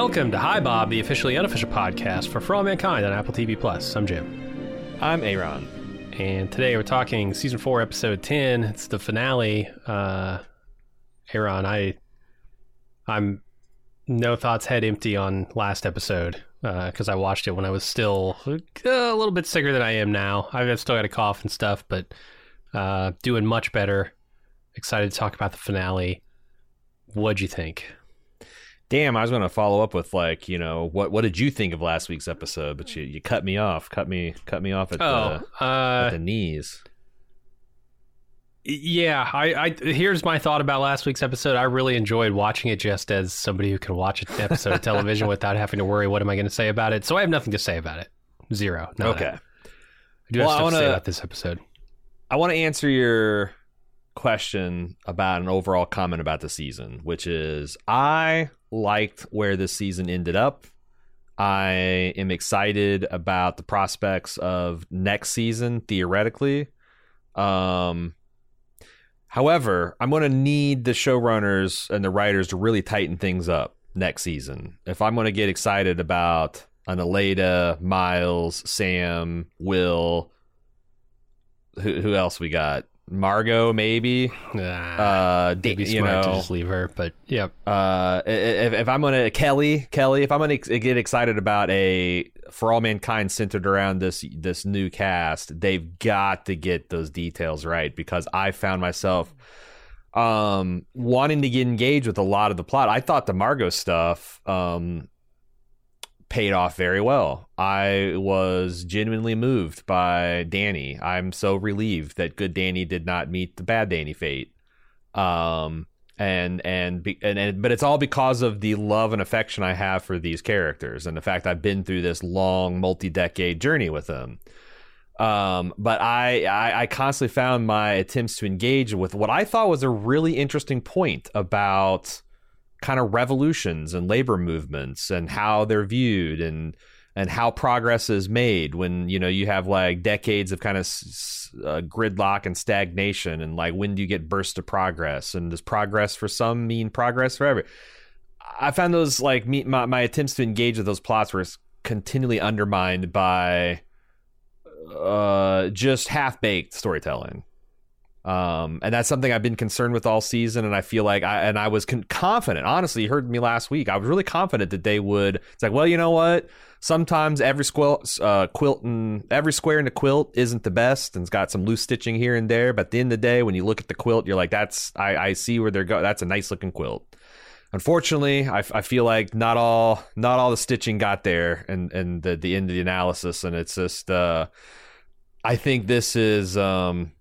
Welcome to Hi Bob, the officially unofficial podcast for For All Mankind on Apple TV Plus. I'm Jim, I'm Aaron. and today we're talking season four, episode ten. It's the finale. Uh, Aaron, I, I'm no thoughts head empty on last episode because I watched it when I was still uh, a little bit sicker than I am now. I've still got a cough and stuff, but uh, doing much better. Excited to talk about the finale. What'd you think? Damn, I was going to follow up with like, you know, what what did you think of last week's episode? But you, you cut me off, cut me cut me off at, Oh, the, uh, at the knees. Yeah, I, I here's my thought about last week's episode. I really enjoyed watching it just as somebody who can watch an episode of television without having to worry what am I going to say about it. So I have nothing to say about it. Zero. None. Okay, I do Well, have I stuff to say wanna- about this episode. I want to answer your question about an overall comment about the season, which is I liked where this season ended up. I am excited about the prospects of next season theoretically. Um however, I'm going to need the showrunners and the writers to really tighten things up next season. If I'm going to get excited about an Aleida, Miles, Sam, Will, who, who else we got? Margot, maybe. Uh, Uh, It'd be you smart to know, just leave her, but yep. uh, if, if I'm gonna Kelly, Kelly, if I'm gonna get excited about a for all mankind centered around this this new cast, they've got to get those details right because I found myself um wanting to get engaged with a lot of the plot. I thought the Margot stuff um paid off very well. I was genuinely moved by Danny. I'm so relieved that good Danny did not meet the bad Danny fate. Um and and, be, and and but it's all because of the love and affection I have for these characters and the fact I've been through this long multi-decade journey with them. Um, but I, I I constantly found my attempts to engage with what I thought was a really interesting point about kind of revolutions and labor movements and how they're viewed and and how progress is made when you know you have like decades of kind of uh, gridlock and stagnation and like when do you get bursts of progress and does progress for some mean progress for every i found those like me, my, my attempts to engage with those plots were continually undermined by uh just half-baked storytelling um, and that's something I've been concerned with all season, and I feel like I and I was con- confident. Honestly, you heard me last week. I was really confident that they would. It's like, well, you know what? Sometimes every quilt, uh, quilt and every square in the quilt isn't the best, and it's got some loose stitching here and there. But at the end of the day, when you look at the quilt, you're like, that's I, I see where they're going. That's a nice looking quilt. Unfortunately, I, I feel like not all not all the stitching got there, and and the the end of the analysis, and it's just. Uh, I think this is. Um,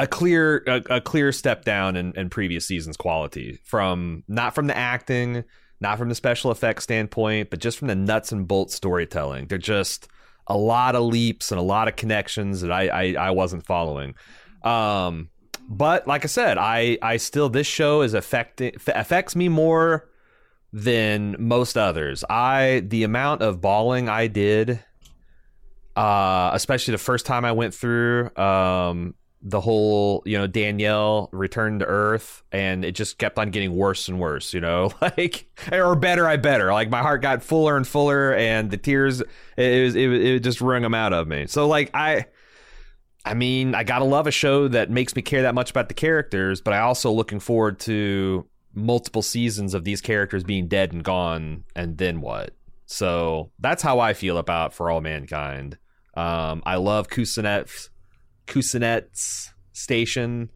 a clear a, a clear step down in, in previous seasons quality from not from the acting not from the special effects standpoint but just from the nuts and bolts storytelling. They're just a lot of leaps and a lot of connections that i i, I wasn't following. Um but like i said i i still this show is affecting affects me more than most others. I the amount of bawling i did uh especially the first time i went through um the whole you know danielle returned to earth and it just kept on getting worse and worse you know? Like or better i better. Like my heart got fuller and fuller and the tears it was it, it just wrung them out of me. So like i i mean i gotta love a show that makes me care that much about the characters but i also looking forward to multiple seasons of these characters being dead and gone and then what. So that's how i feel about for all mankind. Um i love Kuznetsov's Kuznetsov's station.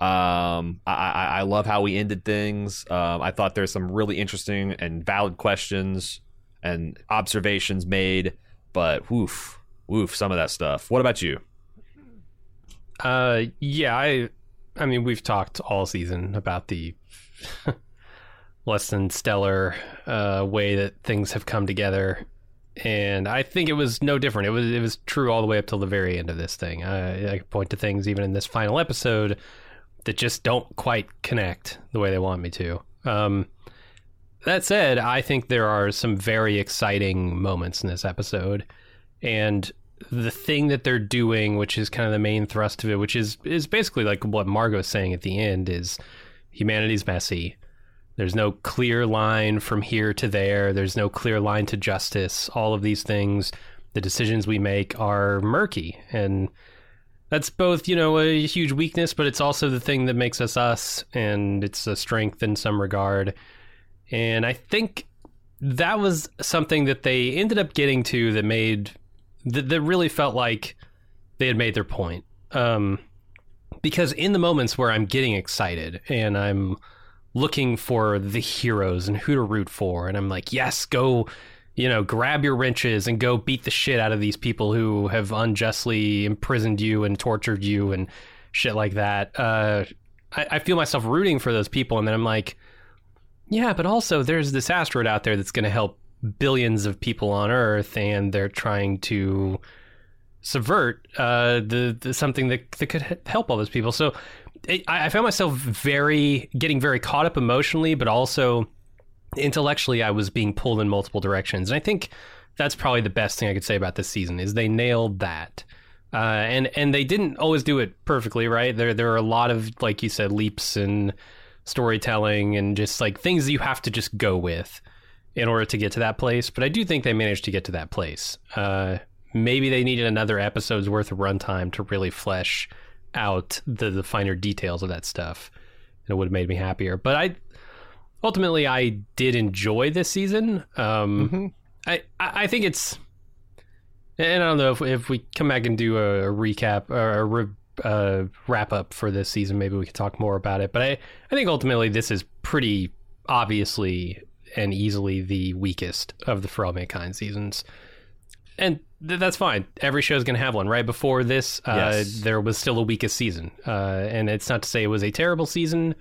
Um, I, I, I love how we ended things. Um, I thought there's some really interesting and valid questions and observations made, but woof, woof, some of that stuff. What about you? Uh, yeah, I, I mean, we've talked all season about the less than stellar uh, way that things have come together, and I think it was no different. It was it was true all the way up till the very end of this thing. I, I point to things even in this final episode that just don't quite connect the way they want me to. Um, that said, I think there are some very exciting moments in this episode, and the thing that they're doing, which is kind of the main thrust of it, which is is basically like what Margot's saying at the end, is humanity's messy. There's no clear line from here to there. There's no clear line to justice. All of these things, the decisions we make are murky, and that's both you know a huge weakness, but it's also the thing that makes us us, and it's a strength in some regard. And I think that was something that they ended up getting to that made that, that really felt like they had made their point. Um, because in the moments where I'm getting excited and I'm looking for the heroes and who to root for, and I'm like, yes, go, you know, grab your wrenches and go beat the shit out of these people who have unjustly imprisoned you and tortured you and shit like that. Uh, I, I feel myself rooting for those people, and then I'm like, yeah, but also there's this asteroid out there that's going to help billions of people on Earth, and they're trying to subvert uh, the, the something that that could help all those people. So it, I, found myself very getting very caught up emotionally, but also intellectually, I was being pulled in multiple directions. And I think that's probably the best thing I could say about this season is they nailed that. Uh, and and they didn't always do it perfectly, right? There there are a lot of like you said leaps and storytelling and just like things that you have to just go with in order to get to that place. But I do think they managed to get to that place. Uh, maybe they needed another episode's worth of runtime to really flesh out the, the finer details of that stuff. And it would have made me happier. But I ultimately I did enjoy this season. Um, mm-hmm. I I think it's, and I don't know if if we come back and do a, a recap or a re, uh, wrap up for this season, maybe we could talk more about it. But I I think ultimately this is pretty obviously and easily the weakest of the For All Mankind seasons. And th- that's fine. Every show is going to have one. Right before this, uh, yes. there was still a weakest season. Uh, and it's not to say it was a terrible season.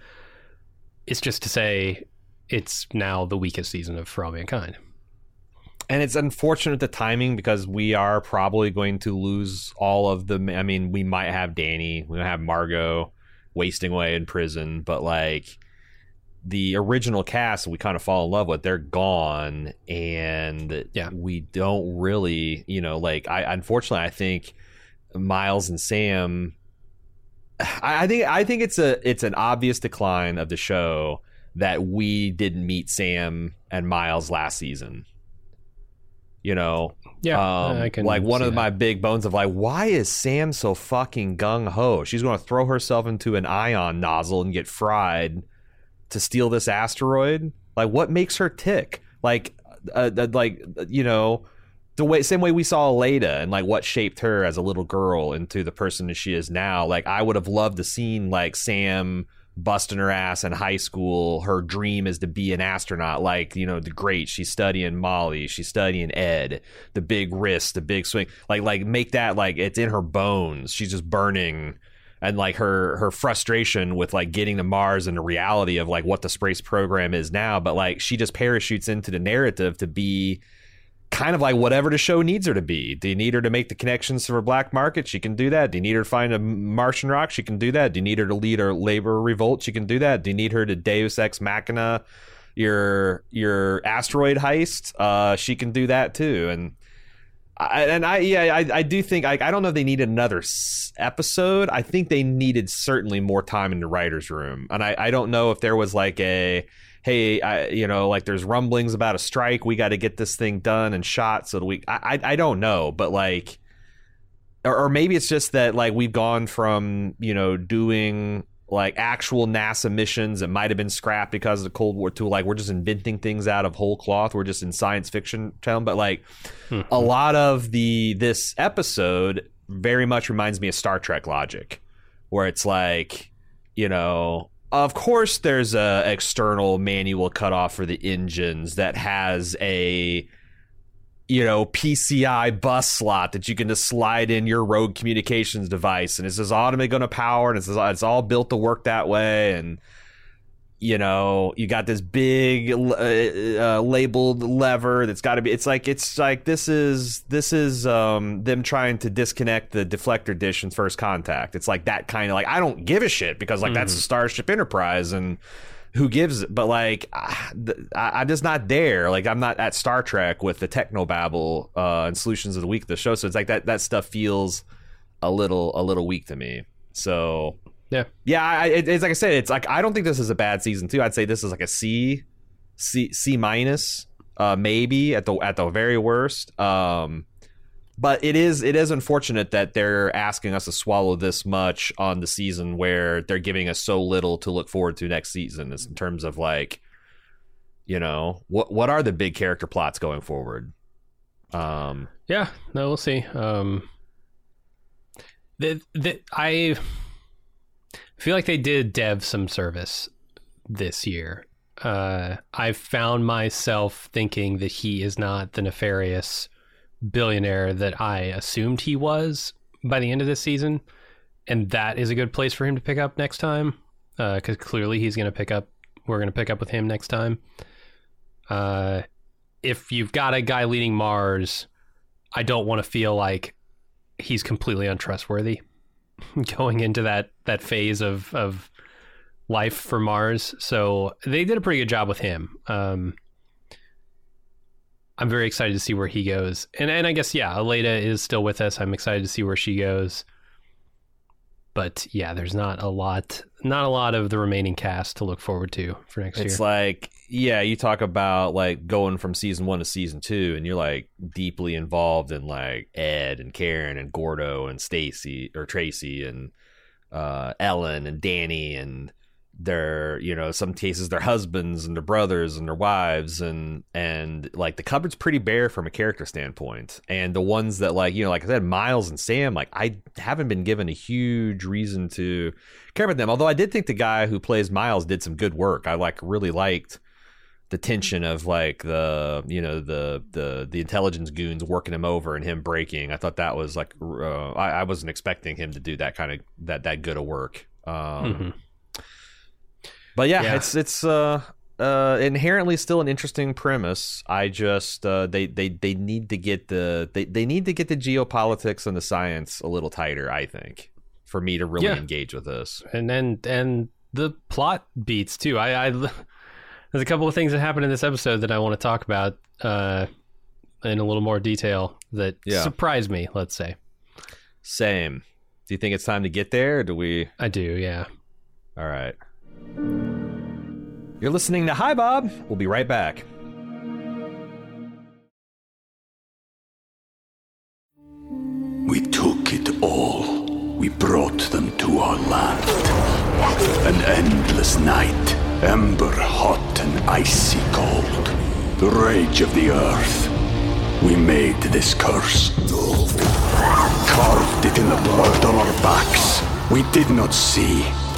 It's just to say it's now the weakest season of For All Mankind. And it's unfortunate the timing because we are probably going to lose all of the. I mean, we might have Danny, we might have Margot wasting away in prison, but like the original cast we kind of fall in love with they're gone and yeah. we don't really you know like i unfortunately i think miles and sam I, I think i think it's a it's an obvious decline of the show that we didn't meet sam and miles last season you know yeah um, like one of that. my big bones of like why is sam so fucking gung-ho she's going to throw herself into an ion nozzle and get fried to steal this asteroid? Like, what makes her tick? Like, uh, uh, like you know, the way same way we saw Aleida and like what shaped her as a little girl into the person that she is now. Like, I would have loved to seen like Sam busting her ass in high school. Her dream is to be an astronaut. Like, you know, the great. She's studying Molly. She's studying Ed. The big wrist, the big swing. Like, like make that like it's in her bones. She's just burning and like her her frustration with like getting to Mars and the reality of like what the space program is now. But like she just parachutes into the narrative to be kind of like whatever the show needs her to be. Do you need her to make the connections to her black market? She can do that. Do you need her to find a Martian rock? She can do that. Do you need her to lead a labor revolt? She can do that. Do you need her to Deus Ex Machina your your asteroid heist? Uh, she can do that too. And I, and I yeah I, I do think I, I don't know if they needed another episode. I think they needed certainly more time in the writers' room, and I, I don't know if there was like a hey I, you know like there's rumblings about a strike. We got to get this thing done and shot so that we I, I I don't know, but like or, or maybe it's just that like we've gone from you know doing like actual NASA missions that might have been scrapped because of the Cold War to like we're just inventing things out of whole cloth. We're just in science fiction town, but like mm-hmm. a lot of the this episode very much reminds me of Star Trek logic, where it's like you know. Of course, there's a external manual cutoff for the engines that has a you know PCI bus slot that you can just slide in your rogue communications device, and it's just automatically going to power, and it's it's all built to work that way, and you know you got this big uh, uh, labeled lever that's got to be it's like it's like this is this is um, them trying to disconnect the deflector dish in first contact it's like that kind of like i don't give a shit because like mm-hmm. that's starship enterprise and who gives but like I, i'm just not there like i'm not at star trek with the techno babble uh, and solutions of the week of the show so it's like that that stuff feels a little a little weak to me so yeah, yeah. I, it, it's like I said, it's like I don't think this is a bad season too. I'd say this is like a C, C, C minus, uh, maybe at the at the very worst. Um, but it is it is unfortunate that they're asking us to swallow this much on the season where they're giving us so little to look forward to next season. In terms of like, you know, what what are the big character plots going forward? Um, yeah, no, we'll see. Um, the, the, I I feel like they did Dev some service this year. Uh, I've found myself thinking that he is not the nefarious billionaire that I assumed he was by the end of this season, and that is a good place for him to pick up next time. Because uh, clearly he's going to pick up. We're going to pick up with him next time. Uh, if you've got a guy leading Mars, I don't want to feel like he's completely untrustworthy. going into that that phase of of life for Mars. So they did a pretty good job with him. Um, I'm very excited to see where he goes, and and I guess yeah, Aleida is still with us. I'm excited to see where she goes. But yeah, there's not a lot, not a lot of the remaining cast to look forward to for next it's year. It's like yeah, you talk about like going from season one to season two, and you're like deeply involved in like Ed and Karen and Gordo and Stacy or Tracy and uh, Ellen and Danny and their you know some cases their husbands and their brothers and their wives and and like the cupboard's pretty bare from a character standpoint and the ones that like you know like i said miles and sam like i haven't been given a huge reason to care about them although i did think the guy who plays miles did some good work i like really liked the tension of like the you know the the the intelligence goons working him over and him breaking. I thought that was like uh, I, I, wasn't expecting him to do that kind of that that good of work. Um, mm-hmm. But yeah, yeah, it's it's uh, uh, inherently still an interesting premise. I just uh, they they they need to get the they, they need to get the geopolitics and the science a little tighter. I think for me to really yeah. engage with this. And then and the plot beats too. I, I there's a couple of things that happened in this episode that I want to talk about uh, in a little more detail that yeah. surprised me. Let's say. Same. Do you think it's time to get there? do we? I do. Yeah. All right. You're listening to Hi Bob. We'll be right back. We took it all. We brought them to our land. An endless night Ember hot and icy cold. The rage of the earth. We made this curse. Carved it in the blood on our backs. We did not see.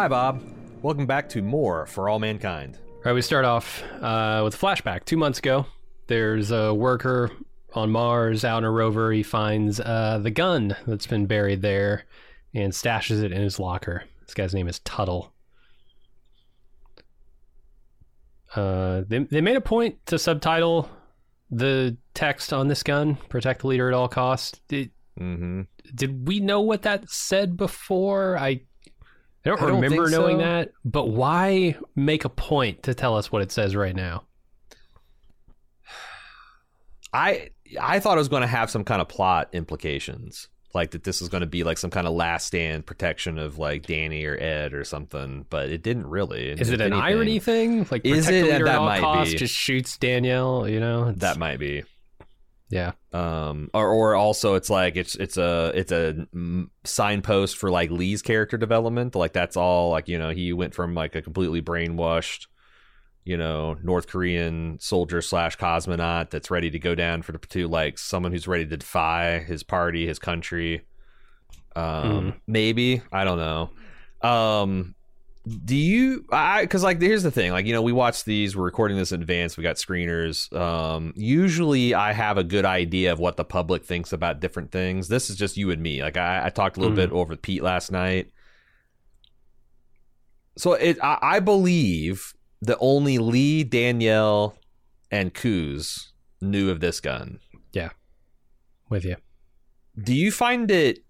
Hi, Bob. Welcome back to more for all mankind. All right, we start off uh, with a flashback. Two months ago, there's a worker on Mars out in a rover. He finds uh, the gun that's been buried there and stashes it in his locker. This guy's name is Tuttle. Uh, they they made a point to subtitle the text on this gun: "Protect the leader at all costs." Did, mm-hmm. did we know what that said before? I I don't, I don't remember knowing so. that, but why make a point to tell us what it says right now? I I thought it was going to have some kind of plot implications, like that this was going to be like some kind of last stand protection of like Danny or Ed or something, but it didn't really. Is If it an anything, irony thing? Like Is it? that at all might costs, be. just shoots Danielle. You know That might be. Yeah. um or or also it's like it's it's a it's a mm, signpost for like Lee's character development. Like that's all like you know he went from like a completely brainwashed you know North Korean soldier slash cosmonaut that's ready to go down for the to like someone who's ready to defy his party his country. Um maybe I don't know. Um do you i because like here's the thing like you know we watch these we're recording this in advance we got screeners um usually i have a good idea of what the public thinks about different things this is just you and me like i, I talked a little Mm. bit over with pete last night so it I, I believe that only lee danielle and Kuz knew of this gun yeah With you. do you find it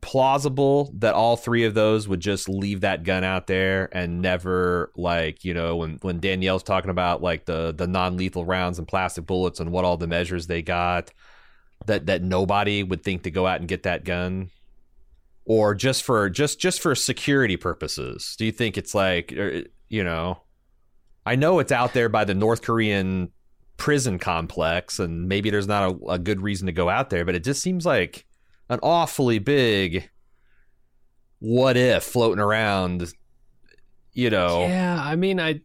plausible that all three of those would just leave that gun out there and never like you know when when Danielle's talking about like the the non-lethal rounds and plastic bullets and what all the measures they got that that nobody would think to go out and get that gun? Or just for just just for security purposes? Do you think it's like er, you know I know it's out there by the North Korean prison complex and maybe there's not a, a good reason to go out there but it just seems like an awfully big what if floating around you know Yeah, I mean, I.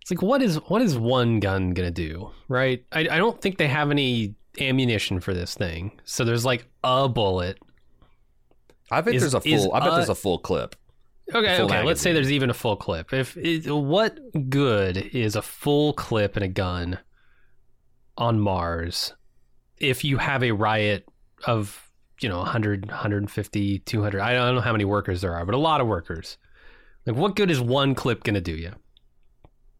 It's like what is what is one gun gonna do, right? I I don't think they have any ammunition for this thing, so there's like a bullet. i bet is- there's a full i bet a- there's a full clip Okay, Full okay. Let's say there's even a full clip. If it, what good is a full clip in a gun on Mars if you have a riot of you know 100, 150, 200? I don't know how many workers there are, but a lot of workers. Like, what good is one clip gonna do you?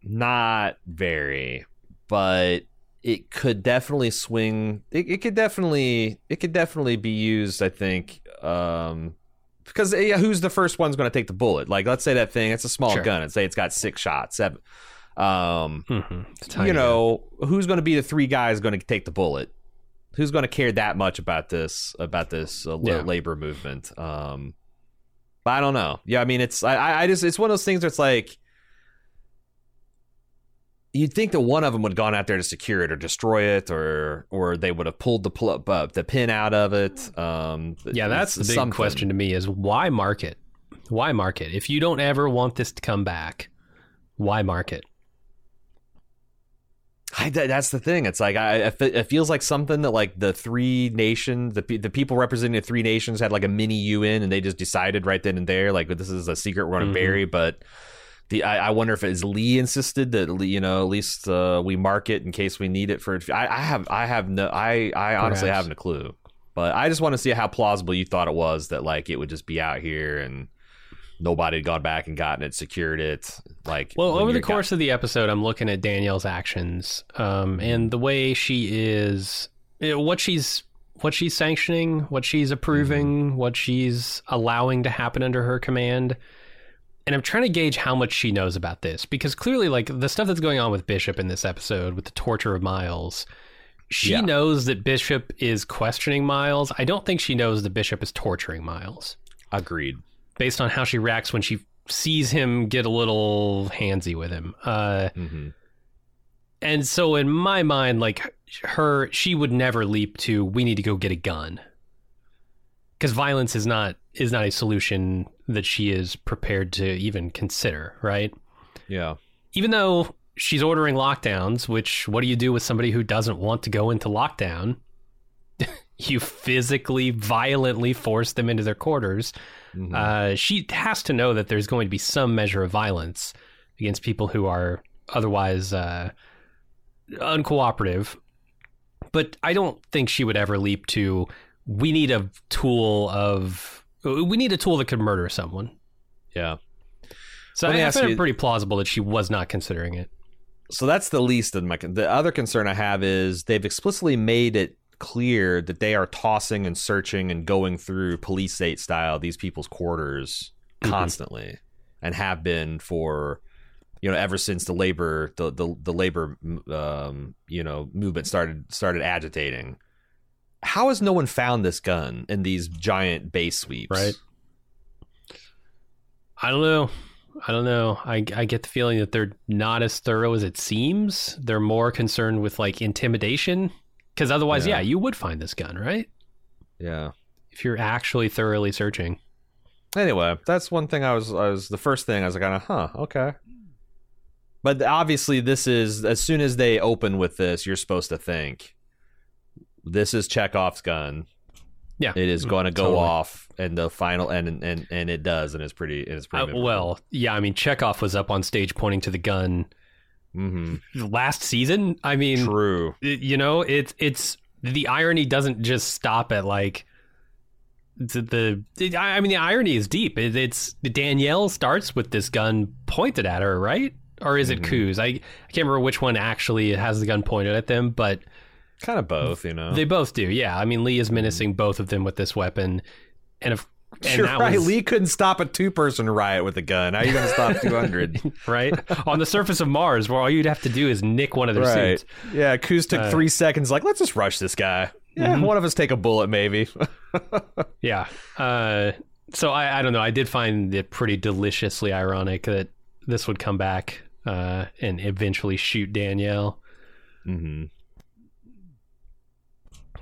not very but it could definitely swing it, it could definitely it could definitely be used i think um because yeah, who's the first one's going to take the bullet like let's say that thing it's a small Sure. gun and say it's got six shots seven um Mm-hmm. you know who's going to be the three guys going to take the bullet who's going to care that much about this about this uh, Yeah. labor movement um but i don't know yeah i mean it's I- i just it's one of those things where it's like you'd think that one of them would have gone out there to secure it or destroy it or or they would have pulled the pl- uh, the pin out of it um Yeah, that's the big something. question to me is why market? Why market? If you don't ever want this to come back, why market? I, that's the thing. It's like I, it feels like something that like the three nations, the the people representing the three nations had like a mini UN, and they just decided right then and there, like this is a secret we're going to bury. But the I, I wonder if it's Lee insisted that Lee, you know at least uh, we mark it in case we need it for. I, I have I have no I I honestly Perhaps. haven't a clue. But I just want to see how plausible you thought it was that like it would just be out here and nobody had gone back and gotten it, secured it. Like Well, over the you're got- course of the episode, I'm looking at Danielle's actions um, and the way she is, what she's what she's sanctioning, what she's approving, what she's allowing to happen under her command. And I'm trying to gauge how much she knows about this because clearly, like the stuff that's going on with Bishop in this episode with the torture of Miles, she Yeah. knows that Bishop is questioning Miles. I don't think she knows that Bishop is torturing Miles agreed. Based on how she reacts when she sees him get a little handsy with him. Uh, hmm and so in my mind, like her, she would never leap to we need to go get a gun because violence is not is not a solution that she is prepared to even consider. Right? Yeah. Even though she's ordering lockdowns, which what do you do with somebody who doesn't want to go into lockdown? You physically, violently force them into their quarters. Mhm. Uh, she has to know that there's going to be some measure of violence against people who are otherwise uh, uncooperative. But I don't think she would ever leap to. We need a tool of. We need a tool that could murder someone. yeah. So Let I, I find you- it pretty plausible that she was not considering it. so that's the least of my the other concern i have is they've explicitly made it clear that they are tossing and searching and going through police state style these people's quarters Mhm. constantly and have been for you know, ever since the labor the the, the labor um, you know movement started started agitating. How has no one found this gun in these giant base sweeps? Right. I don't know. I don't know. I, I get the feeling that they're not as thorough as it seems. They're more concerned with like intimidation. Because otherwise, yeah. Yeah. you would find this gun, right? Yeah. If you're actually thoroughly searching. Anyway, that's one thing I was I was the first thing I was like, kind of, huh, okay. But obviously, this is as soon as they open with this, you're supposed to think this is Chekhov's gun. Yeah. It is going to go Totally. off, and the final, and and and it does, and it's pretty, it's pretty. Uh, well, yeah, I mean, Chekhov was up on stage pointing to the gun hmm last season. I mean, true. you know, it's it's the irony doesn't just stop at like the, the I mean the irony is deep. It, it's Danielle starts with this gun pointed at her, right? Or is it Mhm. Kuz? I I can't remember which one actually has the gun pointed at them, but Kind of both, you know. they both do. Yeah, I mean Lee is menacing both of them with this weapon, and if and You're right. was- Lee couldn't stop a two-person riot with a gun. How are you going to stop 200? right on the surface of Mars, where all you'd have to do is nick one of their right. suits. Yeah, Kuz took Uh, three seconds. Like, let's just rush this guy. Yeah, Mhm. one of us take a bullet, maybe. Yeah. Uh, so I, I don't know. I did find it pretty deliciously ironic that this would come back uh, and eventually shoot Danielle. mm-hmm.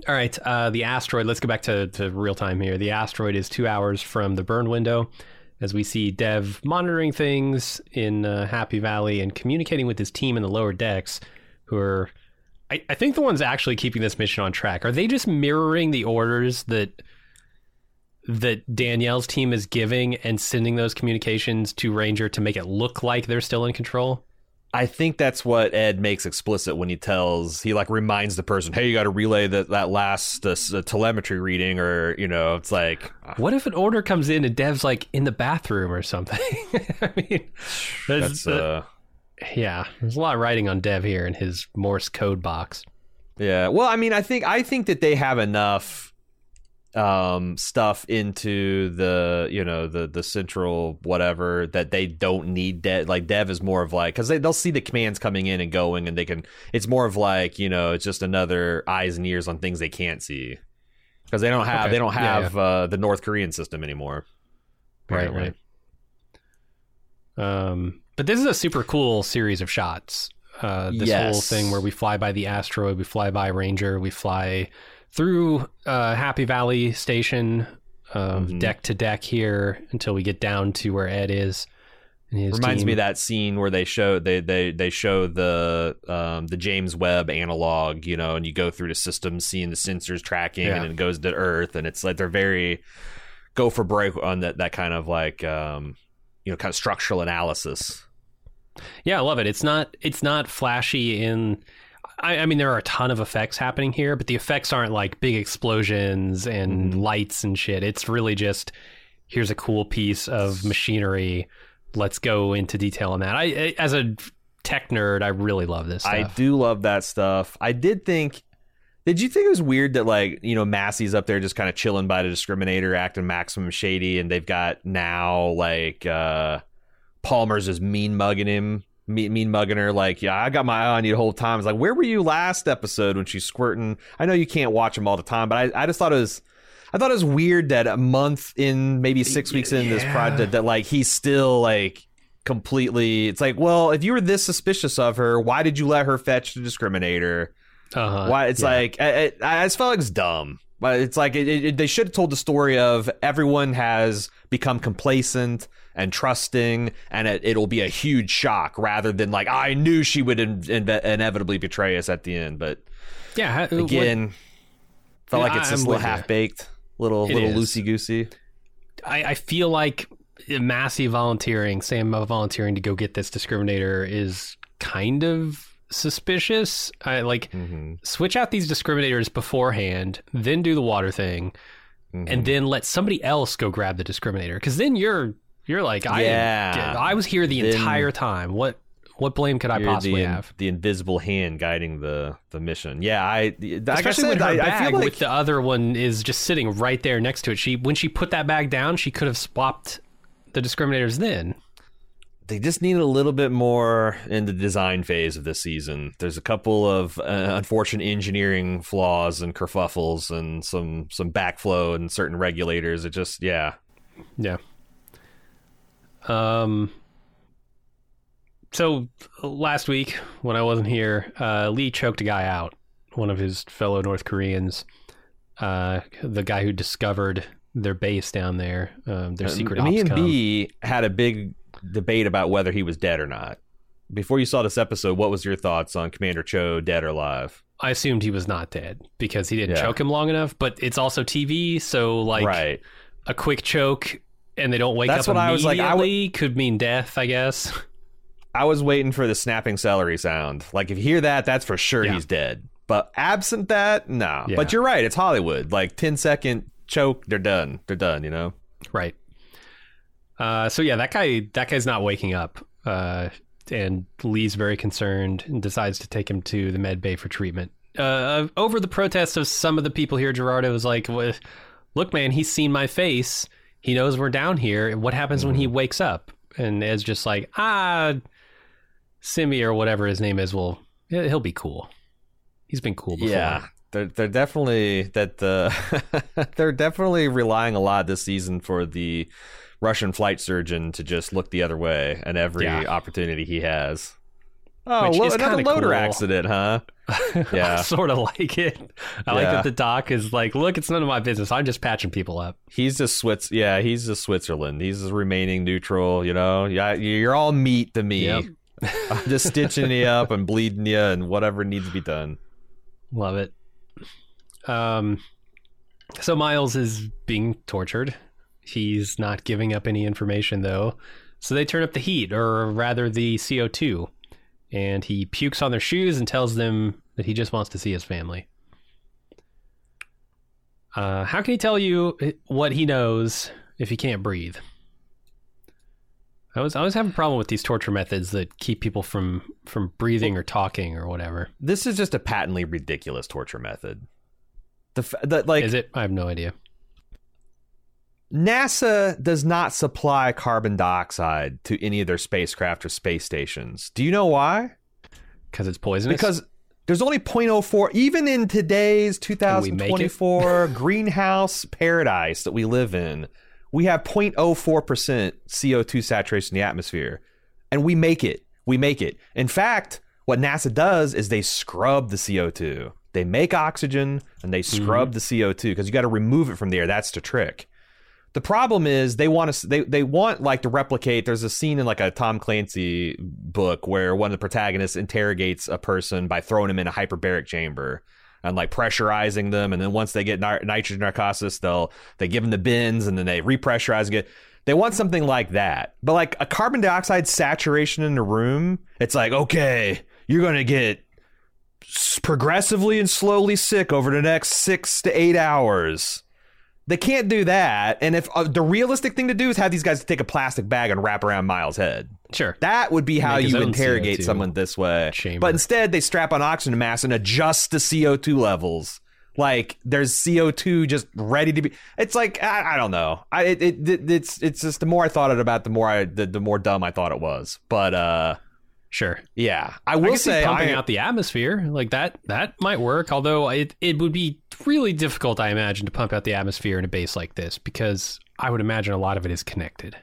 All right. Uh, the asteroid. Let's go back to, to real time here. The asteroid is two hours from the burn window. As we see Dev monitoring things in uh, Happy Valley and communicating with his team in the lower decks, who are, I, I think, the ones actually keeping this mission on track. Are they just mirroring the orders that that Danielle's team is giving and sending those communications to Ranger to make it look like they're still in control? I think that's what Ed makes explicit when he tells he like reminds the person, "Hey, you got to relay that that last uh, uh, telemetry reading," or you know, it's like What if an order comes in and Dev's like in the bathroom or something? I mean, that's uh, yeah. There's a lot of writing on Dev here in his Morse code box. Yeah. Well, I mean, I think I think that they have enough um stuff into the you know the the central whatever that they don't need dev like dev is more of like because they, they'll see the commands coming in and going and they can it's more of like you know it's just another eyes and ears on things they can't see because they don't have Okay. they don't Yeah, have Uh, the north korean system anymore Right, apparently. right. Um, but this is a super cool series of shots. Uh, this whole thing where we fly by the asteroid, we fly by Ranger, we fly through uh, Happy Valley Station, um, Mhm. deck to deck here until we get down to where Ed is. And his reminds team. me of that scene where they show they they they show the um the James Webb analog, you know, and you go through the system, seeing the sensors tracking, Yeah. and it goes to Earth, and it's like they're very go for broke on that that kind of like um you know kind of structural analysis. Yeah, I love it. It's not it's not flashy in I, I mean there are a ton of effects happening here, but the effects aren't like big explosions and Mhm. lights and shit. It's really just here's a cool piece of machinery. Let's go into detail on that. I, I as a tech nerd, I really love this stuff. I do love that stuff. I did think. Did you think it was weird that like you know Massey's up there just kind of chilling by the discriminator, acting maximum shady, and they've got now like uh Palmer's is mean mugging him, mean, mean mugging her. Like, yeah, I got my eye on you the whole time. It's like, where were you last episode when she's squirting? I know you can't watch them all the time, but I, I just thought it was. I thought it was weird that a month in, maybe six weeks in this project, that like he's still like completely. It's like, well, if you were this suspicious of her, why did you let her fetch the discriminator? uh-huh. Why? It's Yeah. like I, I, I just felt like it's dumb. But it's like it, it, they should have told the story of everyone has become complacent and trusting, and it, it'll be a huge shock rather than like I knew she would in, inve- inevitably betray us at the end. But yeah. how- what- again, felt like it's just a little half baked, little It little loosey goosey. I, I feel like Massey volunteering, Sam volunteering to go get this discriminator is kind of suspicious. I like Mm-hmm. switch out these discriminators beforehand, then do the water thing, and then let somebody else go grab the discriminator. Because then you're you're like, I Yeah. I was here the Then entire time. What what blame could I possibly the, have? the invisible hand guiding the the mission. Yeah, I like I Especially said, when her I, I bag feel like with the other one is just sitting right there next to it. She when she put that bag down, she could have swapped the discriminators then. they just need a little bit more in the design phase of this season. There's a couple of uh, unfortunate engineering flaws and kerfuffles and some some backflow and certain regulators. It just yeah. Yeah. Um. So last week when I wasn't here, uh, Lee choked a guy out, one of his fellow North Koreans, uh, the guy who discovered their base down there, um, their secret. Me and. B had a big debate about whether he was dead or not. Before you saw this episode, what was your thoughts on Commander Cho, dead or alive? I assumed he was not dead because he didn't Yeah. choke him long enough. But it's also TV, so like right. a quick choke and they don't wake up. That's up what I was like, I could mean death, I guess. I was waiting for the snapping celery sound. Like if you hear that, that's for sure Yeah. he's dead. But absent that, no. Yeah. But you're right, it's Hollywood. Like 10 second choke, they're done. They're done, you know? Right. Uh, so yeah, that guy that guy's not waking up. Uh, and Lee's very concerned and decides to take him to the med bay for treatment. Uh, over the protests of some of the people here, Gerardo was like, "Well, "Look, man, he's seen my face. He knows we're down here. What happens when he wakes up?" And Ed's just like, "Ah, Simi or whatever his name is will he'll be cool. He's been cool before." Yeah. They're, they're definitely that uh, they're definitely relying a lot this season for the Russian flight surgeon to just look the other way at every Yeah. opportunity he has. Oh, lo- another loader cool. accident, huh? Yeah. sort of like it. I like that the doc is like, look, it's none of my business. I'm just patching people up. He's just Swiss. Yeah, he's just Switzerland. He's just remaining neutral. You know, yeah, you're all meat to me. Yep. I'm just stitching you up and bleeding you and whatever needs to be done. Love it. Um, so Miles is being tortured. He's not giving up any information though. So they turn up the heat, or rather the CO2, and he pukes on their shoes and tells them that he just wants to see his family. Uh, how can he tell you what he knows if he can't breathe? I was I always have a problem with these torture methods that keep people from from breathing or talking or whatever. This is just a patently ridiculous torture method. The, the like Is it? I have no idea. NASA does not supply carbon dioxide to any of their spacecraft or space stations. Do you know why? Because it's poisonous. Because there's only 0.04 even in today's we 2024 greenhouse paradise that we live in. We have 0.04% CO2 saturation in the atmosphere. And we make it. We make it. In fact, what NASA does is they scrub the CO2. They make oxygen and they mm-hmm. scrub the CO2 because you got to remove it from the air. That's the trick. The problem is they want to they they want like to replicate. There's a scene in like a Tom Clancy book where one of the protagonists interrogates a person by throwing him in a hyperbaric chamber and like pressurizing them, and then once they get ni- nitrogen narcosis, they'll they give them the bends and then they repressurize again. They want something like that, but like a carbon dioxide saturation in the room, it's like okay, you're gonna get progressively and slowly sick over the next six to eight hours. They can't do that. And if uh, the realistic thing to do is have these guys take a plastic bag and wrap around Miles' head, sure. that would be how Make you interrogate CO2 someone this way. chamber. But instead, they strap on oxygen mask and adjust the CO2 levels. Like there's CO2 just ready to be. It's like I, I don't know. I it, it, it it's it's just the more I thought it about, the more I the, the more dumb I thought it was. But uh, Sure. yeah, I I will see say pumping I, out the atmosphere like that. That might work. Although it it would be really difficult, I imagine, to pump out the atmosphere in a base like this because I would imagine a lot of it is connected.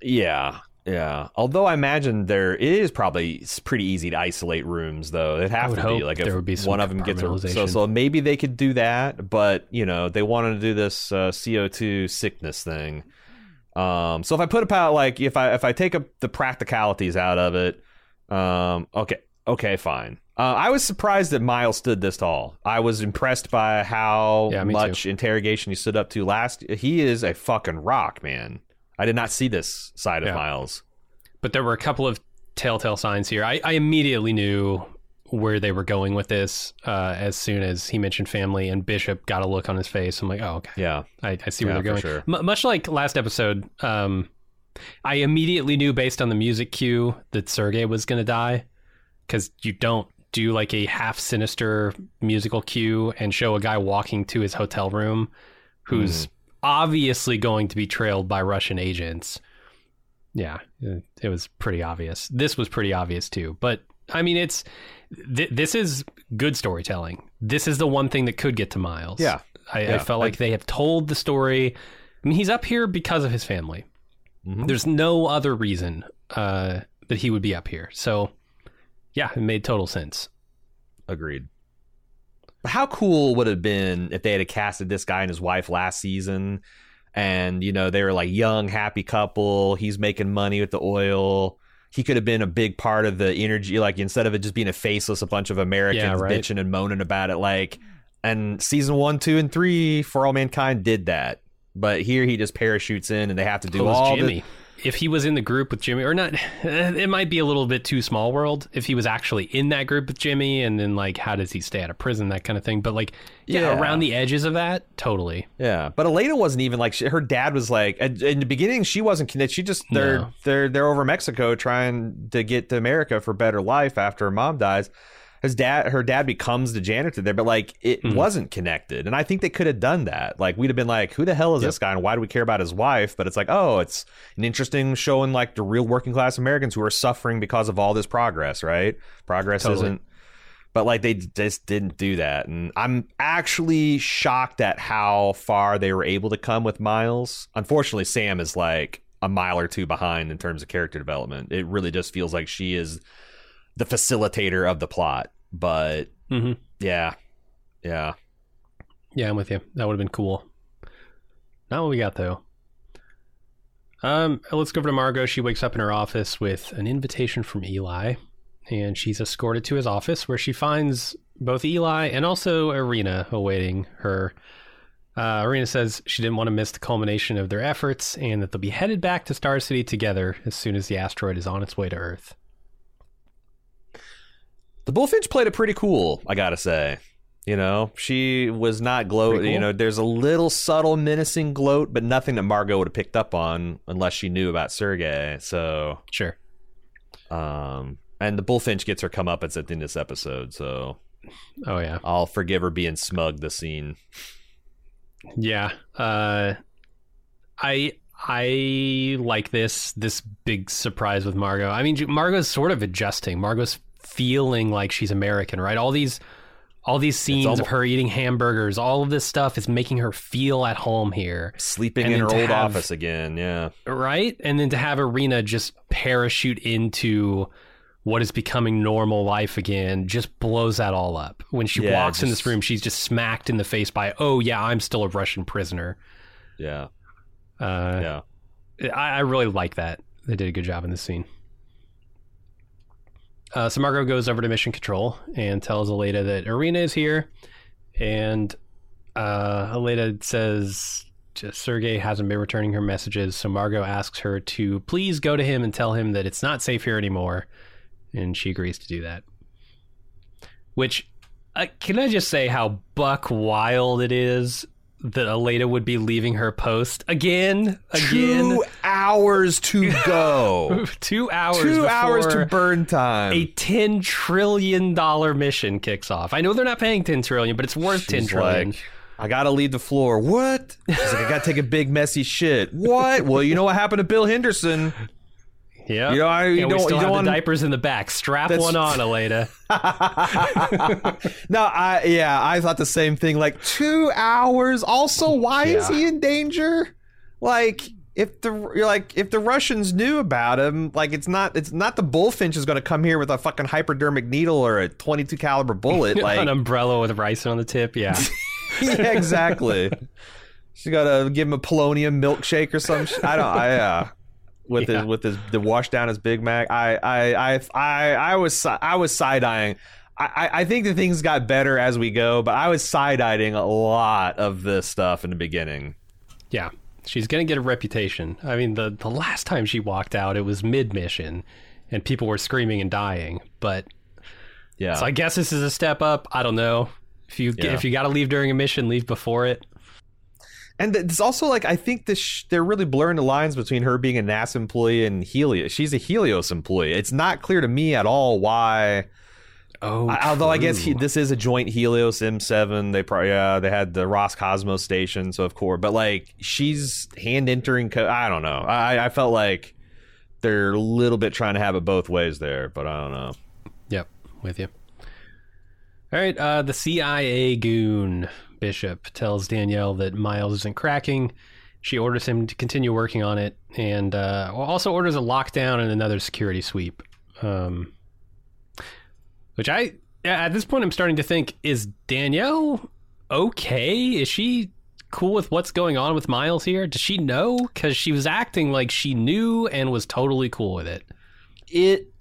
Yeah, yeah. Although I imagine there it is probably pretty easy to isolate rooms, though. It'd have would to be like if there would be some one of them gets a, so so maybe they could do that, but you know they wanted to do this uh, CO two sickness thing. Um, so if I put about like if I if I take up the practicalities out of it, um, okay, okay, fine. Uh, I was surprised that Miles stood this tall. I was impressed by how Yeah, much interrogation he stood up to last. He is a fucking rock, man. I did not see this side of Miles. But there were a couple of telltale signs here. I, I immediately knew where they were going with this uh, as soon as he mentioned family and Bishop got a look on his face. I'm like, oh, okay. Yeah. I, I see where Yeah, they're going. sure. M- much like last episode, um, I immediately knew based on the music cue that Sergey was going to die because you don't do like a half sinister musical cue and show a guy walking to his hotel room who's Mm-hmm. obviously going to be trailed by Russian agents. Yeah, it, was pretty obvious. This was pretty obvious too. But I mean, it's th- this is good storytelling. This is the one thing that could get to Miles. Yeah. I, I felt like they have told the story. I mean, he's up here because of his family. Mhm. There's no other reason uh, that he would be up here. So, yeah, it made total sense. Agreed. But how cool would it have been if they had casted this guy and his wife last season, and you know they were like young, happy couple. He's making money with the oil. He could have been a big part of the energy, like instead of it just being a faceless, a bunch of Americans Yeah, right. bitching and moaning about it. Like, and season one, two, and three for All Mankind did that, but here he just parachutes in, and they have to do So was all the Jimmy. If he was in the group with Jimmy, or not, eh, it might be a little bit too small world. If he was actually in that group with Jimmy, and then like, how does he stay out of prison, that kind of thing. But like, yeah, Yeah. around the edges of that, totally. Yeah, but Elena wasn't even like she, her dad was like at- in the beginning she wasn't connected. She just they're No. they're they're over Mexico trying to get to America for better life after her mom dies. His dad, her dad becomes the janitor there, but like it Mhm. wasn't connected, and I think they could have done that. Like we'd have been like, who the hell is Yep. this guy, and why do we care about his wife? But it's like, oh, it's an interesting showing like the real working class Americans who are suffering because of all this progress, right? Progress Totally. isn't but like they just didn't do that and i'm actually shocked at how far they were able to come with miles unfortunately sam is like a mile or two behind in terms of character development it really just feels like she is the facilitator of the plot but hmm yeah yeah Yeah, I'm with you. That would have been cool. Not what we got though. Um, let's go over to Margot. She wakes up in her office with an invitation from Eli, and she's escorted to his office where she finds both Eli and also Irina awaiting her. Uh, Irina says she didn't want to miss the culmination of their efforts and that they'll be headed back to Star City together as soon as the asteroid is on its way to Earth. The bullfinch played it pretty cool i gotta say you know she was not gloat cool. you know there's a little subtle menacing gloat but nothing that margot would have picked up on unless she knew about sergey so Sure. Um, and the bullfinch gets her comeuppance at the end of this episode, so Oh yeah. I'll forgive her being smug The scene. Yeah. Uh I I like this this big surprise with Margot. I mean Margot's sort of adjusting. Margot's feeling like she's American, right? All these all these scenes almo- of her eating hamburgers, all of this stuff is making her feel at home here, Sleeping And in her old have- office again, yeah. right? And then to have Irina just parachute into what is becoming normal life again just blows that all up. When she Yeah, walks in this room, she's just smacked in the face by, "Oh yeah, I'm still a Russian prisoner." Yeah. Uh, Yeah. I, I really like that. They did a good job in this scene. Uh, so Margot goes over to Mission Control and tells Aleida that Irina is here, and uh, says Sergey hasn't been returning her messages. So Margot asks her to please go to him and tell him that it's not safe here anymore, and she agrees to do that. Which, uh, can I just say how buck wild it is that Aleida would be leaving her post again, again, Two hours to go. two hours, Two hours to burn time. a ten trillion dollar mission kicks off. I know they're not paying ten trillion, but it's worth ten She's trillion. like, I gotta leave the floor. What? She's like, I gotta take a big messy shit. What? Well, you know what happened to Bill Henderson? Yeah, You know, I- you and we don't- still you have don't the want- diapers in the back. Strap one on, Aleida. no, I yeah, I thought the same thing. Like two hours. Also, why is he in danger? Like if the you're like if the Russians knew about him, like it's not it's not the bullfinch is going to come here with a fucking hypodermic needle or a 22 caliber bullet. Like An umbrella with rice on the tip. Yeah, yeah, exactly. She got to give him a polonium milkshake or some. Sh- I don't. I uh, with Yeah. his with his the wash down his Big Mac. I I I I, I was I was side eyeing. I, I- think the things got better as we go, but I was side eyeing a lot of this stuff in the beginning. yeah. She's gonna get a reputation. I mean, the the last time she walked out, it was mid mission, and people were screaming and dying. But Yeah, so I guess this is a step up. I don't know. If you Yeah. if you got to leave during a mission, leave before it. And it's also like I think this sh- they're really blurring the lines between her being a NASA employee and Helios. She's a Helios employee. It's not clear to me at all why. Oh, I- although I guess he, this is a joint Helios M7. They probably yeah they had the Roscosmos station, so of course, but like she's hand entering. Co- I don't know. I I felt like they're a little bit trying to have it both ways there, but I don't know. Yep, with you. All right, uh, the CIA goon Bishop tells Danielle that Miles isn't cracking. She orders him to continue working on it, and uh, also orders a lockdown and another security sweep. Um, which I, at this point, I'm starting to think: Is Danielle okay? Is she cool with what's going on with Miles here? Does she know? Because she was acting like she knew and was totally cool with it. It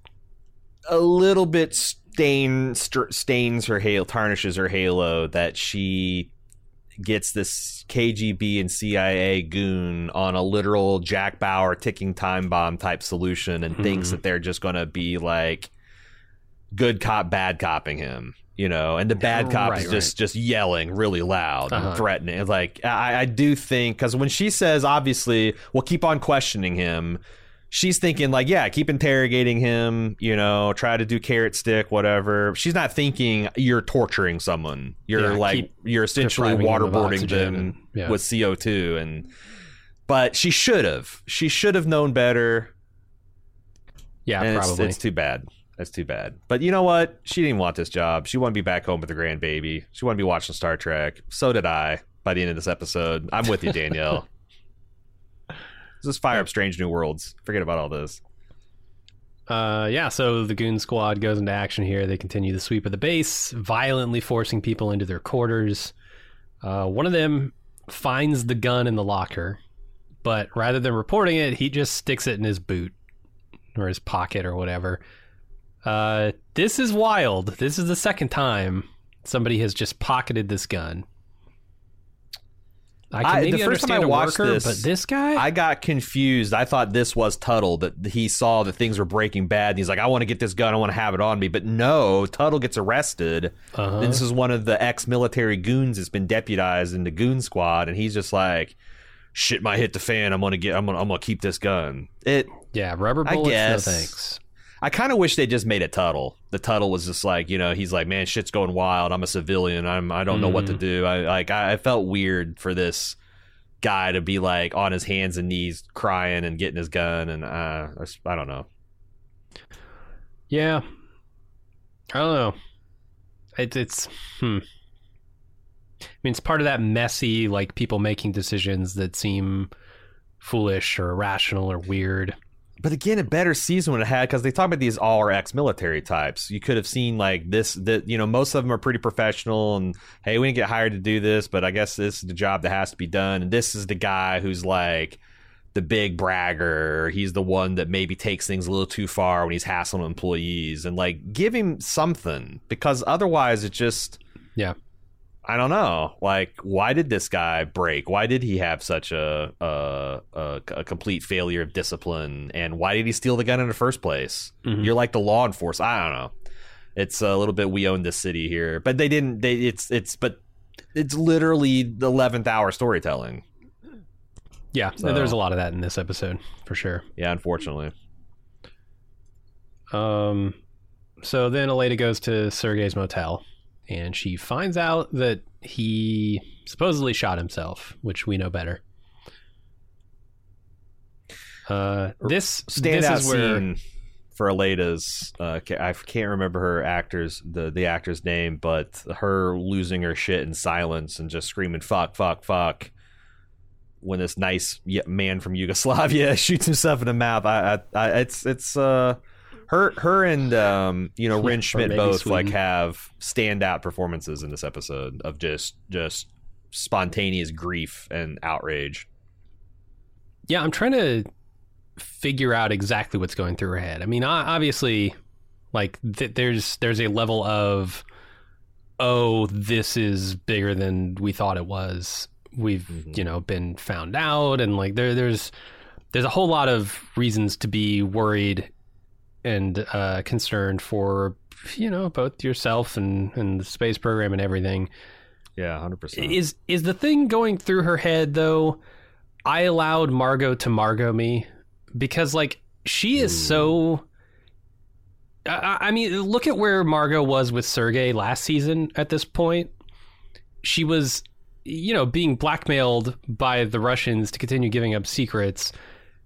a little bit stain st- stains her halo, tarnishes her halo that she gets this KGB and CIA goon on a literal Jack Bauer ticking time bomb type solution and mm-hmm. thinks that they're just going to be like good cop bad copping him you know, and the bad cop right, is just right. just yelling really loud uh-huh. and threatening. Like I, I do think because when she says, obviously, we'll keep on questioning him. She's thinking like, yeah, keep interrogating him. You know, try to do carrot stick, whatever. She's not thinking you're torturing someone. You're yeah, like you're essentially waterboarding them and, yeah. with CO two, and but she should have. She should have known better. Yeah, and probably. It's, it's too bad. That's too bad. But you know what? She didn't want this job. She wanted to be back home with the grandbaby. She wanted to be watching Star Trek. So did I by the end of this episode. I'm with you, Danielle. Just fire up Strange New Worlds. Forget about all this. Uh, yeah, so the Goon Squad goes into action here. They continue the sweep of the base, violently forcing people into their quarters. Uh, one of them finds the gun in the locker, but rather than reporting it, he just sticks it in his boot or his pocket or whatever. Uh, this is wild. This is the second time somebody has just pocketed this gun. I can maybe the first time I watched worker, this, but this guy, I got confused. I thought this was Tuttle that he saw that things were breaking bad, and he's like, "I want to get this gun. I want to have it on me." But no, Tuttle gets arrested. Uh-huh. this is one of the ex-military goons that's been deputized in the goon squad, and he's just like, "Shit might hit the fan. I'm gonna get. I'm gonna. I'm gonna keep this gun." It. Yeah, rubber bullets. I guess. No thanks. I kind of wish they just made it Tuttle. The Tuttle was just like, you know, he's like, man, shit's going wild. I'm a civilian. I'm I don't know mm. what to mm. do. I like I felt weird for this guy to be like on his hands and knees crying and getting his gun and uh, I don't know. Yeah, I don't know. It, it's hmm. I mean, it's part of that messy, like people making decisions that seem foolish or irrational or weird but again, a better season would have had because they talk about these all our ex military types. You could have seen like this that you know most of them are pretty professional and hey, we didn't get hired to do this, but I guess this is the job that has to be done. And this is the guy who's like the big bragger. He's the one that maybe takes things a little too far when he's hassling employees and like give him something because otherwise it just yeah I don't know. Like, why did this guy break? Why did he have such a, a a, a complete failure of discipline? And why did he steal the gun in the first place? Mm-hmm. You're like the law enforcement. I don't know. It's a little bit we own this city here, but they didn't. They it's it's but it's literally the eleventh hour storytelling. Yeah, so, there's a lot of that in this episode for sure. Yeah, unfortunately. Um, so then Aleida goes to Sergei's motel and she finds out that he supposedly shot himself, which we know better. Uh, this standout this is where, scene for Aleida's. Uh, I can't remember her actor's the the actor's name, but her losing her shit in silence and just screaming "fuck, fuck, fuck." When this nice man from Yugoslavia shoots himself in the mouth, I, I, I it's it's uh her her and um, you know René Schmidt both Sweden. like have standout performances in this episode of just just spontaneous grief and outrage. Yeah, I'm trying to figure out exactly what's going through her head. I mean, obviously, like th- there's there's a level of oh, this is bigger than we thought it was. We've mm-hmm. you know been found out, and like there there's there's a whole lot of reasons to be worried and uh, concerned for you know both yourself and and the space program and everything. Yeah, hundred percent. Is is the thing going through her head though? I allowed Margot to Margot me because like she is Ooh. so. I, I mean, look at where Margot was with Sergey last season. At this point, she was, you know, being blackmailed by the Russians to continue giving up secrets.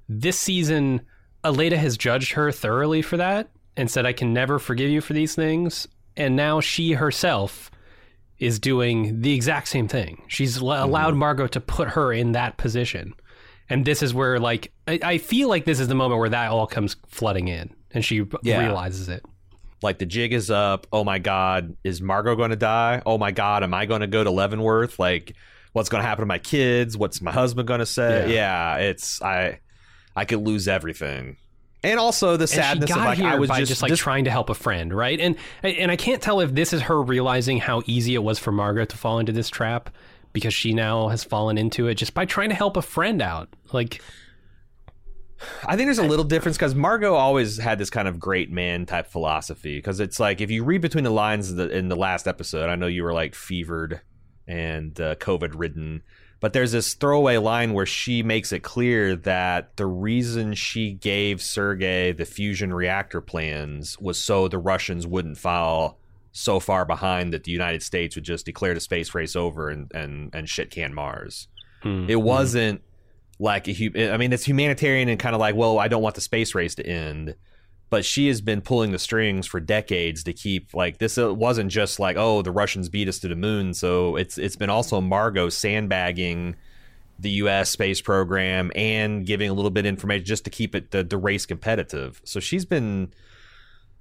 This season, Aleida has judged her thoroughly for that and said, I can never forgive you for these things. And now she herself is doing the exact same thing. She's l- mm-hmm. allowed Margot to put her in that position. And this is where, like, I, I feel like this is the moment where that all comes flooding in and she Yeah. realizes it. like the jig is up. Oh my God, is Margot going to die? Oh my God, am I going to go to Leavenworth? Like, what's going to happen to my kids? What's my husband going to say? Yeah. it's I, I could lose everything, and also the sadness of like I was just, just, like this- trying to help a friend, right? And and I can't tell if this is her realizing how easy it was for Margot to fall into this trap because she now has fallen into it just by trying to help a friend out. Like, I think there's a little difference because Margot always had this kind of great man type philosophy. Because it's like if you read between the lines in the, in the last episode, I know you were like fevered and uh, COVID ridden, but there's this throwaway line where she makes it clear that the reason she gave Sergei the fusion reactor plans was so the Russians wouldn't fall so far behind that the United States would just declare the space race over and and and shit can Mars. hmm, It wasn't like a I mean, it's humanitarian and kind of like, well, I don't want the space race to end. But she has been pulling the strings for decades to keep like this. It wasn't just like, oh, the Russians beat us to the moon. So it's it's been also Margot sandbagging the U.S. space program and giving a little bit of information just to keep it the, the race competitive. So she's been,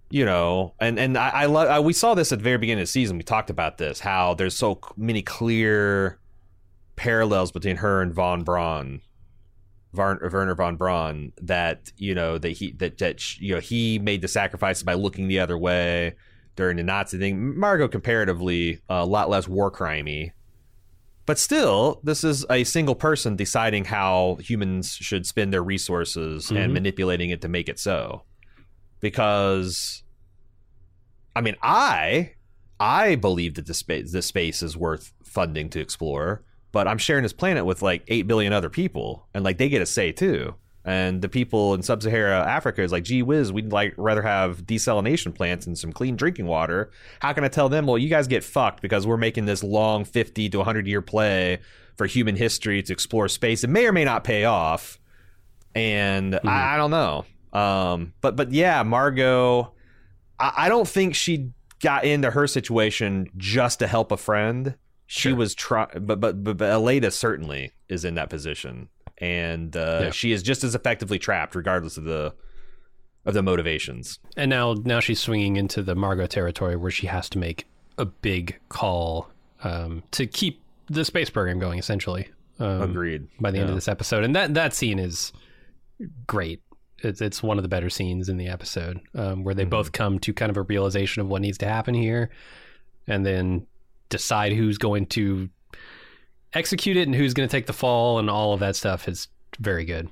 you know, and and I, I love. We saw this at the very beginning of the season. We talked about this how there's so many clear parallels between her and von Braun, Werner von Braun, that you know that he that that you know he made the sacrifices by looking the other way during the Nazi thing. Margot comparatively a lot less war crimey. But still, this is a single person deciding how humans should spend their resources and Mhm. manipulating it to make it so. Because, I mean, I I believe that the space this space is worth funding to explore, but I'm sharing this planet with like eight billion other people, and like they get a say too. And the people in sub-Saharan Africa is like, gee whiz, we'd like rather have desalination plants and some clean drinking water. How can I tell them? Well, you guys get fucked because we're making this long 50 to 100 year play for human history to explore space. It may or may not pay off, and I, I don't know. Um, but but yeah, Margot, I, I don't think she got into her situation just to help a friend. She Sure. was trying, but, but but but Aleida certainly is in that position, and uh, Yeah. she is just as effectively trapped, regardless of the of the motivations. and now now she's swinging into the Margot territory where she has to make a big call um, to keep the space program going, essentially. Um, Agreed. by the end Yeah. of this episode, and that that scene is great. It's it's one of the better scenes in the episode um, where they Mm-hmm. both come to kind of a realization of what needs to happen here, and then decide who's going to execute it and who's going to take the fall, and all of that stuff is very good.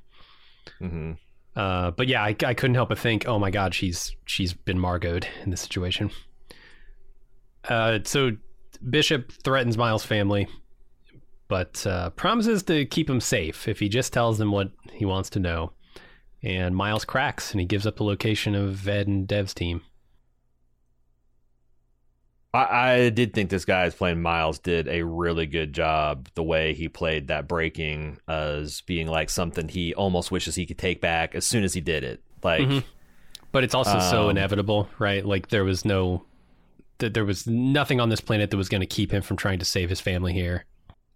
hmm Uh, but yeah, I, I couldn't help but think, oh my god, she's she's been Margoed in this situation. Uh, so Bishop threatens Miles' family, but uh, promises to keep him safe if he just tells them what he wants to know. And Miles cracks, and he gives up the location of Ed and Dev's team. I, I did think this guy is playing Miles did a really good job. The way he played that breaking as being like something he almost wishes he could take back as soon as he did it. Like. Mhm. But it's also so Um, inevitable, right? Like there was no, th- there was nothing on this planet that was going to keep him from trying to save his family here.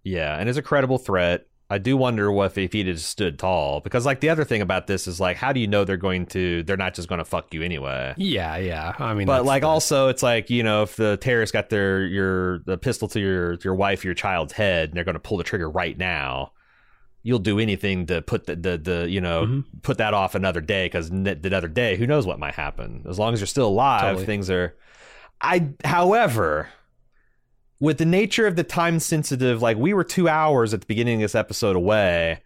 Yeah, and it's a credible threat. I do wonder what if he'd have stood tall because like the other thing about this is like how do you know they're going to they're not just going to fuck you anyway. Yeah, yeah. I mean, But like the- also it's like you know if the terrorists got their your the pistol to your your wife your child's head and they're going to pull the trigger right now, you'll do anything to put the the, the you know Mhm. put that off another day because the other day who knows what might happen as long as you're still alive Totally. things are. I however with the nature of the time sensitive, like we were two hours at the beginning of this episode away.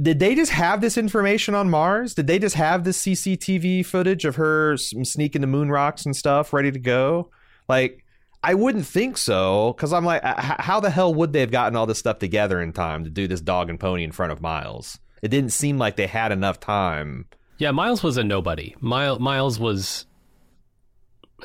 Did they just have this information on Mars? Did they just have this CCTV footage of her sneaking the moon rocks and stuff ready to go? Like, I wouldn't think so because I'm like, how the hell would they have gotten all this stuff together in time to do this dog and pony in front of Miles? It didn't seem like they had enough time. Yeah, Miles was a nobody. Miles, Miles was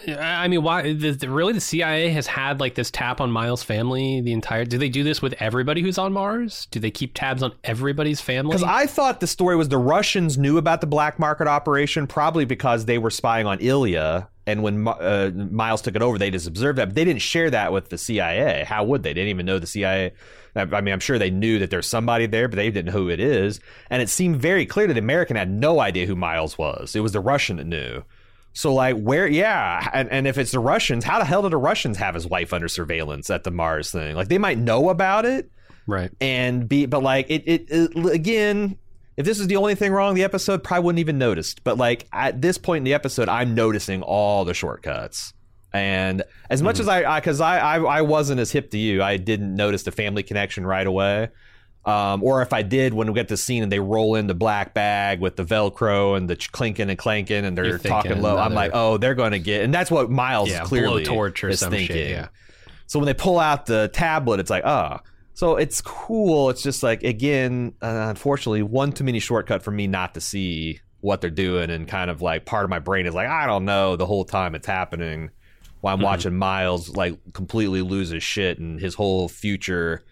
I mean, why? The, the, really, the CIA has had like this tap on Miles' family the entire. Do they do this with everybody who's on Mars? Do they keep tabs on everybody's family? Because I thought the story was the Russians knew about the black market operation, probably because they were spying on Ilya, and when uh, Miles took it over, they just observed that. But they didn't share that with the CIA. How would they? They didn't even know the CIA. I mean, I'm sure they knew that there's somebody there, but they didn't know who it is. And it seemed very clear that the American had no idea who Miles was. It was the Russian that knew. So like where yeah, and, and if it's the Russians, how the hell did the Russians have his wife under surveillance at the Mars thing? Like they might know about it. Right. And be but like it, it, it again, if this is the only thing wrong in the episode, probably wouldn't even noticed. But like at this point in the episode, I'm noticing all the shortcuts. And as much mm. as I, because I, I, I, I wasn't as hip to you, I didn't notice the family connection right away. Um, or if I did, when we get the scene and they roll in the black bag with the Velcro and the clinking and clanking and they're talking low, another... I'm like, oh, they're going to get, and that's what Miles yeah, clearly torch or is thinking. Shit, yeah. So when they pull out the tablet, it's like, oh. So it's cool. It's just like, again, uh, unfortunately, one too many shortcut for me not to see what they're doing. And kind of like part of my brain is like, I don't know the whole time it's happening while I'm mm-hmm. watching Miles like completely lose his shit and his whole future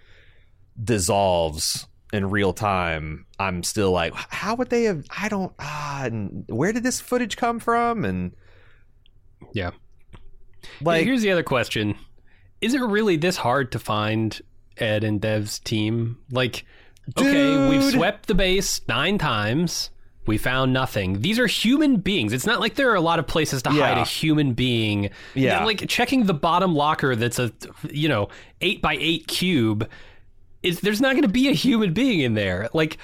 dissolves in real time, I'm still like, how would they have? I don't. Ah, and where did this footage come from? And yeah, like here's the other question: Is it really this hard to find Ed and Dev's team? Like, dude. okay, we've swept the base nine times. We found nothing. These are human beings. It's not like there are a lot of places to yeah. hide a human being. Yeah. Like checking the bottom locker that's a, you know, eight by eight cube is there's not going to be a human being in there. Like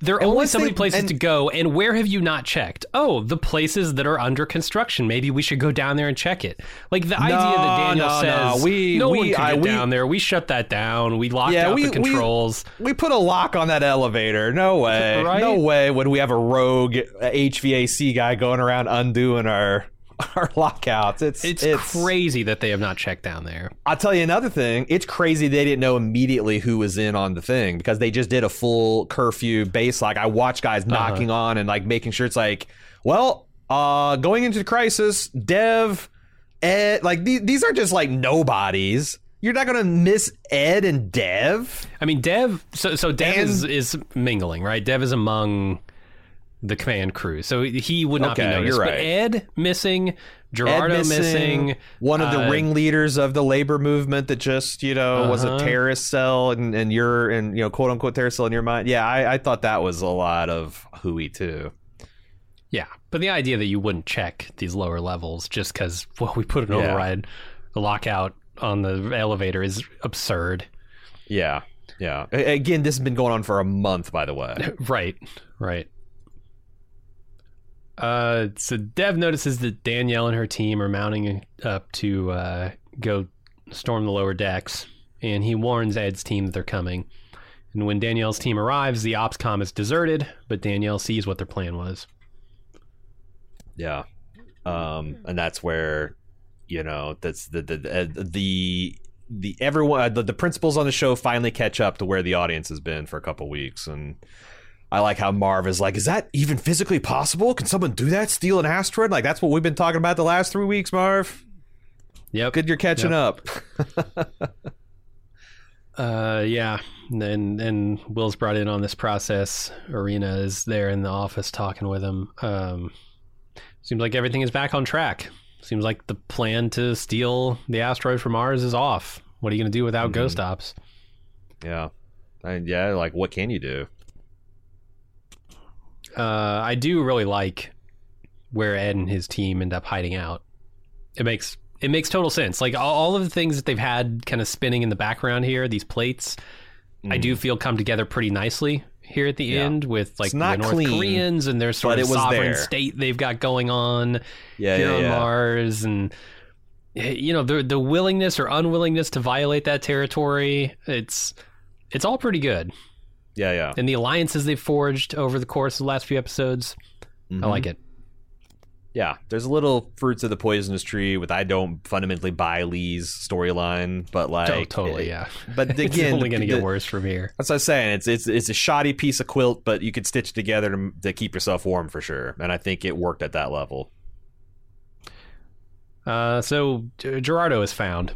there are and only so many places and, to go, and where have you not checked? Oh, the places that are under construction. Maybe we should go down there and check it. Like the no, idea that Daniel no, says, no, we, no we, one can I, get we, down there. We shut that down. We locked yeah, out we, the controls. We, we, put a lock on that elevator. No way. right? No way would we have a rogue HVAC guy going around undoing our our lockouts. It's, it's, it's crazy that they have not checked down there. I'll tell you another thing. It's crazy they didn't know immediately who was in on the thing because they just did a full curfew base. Like I watch guys uh-huh. knocking on and like making sure it's like, well, uh, going into the crisis, Dev, Ed, like these, these are just like nobodies. You're not gonna miss Ed and Dev. I mean, Dev. So, so Dev and, is, is mingling, right? Dev is among the command crew, so he would not okay, be noticed. Right. But Ed missing, Gerardo missing, missing, one of the uh, ringleaders of the labor movement that just you know uh-huh. was a uh-huh. terrorist cell, and and you're and you know quote unquote terrorist cell in your mind. Yeah, I, I thought that was a lot of hooey too. Yeah, but the idea that you wouldn't check these lower levels just because well we put an yeah. override, a lockout on the elevator is absurd. Yeah, yeah. Again, this has been going on for a month, by the way. right, right. Uh, so Dev notices that Danielle and her team are mounting up to uh, go storm the lower decks, and he warns Ed's team that they're coming. And when Danielle's team arrives, the ops com is deserted, but Danielle sees what their plan was. Yeah, um, and that's where you know that's the the the, the the everyone the, the principals on the show finally catch up to where the audience has been for a couple weeks and I like how Marv is like, is that even physically possible? Can someone do that? Steal an asteroid? Like that's what we've been talking about the last three weeks, Marv. Yep. Good, you're catching yep. up. uh, yeah. And and Will's brought in on this process. Irina is there in the office talking with him. Um, seems like everything is back on track. Seems like the plan to steal the asteroid from Mars is off. What are you going to do without mm-hmm. ghost ops? Yeah. And yeah, like what can you do? Uh, I do really like where Ed and his team end up hiding out. It makes it makes total sense. Like all, all of the things that they've had kind of spinning in the background here, these plates, mm. I do mm. feel come together pretty nicely here at the yeah. end with like the North clean, Koreans and their sort of sovereign there. state they've got going on yeah, here yeah, on Mars and you know the the willingness or unwillingness to violate that territory. It's it's all pretty good. Yeah, yeah. And the alliances they've forged over the course of the last few episodes. Mm-hmm. I like it. Yeah, there's a little fruits of the poisonous tree with I don't fundamentally buy Lee's storyline, but like oh, totally, it, yeah. But again, it's only going to get worse from here. That's what I'm saying. It's it's it's a shoddy piece of quilt, but you could stitch together to, to keep yourself warm for sure. And I think it worked at that level. Uh, so Gerardo is found,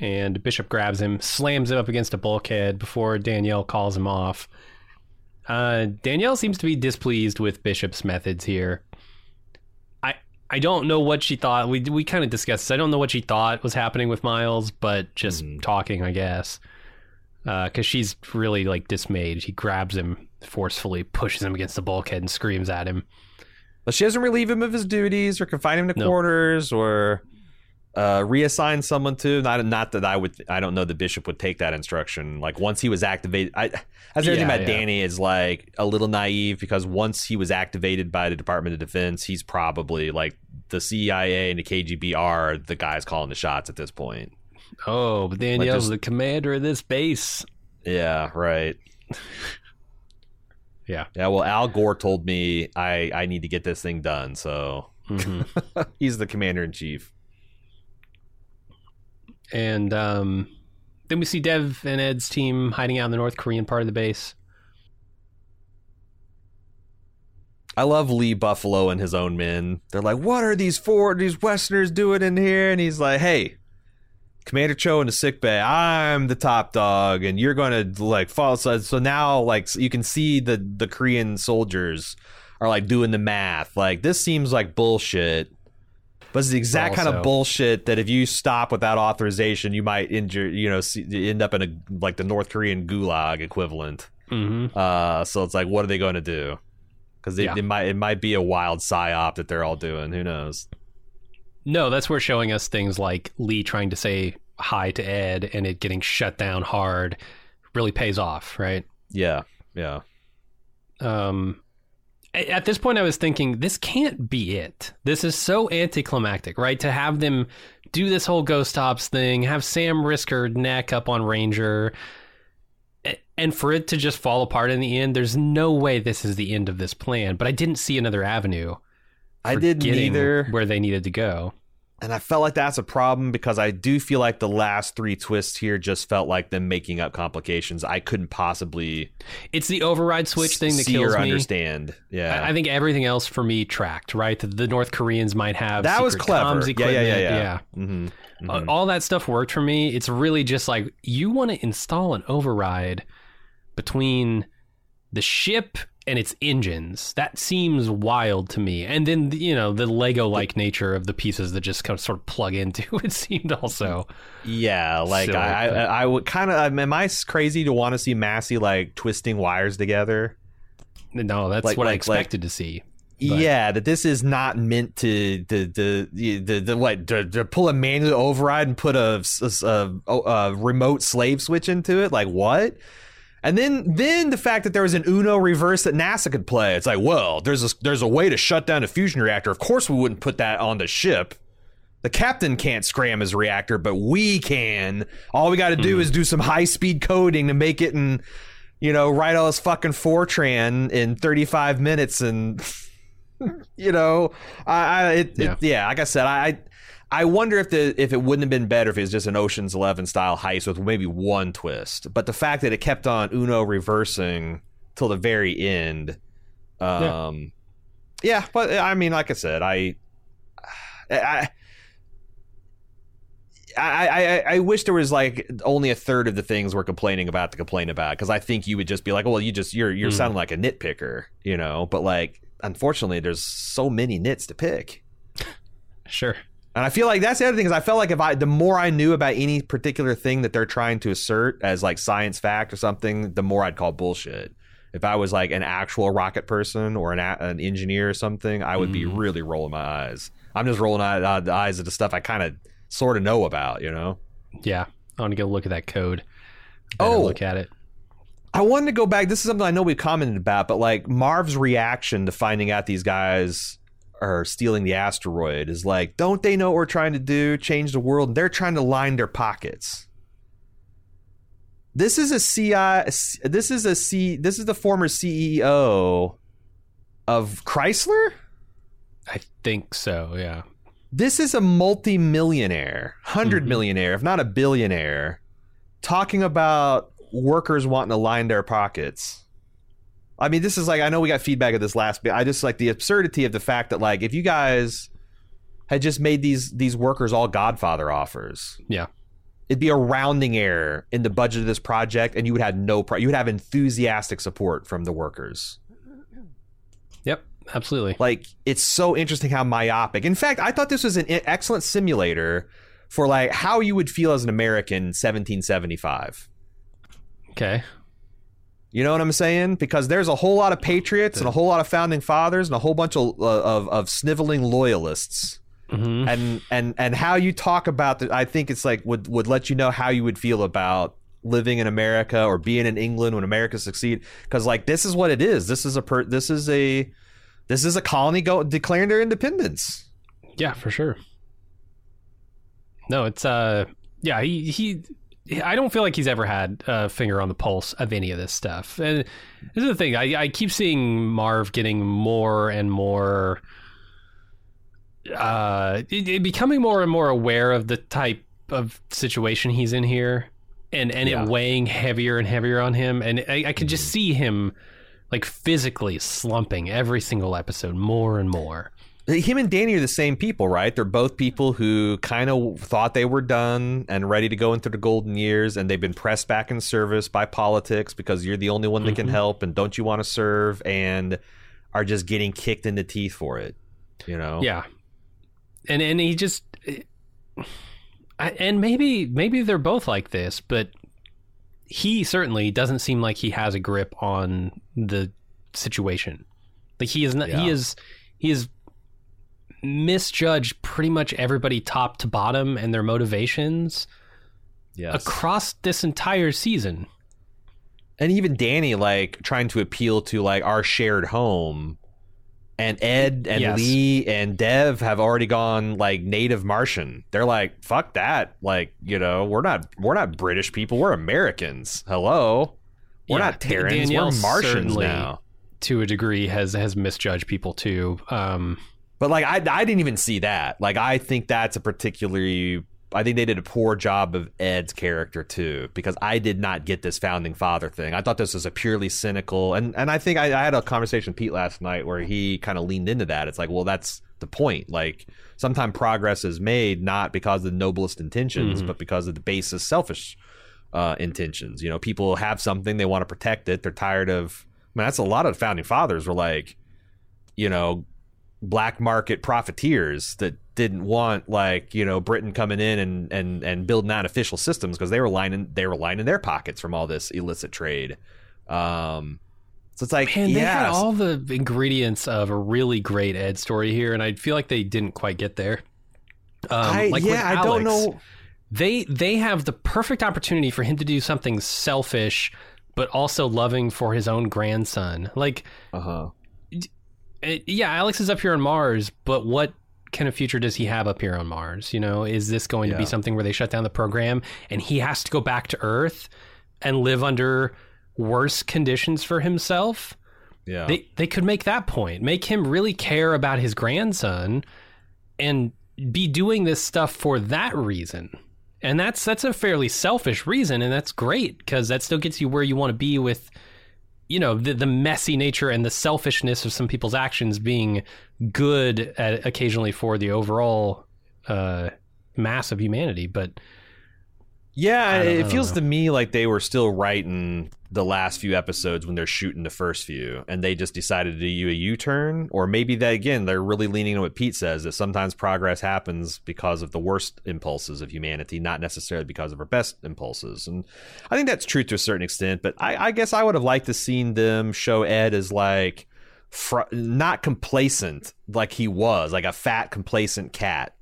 and Bishop grabs him, slams him up against a bulkhead before Danielle calls him off. Uh, Danielle seems to be displeased with Bishop's methods here. I I don't know what she thought. We we kind of discussed. This. I don't know what she thought was happening with Miles, but just talking, I guess. Because she's really like dismayed. He grabs him forcefully, pushes him against the bulkhead, and screams at him. But she doesn't relieve him of his duties or confine him to quarters or uh, reassign someone to. Not not that I would. I don't know the bishop would take that instruction. Like once he was activated, I. That's the other thing Yeah, about yeah. Danny is like a little naive because once he was activated by the Department of Defense, he's probably like the CIA and the KGB are the guys calling the shots at this point. Oh, but Danielle's just- the commander of this base. Yeah, right. Yeah. Yeah, well, Al Gore told me I I need to get this thing done, so hmm he's the commander in chief. And um, then we see Dev and Ed's team hiding out in the North Korean part of the base. I love Lee Buffalo and his own men. They're like, "What are these four these Westerners doing in here?" And he's like, "Hey, Commander Cho in the sick bay. I'm the top dog, and you're gonna like follow." So, so now, like, you can see the the Korean soldiers are like doing the math. Like, this seems like bullshit. But it's the exact kind of bullshit that if you stop without authorization, you might injure, you know, see, end up in a like the North Korean gulag equivalent. Mm-hmm. Uh, so it's like, what are they going to do? Because Yeah. it might it might be a wild psyop that they're all doing. Who knows? No, that's where showing us things like Lee trying to say hi to Ed and it getting shut down hard really pays off, right? Yeah, yeah. Um, at this point, I was thinking this can't be it. This is so anticlimactic, right? To have them do this whole Ghost Ops thing, have Sam risk her neck up on Ranger, and for it to just fall apart in the end. There's no way this is the end of this plan. But I didn't see another avenue. I didn't either, Where they needed to go. And I felt like that's a problem because I do feel like the last three twists here just felt like them making up complications I couldn't possibly It's the override switch thing that kills or me. understand. Yeah, I, I think everything else for me tracked, right? The, the North Koreans might have that was clever. Yeah, yeah, yeah, equipment, yeah. Mm-hmm. Uh, all that stuff worked for me. It's really just like you want to install an override between the ship and its engines. That seems wild to me. And then you know the Lego like nature of the pieces that just kind of sort of plug into it seemed also. Yeah, like Silly, I, I, I would kind of. Am I crazy to want to see Massey like twisting wires together? No, that's Like- what I like- like- expected to see. But- Yeah, that this is not meant to the the the, the, what to, to pull a manual override and put a oh, a remote slave switch into it. Like what? And then then the fact that there was an Uno reverse that NASA could play. It's like, well, there's a there's a way to shut down a fusion reactor. Of course, we wouldn't put that on the ship. The captain can't scram his reactor, but we can. All we got to do hmm. is do some high speed coding to make it and you know, write all this fucking Fortran in 35 minutes and you know, I, I it, yeah. Yeah. It, yeah, like I said, I I wonder if the if it wouldn't have been better if it was just an Ocean's Eleven style heist with maybe one twist. But the fact that it kept on Uno reversing till the very end, um, yeah. But I mean, like I said, I, I. I, I, I wish there was like only a third of the things we're complaining about to complain about because I think you would just be like, well, you just you're you're Hmm. sounding like a nitpicker, you know. But like, unfortunately, there's so many nits to pick. Sure. And I feel like that's the other thing is I felt like if I the more I knew about any particular thing that they're trying to assert as like science fact or something, the more I'd call bullshit. If I was like an actual rocket person or an a, an engineer or something, I would be really rolling my eyes. I'm just rolling eye, uh, the eyes at the stuff I kind of sort of know about, you know. Yeah. I want to go look at that code. Oh. look at it. I wanted to go back. This is something I know we've commented about, but like Marv's reaction to finding out these guys are stealing the asteroid is like, don't they know what we're trying to do? Change the world. And they're trying to line their pockets. This is a CI. This is a C. This is the former CEO of Chrysler. I think so. Yeah. This is a multi-millionaire, 100 mm-hmm. millionaire, if not a billionaire, talking about workers wanting to line their pockets. I mean, this is like I know we got feedback of this last bit. I just like the absurdity of the fact that like if you guys had just made these these workers all Godfather offers. Yeah. It'd be a rounding error in the budget of this project, and you would have no pro- you would have enthusiastic support from the workers. Yep. Absolutely. Like it's so interesting how myopic. In fact, I thought this was an excellent simulator for like how you would feel as an American 1775. Okay. You know what I'm saying? Because there's a whole lot of patriots and a whole lot of founding fathers and a whole bunch of uh, of, of sniveling loyalists. Mm-hmm. And and and how you talk about the, I think it's like would would let you know how you would feel about living in America or being in England when America succeed because like this is what it is. This is a per, this is a this is a colony go declaring their independence. Yeah, for sure. No, it's uh yeah, he he I don't feel like he's ever had a finger on the pulse of any of this stuff. And this is the thing. I, I keep seeing Marv getting more and more uh it- it becoming more and more aware of the type of situation he's in here and and Yeah. it weighing heavier and heavier on him and I, I could just see him like physically slumping every single episode more and more. Him and Danny are the same people, right? They're both people who kind of thought they were done and ready to go into the golden years, and they've been pressed back in service by politics because you're the only one that can mm-hmm. help, and don't you want to serve, and are just getting kicked in the teeth for it. You know? Yeah, and and he just, I, and maybe maybe they're both like this, but he certainly doesn't seem like he has a grip on the situation. Like he is not. He is. He is misjudged pretty much everybody top to bottom and their motivations Yes. across this entire season. and even Danny like trying to appeal to like our shared home. And Ed and Yes. Lee and Dev have already gone like native Martian. They're like, fuck that. Like, you know, we're not we're not British people. We're Americans. Hello. We're Yeah, not Terrans. Danielle we're Martians now. To a degree, has has misjudged people too. Um, But like I I didn't even see that. Like I think that's a particularly I think they did a poor job of Ed's character too, because I did not get this founding father thing. I thought this was a purely cynical, and and I think I, I had a conversation with Pete last night where he kind of leaned into that. It's like, well, that's the point. Like, sometimes progress is made not because of the noblest intentions, but because of the basest selfish uh, intentions. You know, people have something they want to protect it. They're tired of. I mean, that's a lot of founding fathers were like, you know, black market profiteers that didn't want like you know Britain coming in and and and building out official systems because they were lining they were lining their pockets from all this illicit trade. Um, so it's like Man, they had all the ingredients of a really great Ed story here, and I feel like they didn't quite get there. Um, I, like yeah, I don't Alex, know. They they have the perfect opportunity for him to do something selfish, but also loving for his own grandson. Like, Uh huh. Eh, yeah, Alex is up here on Mars, but what kind of future does he have up here on Mars? You know, is this going to be something where they shut down the program and he has to go back to Earth and live under worse conditions for himself? Yeah. They they could make that point, make him really care about his grandson, and be doing this stuff for that reason. And that's that's a fairly selfish reason, and that's great because that still gets you where you want to be with, you know, the the messy nature and the selfishness of some people's actions being good at, occasionally for the overall uh, mass of humanity. But Yeah, I don't- I it feels know. to me like they were still writing the last few episodes when they're shooting the first few, and they just decided to do a U-turn, or maybe that again they're really leaning on what Pete says that sometimes progress happens because of the worst impulses of humanity, not necessarily because of our best impulses. And I think that's true to a certain extent. But I, I guess I would have liked to seen them show Ed as like fr- not complacent like he was, like a fat complacent cat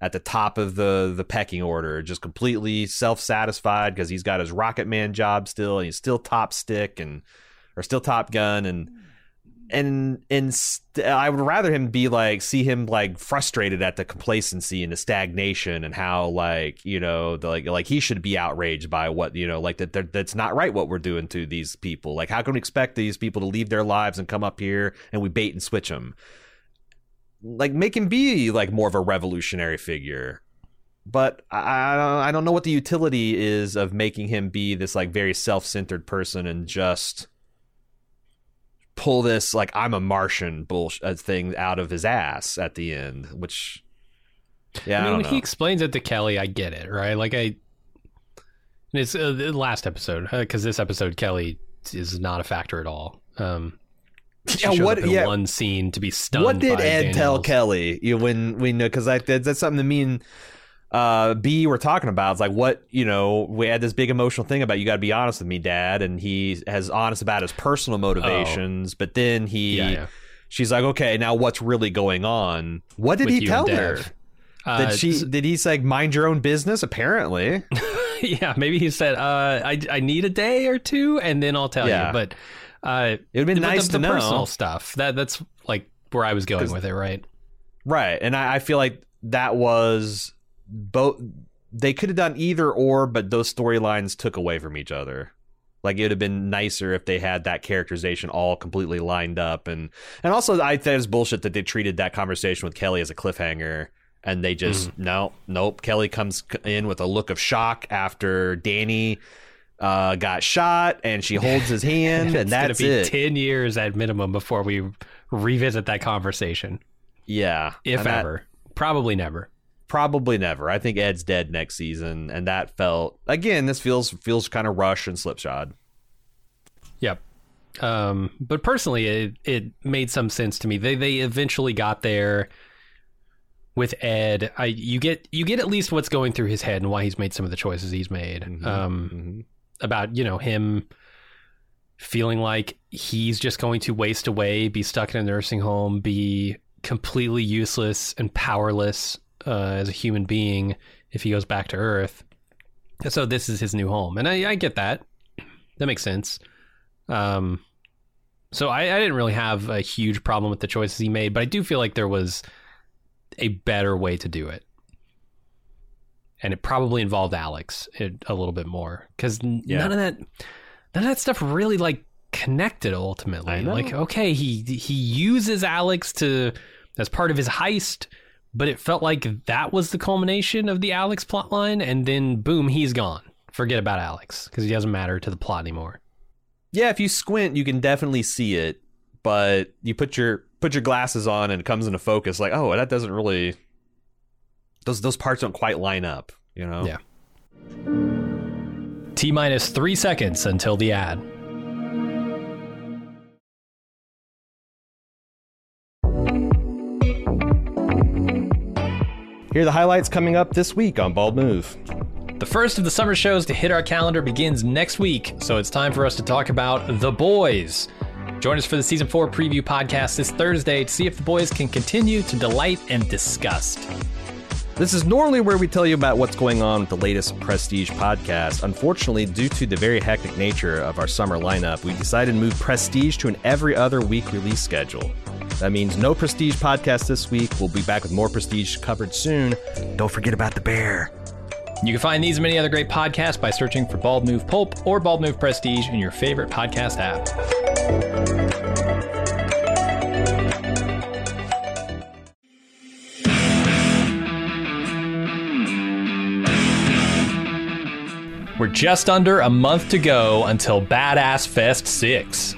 at the top of the the pecking order, just completely self satisfied because he's got his Rocket Man job still, and he's still top stick and or still Top Gun, and and and st- I would rather him be like see him like frustrated at the complacency and the stagnation and how like you know the, like like he should be outraged by what you know like that that- that's not right what we're doing to these people. Like how can we expect these people to leave their lives and come up here and we bait and switch them? Like make him be like more of a revolutionary figure but I, I don't- know what the utility is of making him be this like very self-centered person and just pull this like I'm a Martian bullshit thing out of his ass at the end, which Yeah, I, mean, don't when know. he explains it to Kelly, I get it, right? Like I, it's uh, the last episode because this episode Kelly is not a factor at all. Um, Yeah, what- yeah. one scene to be stunned. what did Ed tell Kelly? You when we know because that, that's something that me and uh, B were talking about. It's like what you know. We had this big emotional thing about you got to be honest with me, Dad, and he has honest about his personal motivations. But then he, Oh. Yeah, yeah. she's like, okay, now what's really going on? What did With he tell her? Dev. Did Uh, she? Did he say mind your own business? Apparently, yeah, maybe he said, uh, I, I need a day or two and then I'll tell Yeah. you. But uh, it would have been nice the, to the know. personal stuff. That that's like where I was going with it, right? Right. And I, I feel like that was both they could have done either or, but those storylines took away from each other. Like it would have been nicer if they had that characterization all completely lined up and and also I think it's bullshit that they treated that conversation with Kelly as a cliffhanger and they just Mm-hmm. no, nope. Kelly comes in with a look of shock after Danny uh, got shot and she holds his hand and that's gonna be it. ten years at minimum before we revisit that conversation, yeah. if And that- ever. Probably never. Probably never. I think Ed's dead next season, and that felt again. This feels feels kind of rush and slipshod. Yep. Um, but personally, it it made some sense to me. They they eventually got there with Ed. I you get you get at least what's going through his head and why he's made some of the choices he's made. Mm-hmm. Um, about you know him feeling like he's just going to waste away, be stuck in a nursing home, be completely useless and powerless uh, as a human being if he goes back to Earth. So this is his new home, and I, I get that. That makes sense. Um, so I, I didn't really have a huge problem with the choices he made, but I do feel like there was a better way to do it, and it probably involved Alex a little bit more because Yeah. none of that, none of that stuff really like connected ultimately. Like, okay, he he uses Alex to as part of his heist, but it felt like that was the culmination of the Alex plotline, and then boom, he's gone. Forget about Alex because he doesn't matter to the plot anymore. Yeah, if you squint, you can definitely see it, but you put your put your glasses on and it comes into focus. Like, oh, that doesn't really. Those those parts don't quite line up. You know. Yeah. T minus three seconds until the ad. Here are the highlights coming up this week on Bald Move. The first of the summer shows to hit our calendar begins next week, so it's time for us to talk about The Boys. Join us for the season four preview podcast this Thursday to see if the boys can continue to delight and disgust. This is normally where we tell you about what's going on with the latest Prestige podcast. Unfortunately, due to the very hectic nature of our summer lineup, we decided to move Prestige to an every other week release schedule. That means no Prestige podcast this week. We'll be back with more Prestige covered soon. Don't forget about the bear. You can find these and many other great podcasts by searching for Bald Move Pulp or Bald Move Prestige in your favorite podcast app. We're just under a month to go until Badass Fest 6.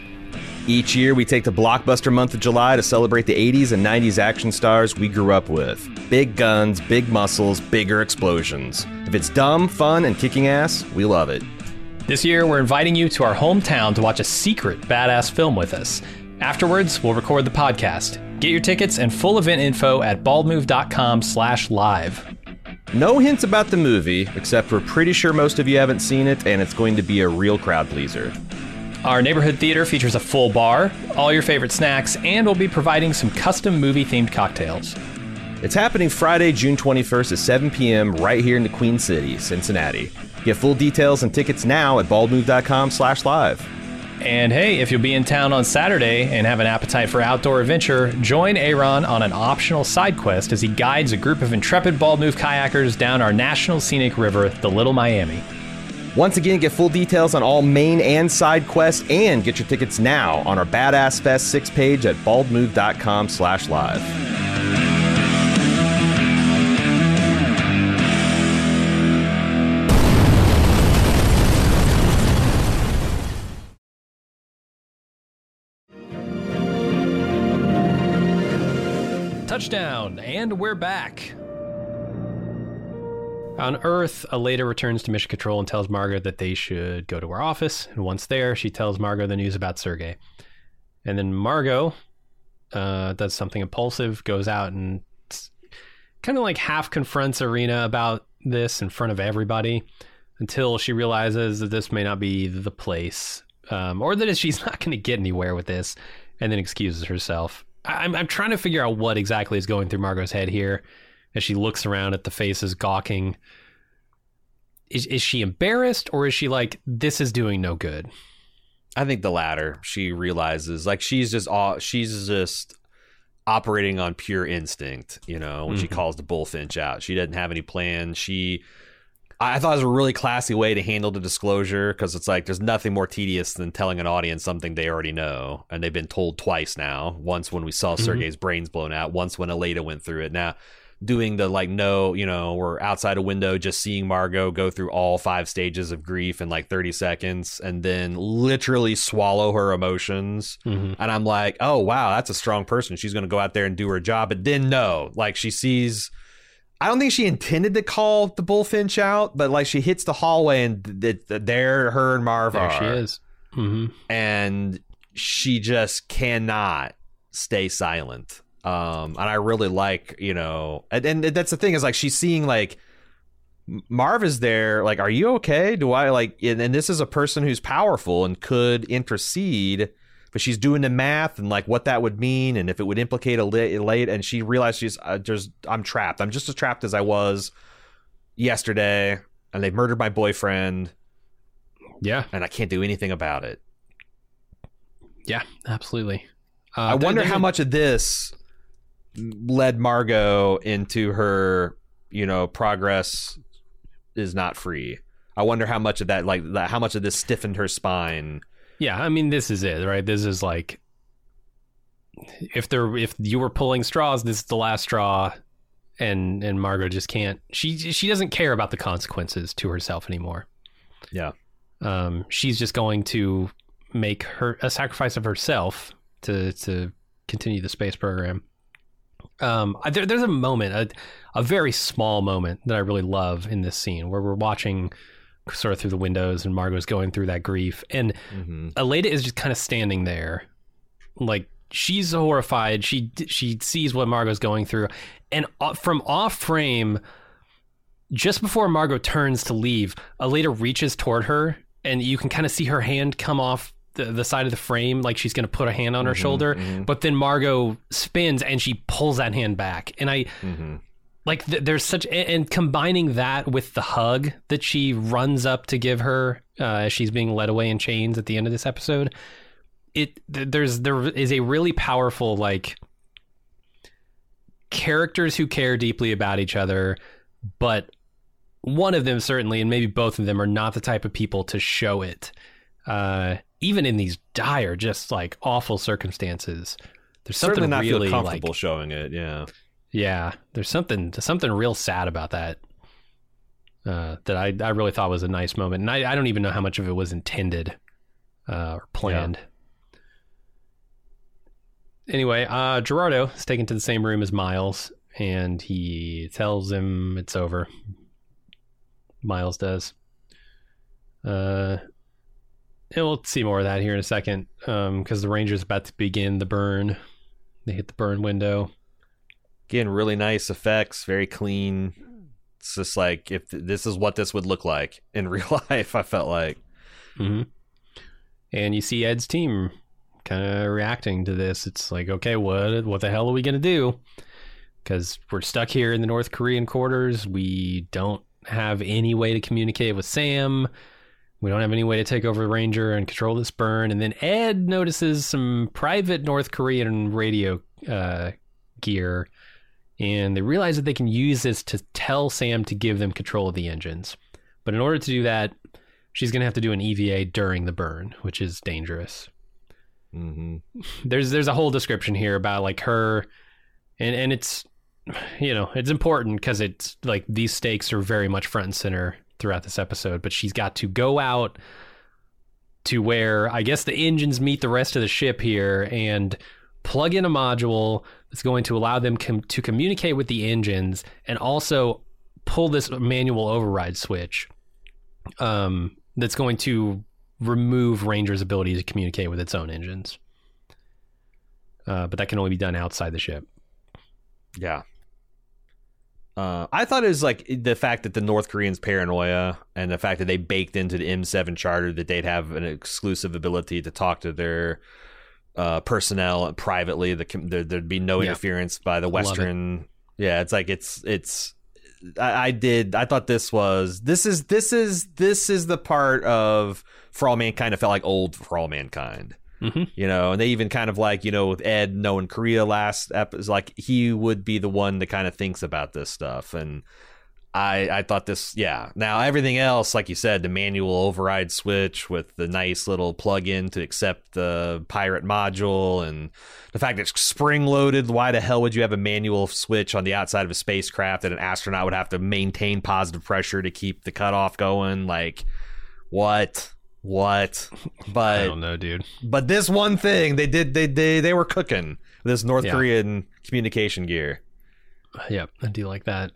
Each year, we take the blockbuster month of July to celebrate the 80s and 90s action stars we grew up with. Big guns, big muscles, bigger explosions. If it's dumb, fun, and kicking ass, we love it. This year, we're inviting you to our hometown to watch a secret badass film with us. Afterwards, we'll record the podcast. Get your tickets and full event info at baldmove.com slash live. No hints about the movie, except we're pretty sure most of you haven't seen it, and it's going to be a real crowd pleaser. Our neighborhood theater features a full bar, all your favorite snacks, and we'll be providing some custom movie-themed cocktails. It's happening Friday, June 21st at 7 p.m. right here in the Queen City, Cincinnati. Get full details and tickets now at baldmove.com slash live. And hey, if you'll be in town on Saturday and have an appetite for outdoor adventure, join A.Ron on an optional side quest as he guides a group of intrepid bald move kayakers down our national scenic river, the Little Miami. Once again, get full details on all main and side quests and get your tickets now on our Badass Fest 6 page at baldmove.com slash live. Touchdown, and we're back. On Earth, Aleida returns to Mission Control and tells Margot that they should go to her office. And once there, she tells Margot the news about Sergey. And then Margot uh, does something impulsive, goes out and kind of like half confronts Irina about this in front of everybody until she realizes that this may not be the place um, or that she's not going to get anywhere with this and then excuses herself. I'm, I'm trying to figure out what exactly is going through Margot's head here as she looks around at the faces gawking. Is, is she embarrassed or is she like, this is doing no good? I think the latter. She realizes like she's just all she's just operating on pure instinct, you know, when mm-hmm. she calls the bullfinch out. She doesn't have any plan. She I thought it was a really classy way to handle the disclosure because it's like there's nothing more tedious than telling an audience something they already know and they've been told twice now. Once when we saw mm-hmm. Sergey's brains blown out, once when Aleida went through it. Now doing the like no you know we're outside a window just seeing margot go through all five stages of grief in like 30 seconds and then literally swallow her emotions mm-hmm. and i'm like oh wow that's a strong person she's going to go out there and do her job but then no like she sees I don't think she intended to call the bullfinch out, but like she hits the hallway and th- th- there her and Marv there are. she is. Mm-hmm. And she just cannot stay silent. Um, and I really like, you know, and, and that's the thing is like she's seeing like Marv is there. Like, are you okay? Do I like? And, and this is a person who's powerful and could intercede, but she's doing the math and like what that would mean and if it would implicate Aleida. And she realized she's uh, just I'm trapped. I'm just as trapped as I was yesterday, and they murdered my boyfriend. Yeah, and I can't do anything about it. Yeah, absolutely. Uh, I wonder how much of this led Margot into her, you know, progress is not free. I wonder how much of that, like, how much of this stiffened her spine. Yeah, I mean, this is it, right? This is like, if there, if you were pulling straws, this is the last straw, and and Margot just can't. She she doesn't care about the consequences to herself anymore. Yeah, um, she's just going to make her a sacrifice of herself to to continue the space program. Um, there, there's a moment, a, a very small moment that I really love in this scene where we're watching sort of through the windows and Margot's going through that grief, and mm-hmm. Is just kind of standing there, like she's horrified. She she sees what Margot's going through, and from off frame, just before Margot turns to leave, Aleida reaches toward her, and you can kind of see her hand come off the, the side of the frame like she's going to put a hand on her mm-hmm, shoulder mm-hmm. but then margot spins and she pulls that hand back and i mm-hmm. Like th- there's such and combining that with the hug that she runs up to give her uh, as she's being led away in chains at the end of this episode it th- there's there is a really powerful like characters who care deeply about each other but one of them certainly and maybe both of them are not the type of people to show it uh, even in these dire, just like awful circumstances, there's something Certainly not really feel comfortable like, showing it. Yeah, yeah. There's something something real sad about that. Uh, that I I really thought was a nice moment, and I I don't even know how much of it was intended uh, or planned. Yeah. Anyway, uh, Gerardo is taken to the same room as Miles, and he tells him it's over. Miles does. Uh, and we'll see more of that here in a second because um, the Ranger's about to begin the burn. They hit the burn window. Again, really nice effects, very clean. It's just like if this is what this would look like in real life, I felt like. Mm-hmm. And you see Ed's team kind of reacting to this. It's like, okay, what what the hell are we gonna do? Because we're stuck here in the North Korean quarters. We don't have any way to communicate with Sam we don't have any way to take over Ranger and control this burn. And then Ed notices some private North Korean radio uh, gear, and they realize that they can use this to tell Sam to give them control of the engines. But in order to do that, she's going to have to do an EVA during the burn, which is dangerous. Mm-hmm. There's there's a whole description here about like her, and and it's you know it's important because it's like these stakes are very much front and center throughout this episode, but she's got to go out to where I guess the engines meet the rest of the ship here and plug in a module that's going to allow them com- to communicate with the engines and also pull this manual override switch um, that's going to remove Ranger's ability to communicate with its own engines. Uh, but that can only be done outside the ship. Yeah. Uh, I thought it was like the fact that the North Koreans' paranoia and the fact that they baked into the M7 charter that they'd have an exclusive ability to talk to their uh, personnel privately. The, there, would be no Yeah. interference by the Love it. Western. Yeah, it's like it's it's. I, I did. I thought this was this is this is this is the part of For All Mankind. It felt like old For All Mankind Mhm. you know, and they even kind of like, you know, with Ed knowing Korea last episode, like he would be the one that kind of thinks about this stuff. And I, I thought this, yeah. Now everything else, like you said, the manual override switch with the nice little plug-in to accept the pirate module, and the fact that it's spring-loaded. Why the hell would you have a manual switch on the outside of a spacecraft that an astronaut would have to maintain positive pressure to keep the cutoff going? Like, what? What? But I don't know, dude. but this one thing they did they they they were cooking this North Yeah. Korean communication gear. Yep, I do like that.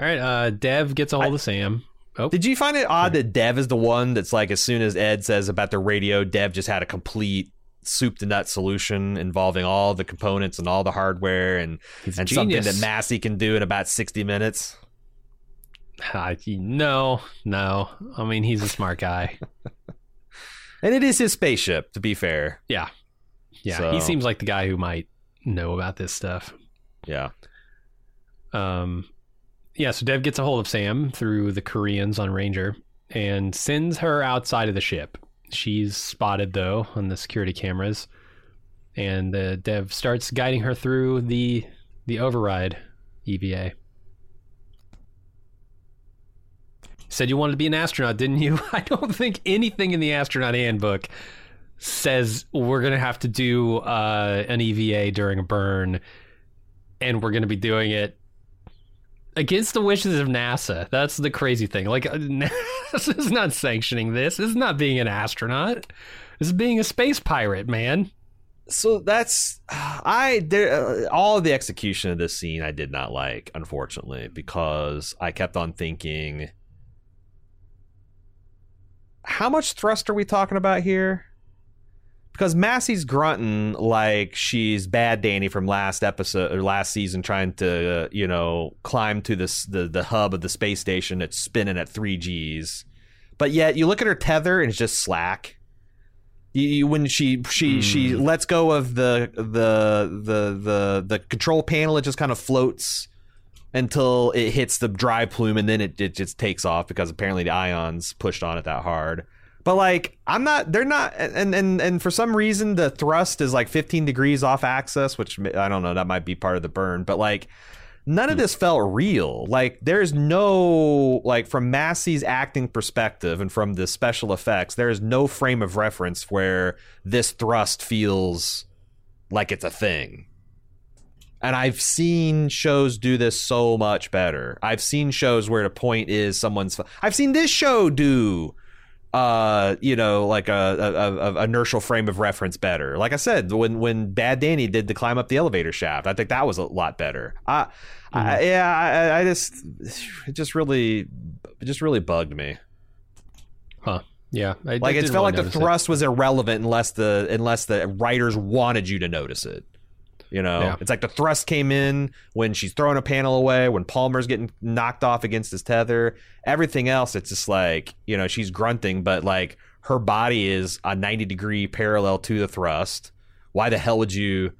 All right, uh, Dev gets a hold of Sam. Oh, Did you find it odd that Dev is the one that's like as soon as Ed says about the radio, Dev just had a complete soup to nut solution involving all the components and all the hardware and He's and something that Massey can do in about sixty minutes. I, no, no. I mean, he's a smart guy. And it is his spaceship, to be fair. Yeah, yeah. So- He seems like the guy who might know about this stuff. Yeah. Um, yeah. So Dev gets a hold of Sam through the Koreans on Ranger and sends her outside of the ship. She's spotted though on the security cameras, and uh, Dev starts guiding her through the the override EVA. Said you wanted to be an astronaut, didn't you? I don't think anything in the astronaut handbook says we're going to have to do uh, an EVA during a burn, and we're going to be doing it against the wishes of NASA. That's the crazy thing. Like, uh, NASA is not sanctioning this. This is not being an astronaut. This is being a space pirate, man. so that's I there uh, all the execution of this scene I did not like unfortunately because I kept on thinking how much thrust are we talking about here? Because Massey's grunting like she's bad Danny from last episode or last season trying to uh, you know climb to this the the hub of the space station that's spinning at 3 Gs. But yet you look at her tether and it's just slack. You, you, when she she she lets go of the the the the the control panel, it just kind of floats until it hits the dry plume, and then it it just takes off because apparently the ions pushed on it that hard. But like I'm not, they're not, and and and for some reason the thrust is like 15 degrees off axis, which I don't know, that might be part of the burn. But like none of hmm. this felt real. Like there's no like from Massey's acting perspective and from the special effects, there is no frame of reference where this thrust feels like it's a thing. And I've seen shows do this so much better. I've seen shows where the point is someone's. I've seen this show do, uh, you know, like a, a, a, inertial frame of reference better. Like I said, when when Bad Danny did the climb up the elevator shaft, I think that was a lot better. I, I yeah, I, I just it just really, it just really bugged me. Huh. Yeah. I, Like it felt really like the notice it. thrust was irrelevant unless the unless the writers wanted you to notice it. You know, Yeah. it's like the thrust came in when she's throwing a panel away, when Palmer's getting knocked off against his tether. Everything else, it's just like you know she's grunting, but like her body is a ninety degree parallel to the thrust. Why the hell would you,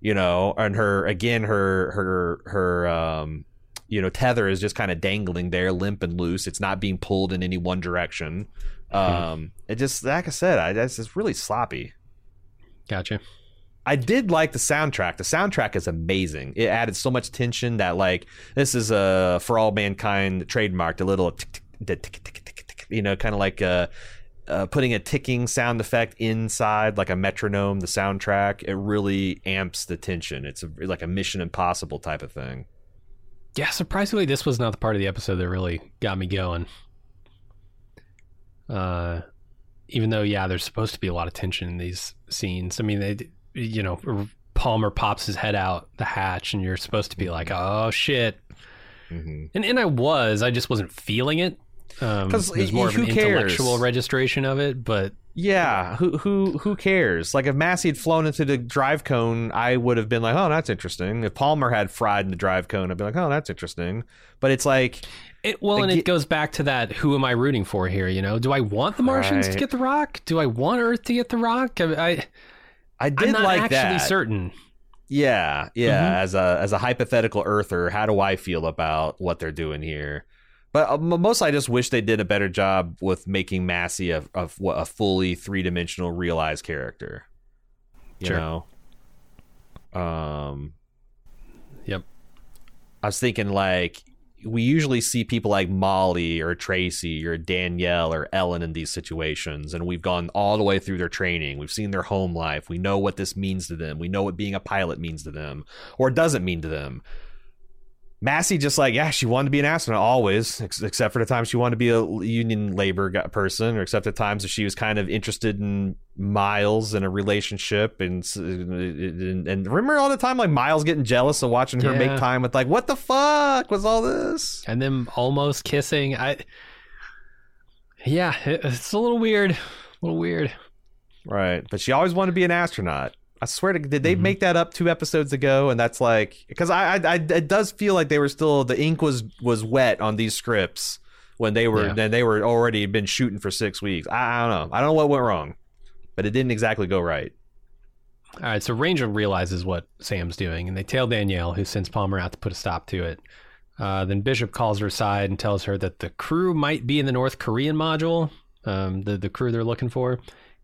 you know? And her again, her her her um, you know tether is just kind of dangling there, limp and loose. It's not being pulled in any one direction. Um, it just like I said, I just really sloppy. Gotcha. I did like the soundtrack. The soundtrack is amazing. It added so much tension that like this is a for all mankind trademarked A little you know, kind of like uh, uh, putting a ticking sound effect inside like a metronome. The soundtrack it really amps the tension. It's a, like a Mission Impossible type of thing. Yeah, surprisingly, this was not the part of the episode that really got me going. Uh, even though, yeah, there's supposed to be a lot of tension in these scenes. I mean, they, you know, Palmer pops his head out the hatch, and you're supposed to be like, "Oh shit, Mhm. And and I was, I just wasn't feeling it. Um, 'Cause it was more of an cares? intellectual registration of it, but Yeah, who who who cares? Like if Massey had flown into the drive cone, I would have been like, "Oh, that's interesting." If Palmer had fried in the drive cone, I'd be like, "Oh, that's interesting." But it's like, it well, and y- it goes back to that: who am I rooting for here? You know, do I want the Martians to get the rock? Do I want Earth to get the rock? I, I I did like that. I'm not like actually that. certain. Yeah, yeah. Mhm. As a as a hypothetical Earther, how do I feel about what they're doing here? But uh, mostly, I just wish they did a better job with making Massey a a, what, a fully three dimensional realized character. You Sure. know. Um. Yep. I was thinking like we usually see people like Molly or Tracy or Danielle or Ellen in these situations, and we've gone all the way through their training. We've seen their home life. We know what this means to them. We know what being a pilot means to them or doesn't mean to them. Massey just like yeah, she wanted to be an astronaut always, ex- except for the times she wanted to be a union labor person, or except the times that she was kind of interested in Miles and a relationship, and and, and remember all the time like Miles getting jealous of watching her Yeah. make time with like what the fuck was all this? and them almost kissing. I, yeah, it- it's a little weird, a little weird. Right, but she always wanted to be an astronaut. I swear to god, did they Mhm. make that up two episodes ago? And that's like because I, I, I it does feel like they were still the ink was was wet on these scripts when they were Yeah. then they were already been shooting for six weeks. I, I don't know. I don't know what went wrong, but it didn't exactly go right. All right, so Ranger realizes what Sam's doing, and they tail Danielle, who sends Palmer out to put a stop to it. Uh, then Bishop calls her aside and tells her that the crew might be in the North Korean module, um, the the crew they're looking for,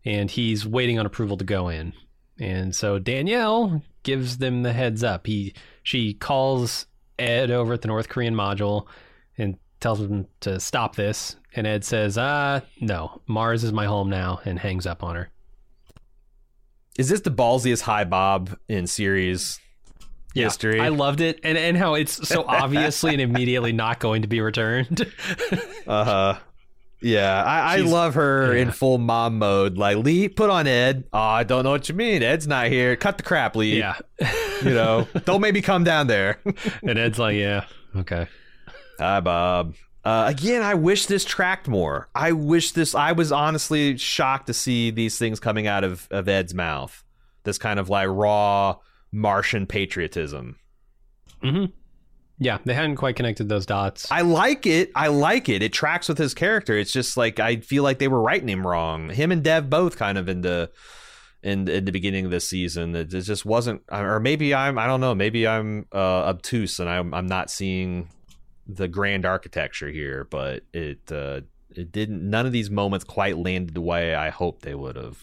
and he's waiting on approval to go in. And so Danielle gives them the heads up. He she calls Ed over at the North Korean module and tells him to stop this. And Ed says, "Uh, no, Mars is my home now," and hangs up on her. Is this the ballsiest high bob in series Yeah, history? I loved it, and and how it's so obviously and immediately not going to be returned. Uh huh. Yeah, I, I love her in full mom mode. Like, Lee, put on Ed. Oh, I don't know what you mean. Ed's not here. Cut the crap, Lee. yeah, You know, don't maybe come down there. and Ed's like, yeah, okay, Hi, Bob. Uh, again, I wish this tracked more. I wish this. I was honestly shocked to see these things coming out of, of Ed's mouth. This kind of like raw Martian patriotism. hmm yeah. They hadn't quite connected those dots. I like it. I like it. It tracks with his character. It's just like I feel like they were writing him wrong. Him and Dev both kind of in the in, in the beginning of this season. It just wasn't. Or maybe I'm. I don't know. Maybe I'm uh, obtuse and I'm I'm not seeing the grand architecture here. But it uh, it didn't. None of these moments quite landed the way I hoped they would have.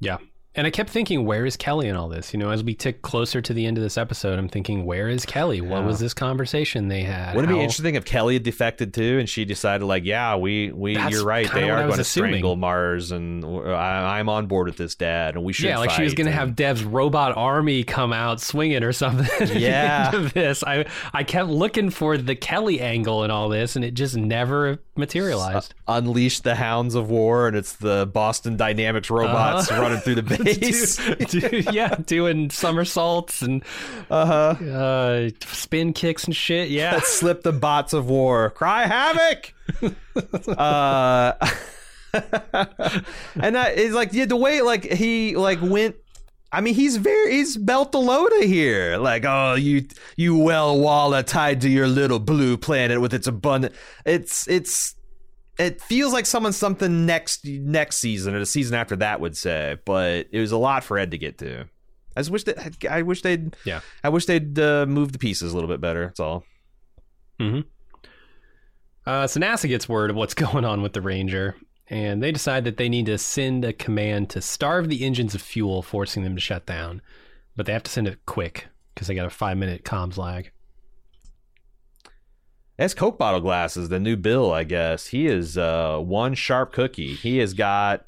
yeah, and I kept thinking, where is Kelly in all this? You know, as we tick closer to the end of this episode, I'm thinking, where is Kelly? What Yeah. was this conversation they had? Wouldn't it be interesting if Kelly had defected too, and she decided like, yeah, we we That's you're right, they are going to strangle Mars, and I, I'm on board with this, Dad, and we should. Yeah, like she was gonna and- have Dev's robot army come out swinging or something. Yeah. this I I kept looking for the Kelly angle in all this, and it just never materialized. unleash the hounds of war, and it's the Boston Dynamics robots Uh-huh. running through the base. Do- do- yeah, doing somersaults and uh huh. uh, spin kicks and shit. Yeah, Let's slip the bots of war. Cry havoc. uh, and that is like yeah, the way like he like went. I mean, he's very he's Beltalowda here. Like, oh, you you well walla tied to your little blue planet with its abundant. It's it's it feels like someone something next next season or the season after that would say, but it was a lot for Ed to get to. I just wish that I wish they'd Yeah. I wish they'd uh, move the pieces a little bit better. That's all. Hmm. Uh, so NASA gets word of what's going on with the Ranger, and they decide that they need to send a command to starve the engines of fuel, forcing them to shut down. But they have to send it quick because they got a five minute comms lag. That's Coke bottle glasses, the new Bill, I guess. He is uh, one sharp cookie. He has got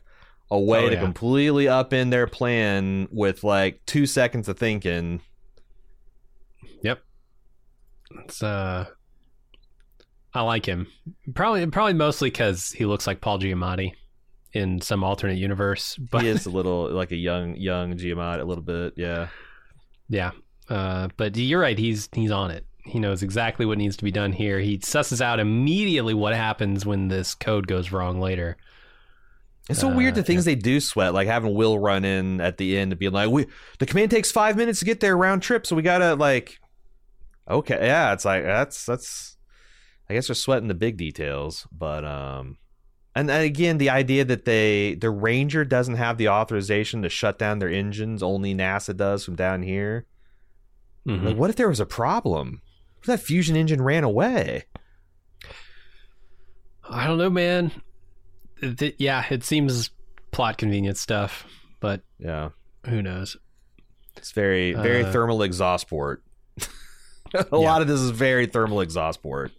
a way Oh, to yeah. completely up in their plan with like two seconds of thinking. Yep. It's uh I like him. Probably probably mostly cuz he looks like Paul Giamatti in some alternate universe, but He is a little like a young young Giamatti, a little bit, yeah. yeah. Uh but you're right, he's he's on it. He knows exactly what needs to be done here. He susses out immediately what happens when this code goes wrong later. It's so weird the Uh, things they do sweat, like having Will run in at the end and being like, "We the command takes five minutes to get there round trip, so we gotta like." Okay, yeah, it's like that's that's. I guess they're sweating the big details, but um, and, and again, the idea that they the Ranger doesn't have the authorization to shut down their engines, only NASA does from down here. Mhm. Like, what if there was a problem? What if that fusion engine ran away? I don't know, man. Yeah, it seems plot convenient stuff, but Yeah, who knows? it's very very Uh, thermal exhaust port. a lot of this is very thermal exhaust port.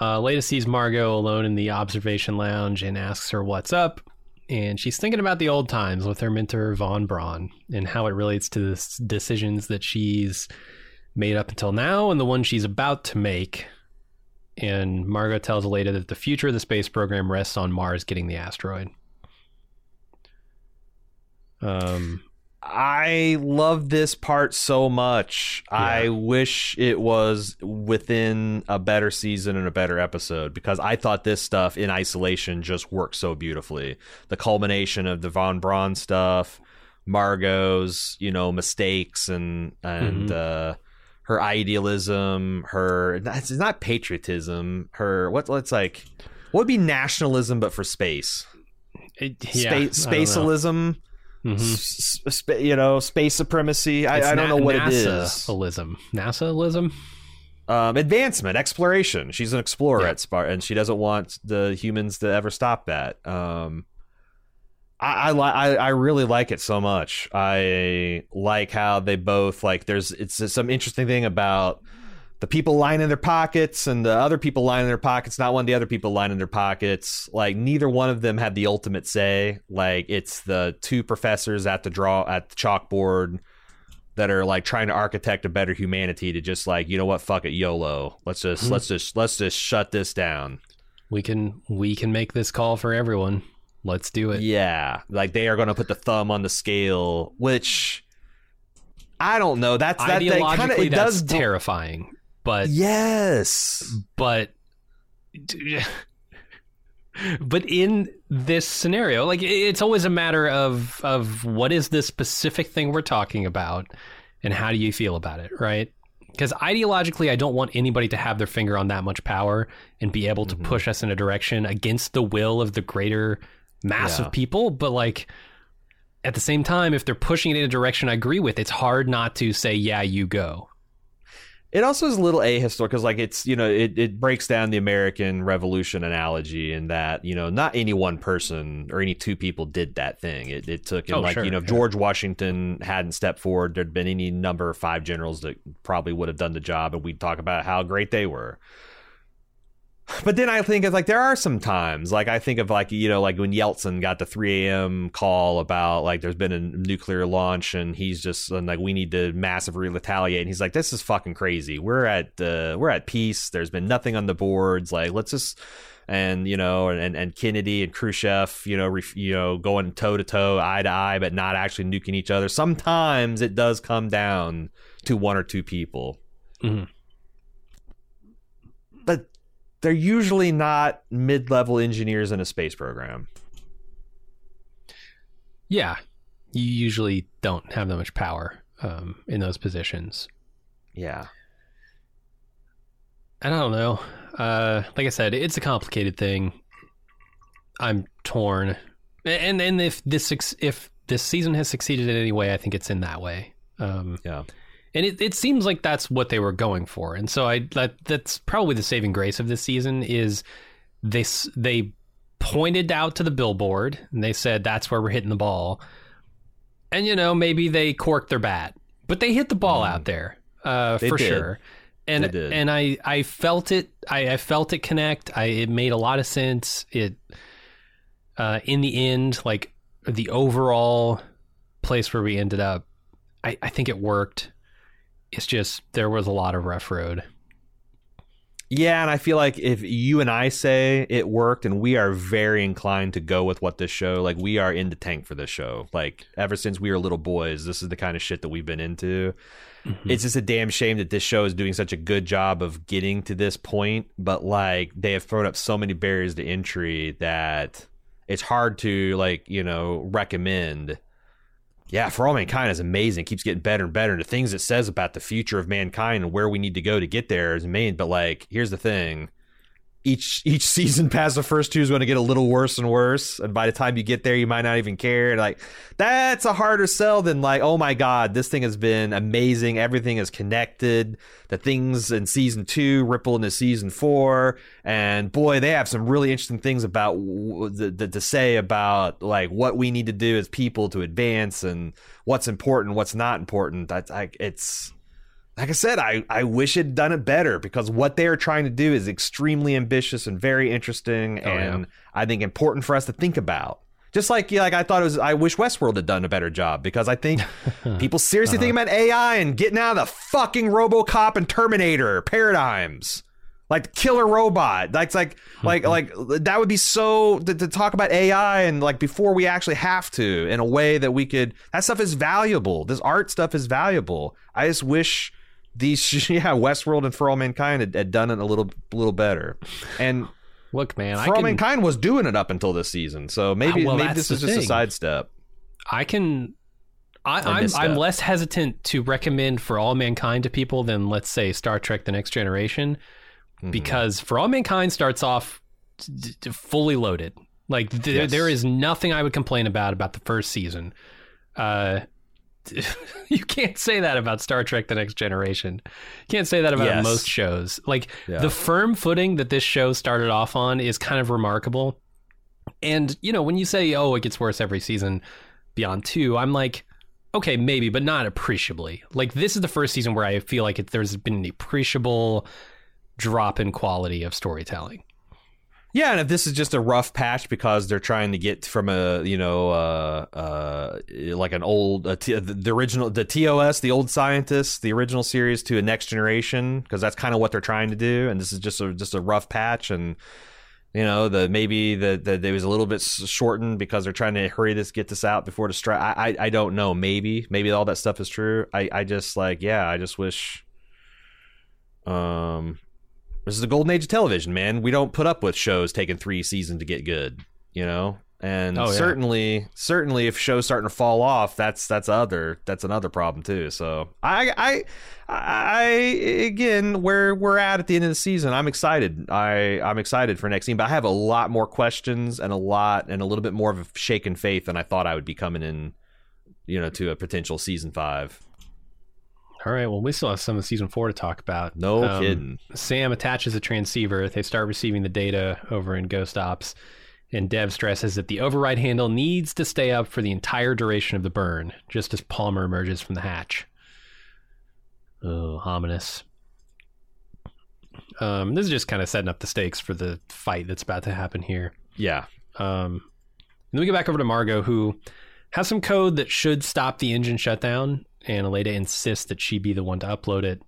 Uh, Leda sees Margot alone in the observation lounge and asks her what's up. And she's thinking about the old times with her mentor, Von Braun, and how it relates to the decisions that she's made up until now and the one she's about to make. And Margot tells Leda that the future of the space program rests on Mars getting the asteroid. Um, I love this part so much. I wish it was within a better season and a better episode because I thought this stuff in isolation just worked so beautifully. The culmination of the Von Braun stuff, Margot's, you know, mistakes and and uh her idealism, her it's not patriotism, her what what's like what would be nationalism but for space? it, yeah, Space I don't know. spacealism Mhm. s- s- you know, space supremacy. I, I don't na- know what it is. NASA-ism? Um, advancement, exploration. She's an explorer Yeah. at Spar, and she doesn't want the humans to ever stop that. Um, I I, li- I I really like it so much. I like how they both like. There's it's some interesting thing about the people lining their pockets and the other people lining their pockets. Not one of the other people lining their pockets. Like neither one of them had the ultimate say. Like it's the two professors at the draw at the chalkboard that are like trying to architect a better humanity to just like you know what fuck it YOLO let's just hmm. let's just let's just shut this down We can we can make this call for everyone. Let's do it. yeah like they are going to put the thumb on the scale which I don't know that's that, kind of it that's does terrifying. But yes but but in this scenario, like it's always a matter of of what is the specific thing we're talking about, and how do you feel about it, right? Because ideologically, I don't want anybody to have their finger on that much power and be able to mm-hmm. push us in a direction against the will of the greater mass Yeah. of people. But like at the same time, if they're pushing it in a direction I agree with, it's hard not to say, "Yeah, you go." It also is a little ahistorical because, like, it's you know, it, it breaks down the American Revolution analogy in that you know, not any one person or any two people did that thing. It, it took, and Oh, like sure, you know, yeah. George Washington hadn't stepped forward, there'd been any number of five generals that probably would have done the job, and we'd talk about how great they were. But then I think of like there are some times like I think of like you know like when Yeltsin got the 3 a.m. call about like there's been a nuclear launch and he's just and, like we need to massively retaliate. And he's like this is fucking crazy. We're at uh, we're at peace. There's been nothing on the boards. Like let's just and you know and and Kennedy and Khrushchev you know ref, you know going toe to toe eye to eye but not actually nuking each other. Sometimes it does come down to one or two people. Mhm. They're usually not mid-level engineers in a space program. Yeah, you usually don't have that much power um, in those positions. Yeah. And I don't know. Uh, like I said, it's a complicated thing. I'm torn, and and if this if this season has succeeded in any way, I think it's in that way. Um, Yeah. And it, it seems like that's what they were going for, and so I that that's probably the saving grace of this season is they they pointed out to the billboard and they said that's where we're hitting the ball, and you know maybe they corked their bat, but they hit the ball out there uh, Mm. For did. sure. And and I I felt it I, I felt it connect. I it made a lot of sense. It uh, in the end, like the overall place where we ended up, I, I think it worked. It's just there was a lot of rough road. Yeah, and I feel like if you and I say it worked, and we are very inclined to go with what this show, like we are in the tank for this show. Like ever since we were little boys, this is the kind of shit that we've been into. Mm-hmm. It's just a damn shame that this show is doing such a good job of getting to this point, but like they have thrown up so many barriers to entry that it's hard to like you know recommend yeah, For All Mankind is amazing. It keeps getting better and better. And the things it says about the future of mankind and where we need to go to get there is amazing. But like, here's the thing: each each season past the first two is going to get a little worse and worse and by the time you get there you might not even care. Like that's a harder sell than like oh my god this thing has been amazing. Everything is connected. The things in season two ripple into season four and boy they have some really interesting things about the, the, to say about like what we need to do as people to advance and what's important what's not important. That's like it's like I said, I, I wish it done it better because what they are trying to do is extremely ambitious and very interesting oh, and yeah. I think important for us to think about. Just like yeah, like I thought it was I wish Westworld had done a better job because I think people seriously uh-huh. think about AI and getting out of the fucking RoboCop and Terminator paradigms. Like killer robot. That's like like mm-hmm. like that would be so to, to talk about AI and like before we actually have to in a way that we could that stuff is valuable. This art stuff is valuable. I just wish these yeah Westworld and For All Mankind had, had done it a little little better, and look, man, For All can, Mankind was doing it up until this season, so maybe well, maybe this is just thing. a sidestep. I can. I, I'm I'm less hesitant to recommend For All Mankind to people than let's say Star Trek: The Next Generation, mm-hmm. because For All Mankind starts off d- d- fully loaded. Like th- yes. there is nothing I would complain about about the first season. Uh, you can't say that about Star Trek: The Next Generation. You can't say that about yes. most shows. Like yeah. the firm footing that this show started off on is kind of remarkable. And you know, when you say, "Oh, it gets worse every season beyond two, I'm like, okay, maybe, but not appreciably. Like this is the first season where I feel like it, there's been an appreciable drop in quality of storytelling. Yeah, and if this is just a rough patch because they're trying to get from a you know uh, uh, like an old t- the original the TOS the old scientists the original series to a next generation because that's kind of what they're trying to do, and this is just a just a rough patch and you know the maybe the the it was a little bit shortened because they're trying to hurry this get this out before the strike. I, I I don't know maybe maybe all that stuff is true. I I just like yeah I just wish um this is the golden age of television, man. We don't put up with shows taking three seasons to get good, you know. And oh, yeah. certainly, certainly, if shows starting to fall off, that's that's other that's another problem too. So I I I again, where we're at at the end of the season, I'm excited. I I'm excited for next season, but I have a lot more questions and a lot and a little bit more of a shaken faith than I thought I would be coming in, you know, to a potential season five. All right. Well, we still have some of season four to talk about. No um, kidding. Sam attaches a transceiver. They start receiving the data over in Ghost Ops. And Dev stresses that the override handle needs to stay up for the entire duration of the burn, just as Palmer emerges from the hatch. Oh, ominous. Um, this is just kind of setting up the stakes for the fight that's about to happen here. Yeah. Um, then we get back over to Margot, who has some code that should stop the engine shutdown and Aleida insists that she be the one to upload it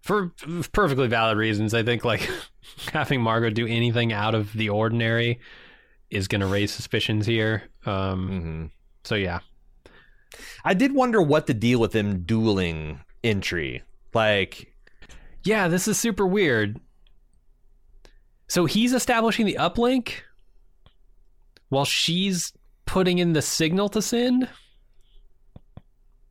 for perfectly valid reasons. I think like having Margot do anything out of the ordinary is going to raise suspicions here. Um, mm-hmm. So yeah, I did wonder what the deal with them dueling entry. Like, yeah, this is super weird. So he's establishing the uplink while she's putting in the signal to send.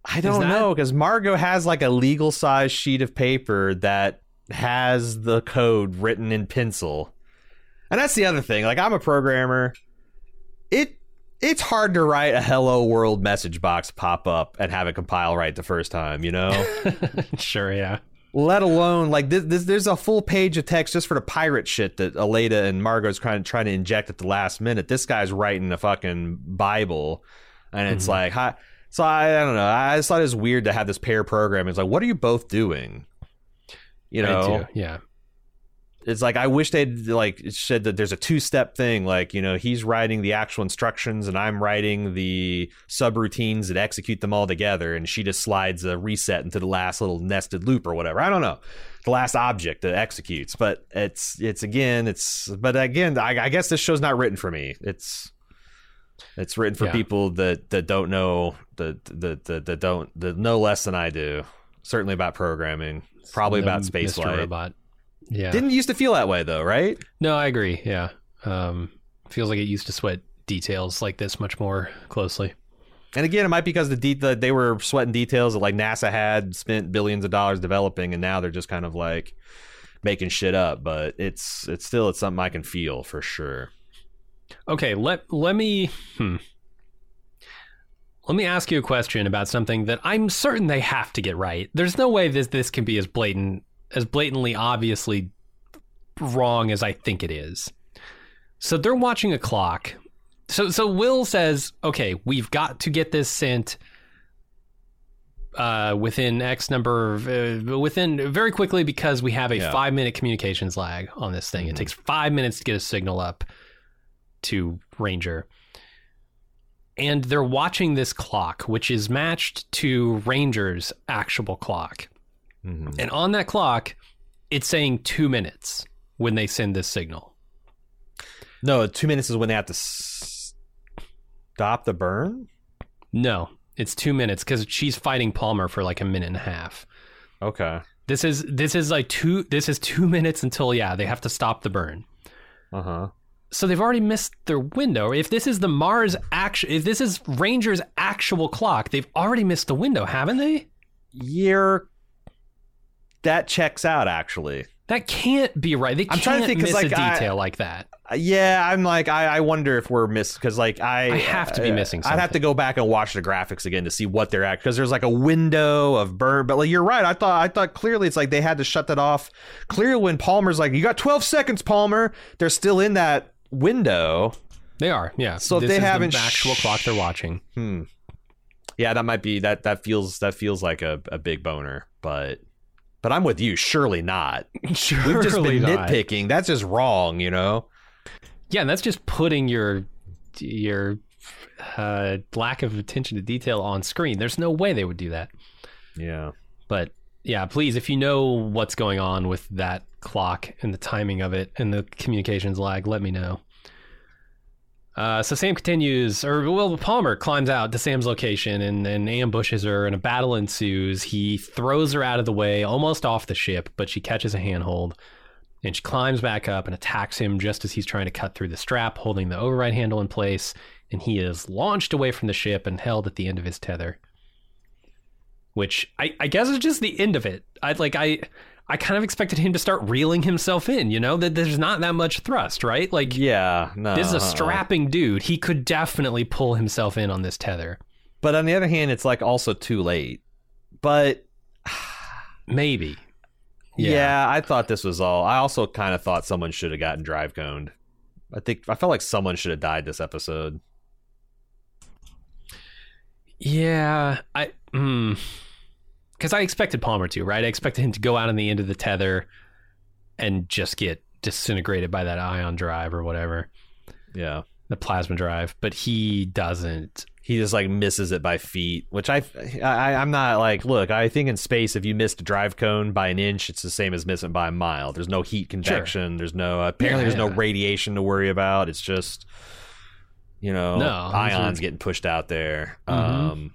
I don't that... know because Margot has like a legal size sheet of paper that has the code written in pencil. And that's the other thing. Like I'm a programmer. It it's hard to write a hello world message box pop up and have it compile right the first time, you know? sure, yeah. Let alone like this, this, there's a full page of text just for the pirate shit that Aleida and Margot's trying trying to inject at the last minute. This guy's writing a fucking Bible and it's mm-hmm. like, hi so I, I don't know. I just thought it was weird to have this pair program. It's like, what are you both doing? You know, yeah. it's like I wish they'd like said that there's a two step thing. Like you know, he's writing the actual instructions, and I'm writing the subroutines that execute them all together, and she just slides a reset into the last little nested loop or whatever. I don't know, the last object that executes. But it's it's again, it's but again, I, I guess this show's not written for me. It's it's written for Yeah. people that that don't know that that that that don't that know less than I do. Certainly about programming, probably No about space. Robot. Yeah. Didn't used to feel that way though, right? no, I agree. Yeah. Um, feels like it used to sweat details like this much more closely. And again, it might be because the, de- the they were sweating details that like NASA had spent billions of dollars developing, and now they're just kind of like making shit up. But it's it's still it's something I can feel for sure. Okay, let let me hmm. Let me ask you a question about something that I'm certain they have to get right. There's no way this this can be as blatant as blatantly obviously wrong as I think it is. So they're watching a clock. So so Will says, "Okay, we've got to get this sent uh, within X number of, uh, within very quickly because we have a Yeah. five minute communications lag on this thing. It takes five minutes to get a signal up to Ranger. And they're watching this clock, which is matched to Ranger's actual clock. Mhm. And on that clock, it's saying two minutes when they send this signal. No, two minutes is when they have to s- stop the burn. No, it's two minutes because she's fighting Palmer for like a minute and a half. Okay. This is this is like two this is two minutes until yeah they have to stop the burn. Uh huh. So they've already missed their window. If this is the Mars action, if this is Ranger's actual clock, they've already missed the window, haven't they? Year. That checks out actually. That can't be right. They I'm can't trying to think, miss a like, I- detail like that. Uh, Yeah, I'm like I, I wonder if we're miss because like I I have to be uh, missing I'd have to go back and watch the graphics again to see what they're at because there's like a window of burn. But like you're right, I thought I thought clearly it's like they had to shut that off. Clearly, when Palmer's like, "You got 12 seconds, Palmer," they're still in that window. They are, yeah. So if this they is haven't the actual sh- clock they're watching. Hmm. Yeah, that might be that. That feels that feels like a, a big boner, but but I'm with you. Surely not. Surely We've just been not. nitpicking. That's just wrong, you know. Yeah, and that's just putting your your uh, lack of attention to detail on screen. There's no way they would do that. Yeah. But yeah, please, if you know what's going on with that clock and the timing of it and the communications lag, let me know. Uh, so Sam continues, or well, Palmer climbs out to Sam's location and, and ambushes her, and a battle ensues. He throws her out of the way, almost off the ship, but she catches a handhold, and she climbs back up and attacks him just as he's trying to cut through the strap, holding the override handle in place. And he is launched away from the ship and held at the end of his tether which I, I guess is just the end of it. I like I I kind of expected him to start reeling himself in, you know, that there's not that much thrust, right? Like Yeah. No. this is a strapping dude. He could definitely pull himself in on this tether. But on the other hand, it's like also too late. But Maybe. yeah. I thought this was all. I also kind of thought someone should have gotten drive coned. I think I felt like someone should have died this episode. Yeah, I mm, cuz I expected Palmer to, right? I expected him to go out on the end of the tether and just get disintegrated by that ion drive or whatever, Yeah. the plasma drive, but he doesn't. He just like misses it by feet, which I, I I'm not like. Look, I think in space, if you missed a drive cone by an inch, it's the same as missing by a mile. There's no heat convection. There's no apparently Yeah, there's no radiation to worry about. It's just you know No, ions getting pushed out there. Mhm. Um,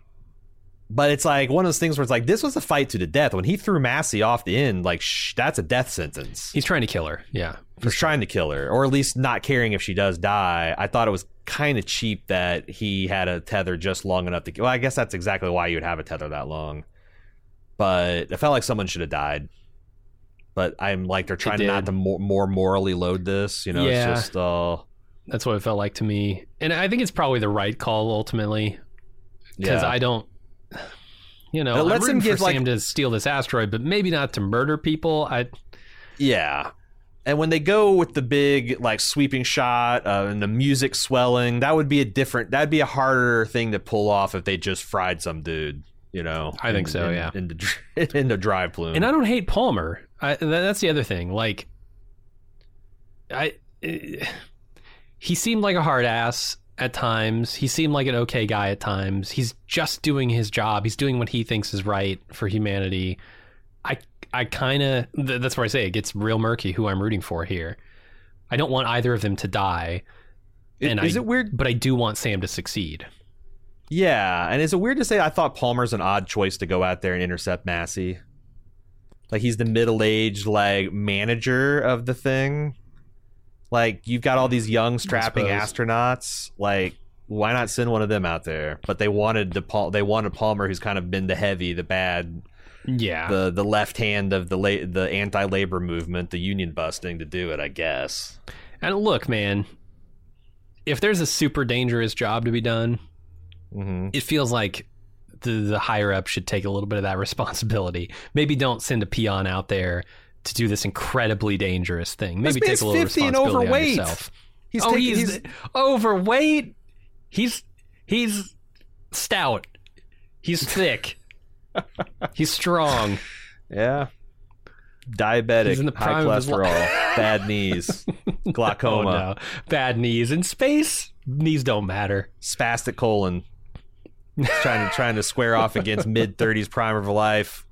but it's like one of those things where it's like this was a fight to the death. When he threw Massey off the end, like sh- that's a death sentence. He's trying to kill her. Yeah. He's trying to kill her, or at least not caring if she does die. I thought it was kind of cheap that he had a tether just long enough to. Well, I guess that's exactly why you would have a tether that long. But it felt like someone should have died. But I'm like they're trying not to more, more morally load this. You know, Yeah. it's just uh, That's what it felt like to me. And I think it's probably the right call ultimately because yeah. I don't, you know, It lets him give, like- Sam to steal this asteroid, but maybe not to murder people. I Yeah. And when they go with the big like sweeping shot uh, and the music swelling, that would be a different. That'd be a harder thing to pull off if they just fried some dude. You know, I think so, in- yeah. In the, in the drive plume. and I don't hate Palmer. I, that's the other thing. Like, I eh, he seemed like a hard ass at times. He seemed like an okay guy at times. He's just doing his job. He's doing what he thinks is right for humanity. I I kind of th- that's where I say it gets real murky who I'm rooting for here. I don't want either of them to die. And is I, it weird? But I do want Sam to succeed. Yeah, and is it weird to say I thought Palmer's an odd choice to go out there and intercept Massey? Like he's the middle-aged like manager of the thing. Like you've got all these young strapping astronauts. Like why not send one of them out there? But they wanted the Paul. They wanted Palmer, who's kind of been the heavy, the bad, Yeah. the the left hand of the la- the anti-labor movement, the union busting to do it. I guess. and look, man, if there's a super dangerous job to be done, hmm it feels like the the higher up should take a little bit of that responsibility. Maybe don't send a peon out there to do this incredibly dangerous thing. Maybe take a little man's 50 and responsibility on overweight. yourself. He's oh, taking. he's, he's- overweight. He's he's stout. He's thick. he's strong. Yeah. Diabetic, He's in the high cholesterol, bad knees, oh, glaucoma, Oh no, bad knees in space. Knees don't matter. spastic colon. trying to trying to square off against mid thirties prime of life.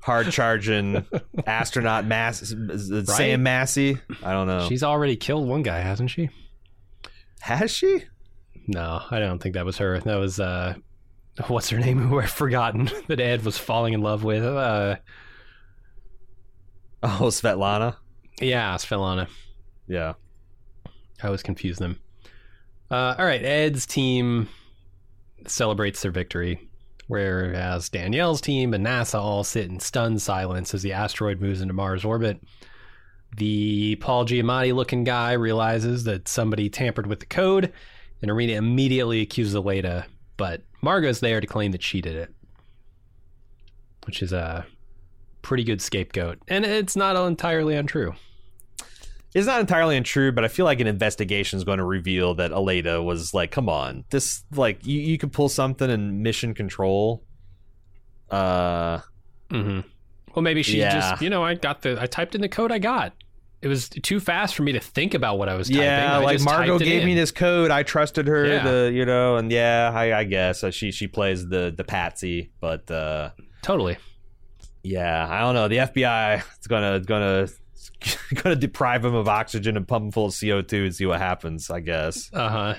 Hard charging astronaut Mass Sam Massey. I don't know. She's already killed one guy, hasn't she? Has she? No, I don't think that was her. That was uh, what's her name? Who I've forgotten that Ed was falling in love with. Uh, Oh, Svetlana. yeah, Svetlana. Yeah. I always confuse them. Uh, all right, Ed's team celebrates their victory, whereas Danielle's team and NASA all sit in stunned silence as the asteroid moves into Mars orbit. The Paul Giamatti looking guy realizes that somebody tampered with the code, and Irina immediately accuses Aleida, but Margot's there to claim that she did it, which is a pretty good scapegoat, and it's not entirely untrue. It's not entirely untrue, but I feel like an investigation is going to reveal that Aleida was like, "Come on, this like you, you could pull something in mission control." Uh, Mm-hmm. Well, maybe she Yeah. just, you know, I got the, I typed in the code I got. It was too fast for me to think about what I was typing. yeah, I like Margot gave me this code. I trusted her Yeah. to, you know, and yeah, I, I guess uh, she she plays the the patsy, but uh, Totally. yeah, I don't know. The FBI is gonna gonna gonna deprive him of oxygen and pump him full of CO two and see what happens. I guess. Uh huh.